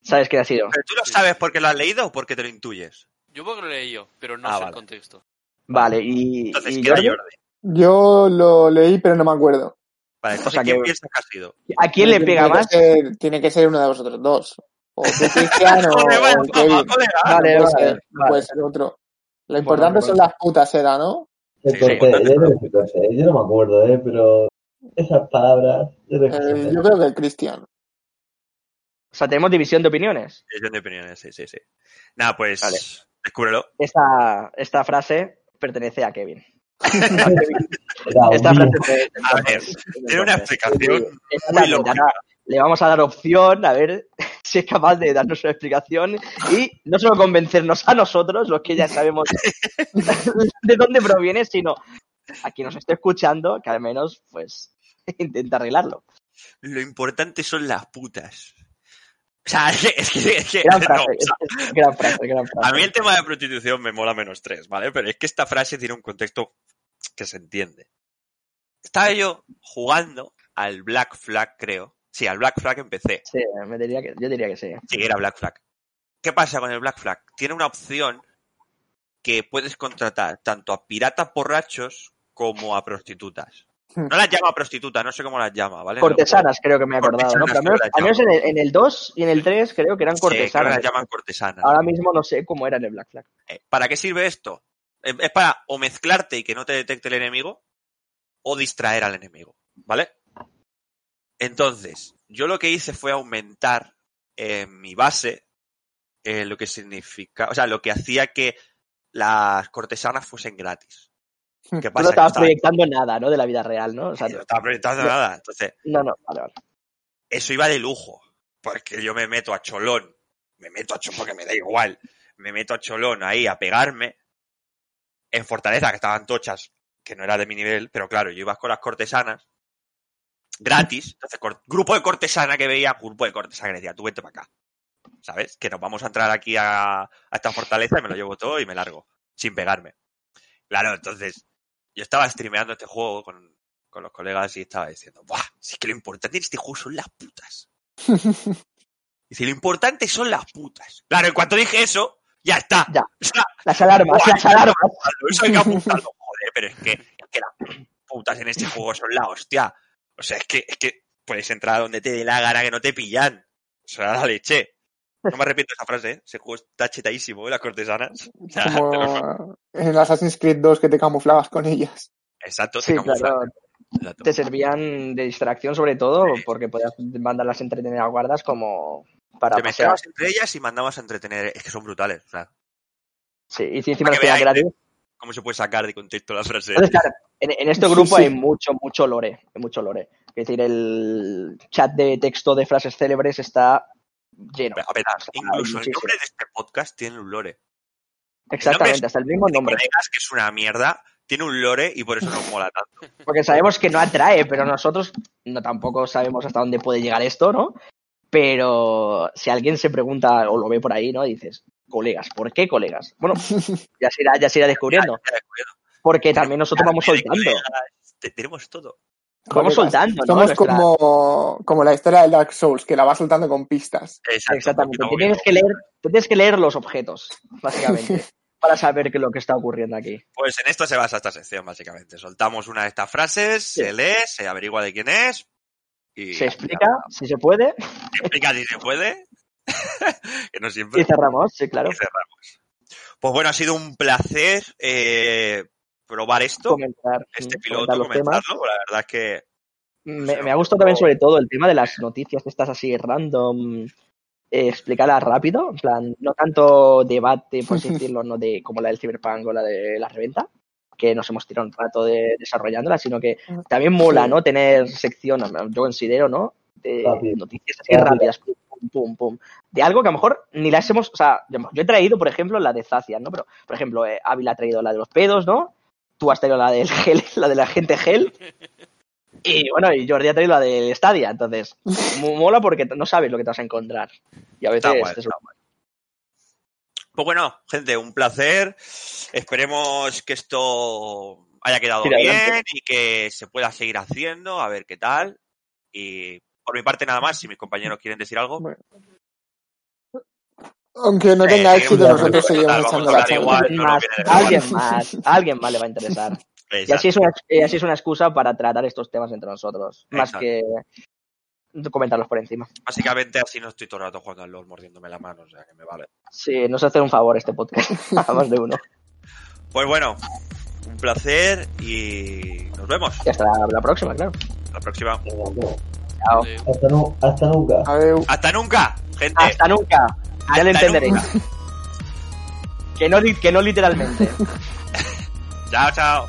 ¿sabes qué ha sido? ¿Pero tú lo sabes porque lo has leído o porque te lo intuyes? Yo porque lo leí yo, pero no Ah, sé vale. el contexto. Vale, y, Entonces, y queda Jordi, Jordi. Yo lo leí, pero no me acuerdo. Vale, entonces, sea ¿quién que- piensas que ha sido? ¿a quién le pega más? ser- tiene que ser uno de vosotros dos. O tú, Cristian, o, o Kevin. Vale, vale, puede ser otro. Lo importante Bueno, son las putas, era, ¿no? Sí, sí, yo no me acuerdo, ¿eh? Pero esas palabras, yo creo que se Eh, yo creo que el Cristian. O sea, tenemos división de opiniones. División de opiniones, sí, sí, sí. Nada, pues, Vale. descúbrelo. Esta, esta frase pertenece a Kevin. Era Esta frase A ver, tiene una explicación muy Exactamente, lógica. ahora Le vamos a dar opción a ver si es capaz de darnos una explicación y no solo convencernos a nosotros, los que ya sabemos de dónde proviene, sino a quien nos esté escuchando, que al menos pues intenta arreglarlo. Lo importante son las putas. O sea, es que... Es que, es que- Gran no, frase, o sea, es- es gran frase, gran frase. a mí el tema de prostitución me mola menos tres, ¿vale? Pero es que esta frase tiene un contexto que se entiende. Estaba yo jugando al Black Flag, creo. Sí, al Black Flag empecé. Sí, me diría que, yo diría que sí. Sí, era Black Flag. ¿Qué pasa con el Black Flag? Tiene una opción que puedes contratar tanto a piratas borrachos como a prostitutas. No las llama prostitutas, no sé cómo las llama, ¿vale? Cortesanas creo que me he acordado, ¿no? Cortesanas, Pero al menos, al en, el, en el 2 y en el 3 creo que eran Sí, creo que cortesanas. las llaman cortesanas. Ahora mismo no sé cómo era en el Black Flag. Eh, ¿Para qué sirve esto? Eh, Es para o mezclarte y que no te detecte el enemigo o distraer al enemigo, ¿vale? Entonces, yo lo que hice fue aumentar eh, mi base, eh, lo que significa, o sea, lo que hacía que las cortesanas fuesen gratis. ¿Qué Tú no estabas estaba- proyectando nada, ¿no? De la vida real, ¿no? O sea, no estaba proyectando no. nada. Entonces, no, no, vale, vale. eso iba de lujo. Porque yo me meto a cholón. Me meto a cholón porque me da igual. Me meto a cholón ahí a pegarme. En Fortaleza, que estaban tochas, que no era de mi nivel, pero claro, yo iba con las cortesanas. Gratis. Entonces, grupo de cortesana que veía, grupo de cortesana que decía, tú vete para acá. ¿Sabes? Que nos vamos a entrar aquí a, a esta fortaleza y me lo llevo todo y me largo. Sin pegarme. Claro, entonces, yo estaba streameando este juego con, con los colegas y estaba diciendo, ¡buah! Si es que lo importante en este juego son las putas. Dice, lo importante son las putas. Claro, en cuanto dije eso, ya está. Ya. O sea, Las alarmas, las alarmas. Eso hay que apuntarlo, joder, pero es que, es que las putas en este juego son la hostia. O sea, es que, es que puedes entrar donde te dé la gana que no te pillan. O sea, la leche. No me arrepiento de esa frase, ¿eh? Ese juego está chetadísimo, ¿eh? Las cortesanas. O sea, Como en el Assassin's Creed 2 que te camuflabas con ellas. Exacto, te Sí, claro. Exacto. Te servían de distracción sobre todo porque podías mandarlas a entretener a guardas como para Te pasear. mezclabas entre ellas y mandabas a entretener. Es que son brutales. O sea, Sí, y si encima los gratis. ¿Cómo se puede sacar de contexto la frase? Entonces, claro, en, en este grupo sí. hay mucho, mucho lore. Hay mucho lore. Es decir, el chat de texto de frases célebres está lleno. A ver, incluso el muchísimo. nombre de este podcast tiene un lore. Exactamente, hasta el mismo Mi nombre. colegas, que es una mierda, tiene un lore y por eso nos mola tanto. Porque sabemos que no atrae, pero nosotros no tampoco sabemos hasta dónde puede llegar esto, ¿no? Pero si alguien se pregunta o lo ve por ahí, ¿no? Dices, colegas, ¿por qué colegas? Bueno, ya se irá, ya se irá descubriendo. Porque también nosotros vamos soltando. Tenemos todo. Vamos soltando, ¿no? Somos Nuestra- como, como la historia de Dark Souls, que la va soltando con pistas. Exacto, Exactamente. Te tienes, no- que leer, tienes que leer los objetos, básicamente, para saber qué es lo que está ocurriendo aquí. Pues en esto se basa esta sección, básicamente. Soltamos una de estas frases, se lee, se averigua de quién es y Se explica, si se puede, se explica si se puede. que no siempre. y cerramos, sí, claro. y cerramos. Pues bueno, ha sido un placer eh, probar esto, Comentar, este piloto, comentar los temas. comentarlo. La verdad es que Me, me ha gustado también sobre todo el tema de las noticias estas así random, eh, explicarlas rápido, en plan, no tanto debate, por así decirlo, no de como la del Cyberpunk o la de la reventa, que nos hemos tirado un rato de, desarrollándola, sino que también mola. ¿no? Tener sección, yo considero, ¿no? De Rápido. noticias así Rápido. rápidas, pum, pum, pum, pum. De algo que a lo mejor ni las hemos, o sea, yo he traído, por ejemplo, la de Zacian, ¿no? Pero, por ejemplo, eh, Ávila ha traído la de los pedos, ¿no? Tú has traído la del gel, la de la gente gel. Y bueno, y Jordi ha traído la del Stadia, entonces mo- mola porque no sabes lo que te vas a encontrar. Y a veces guay, está Pues bueno, gente, un placer. Esperemos que esto haya quedado bien adelante. y que se pueda seguir haciendo, a ver qué tal. Y por mi parte nada más, si mis compañeros quieren decir algo. Bueno. Aunque no Eh, tenga seguimos éxito, nosotros seguimos echando la igual. no más, alguien más, a alguien más le va a interesar. Y así es una, y así es una excusa para tratar estos temas entre nosotros, más que comentarlos por encima. Básicamente así no estoy todo el rato jugando al LOL mordiéndome la mano, o sea que me vale. Sí, nos hace un favor este podcast, a más de uno. Pues bueno, un placer y nos vemos. Y hasta la próxima, claro. La próxima. Chao. Hasta, nu- hasta nunca. Adeu. ¡Hasta nunca, gente! Hasta nunca. Ya lo entenderéis. nunca. Que no, que no literalmente. Chao, chao.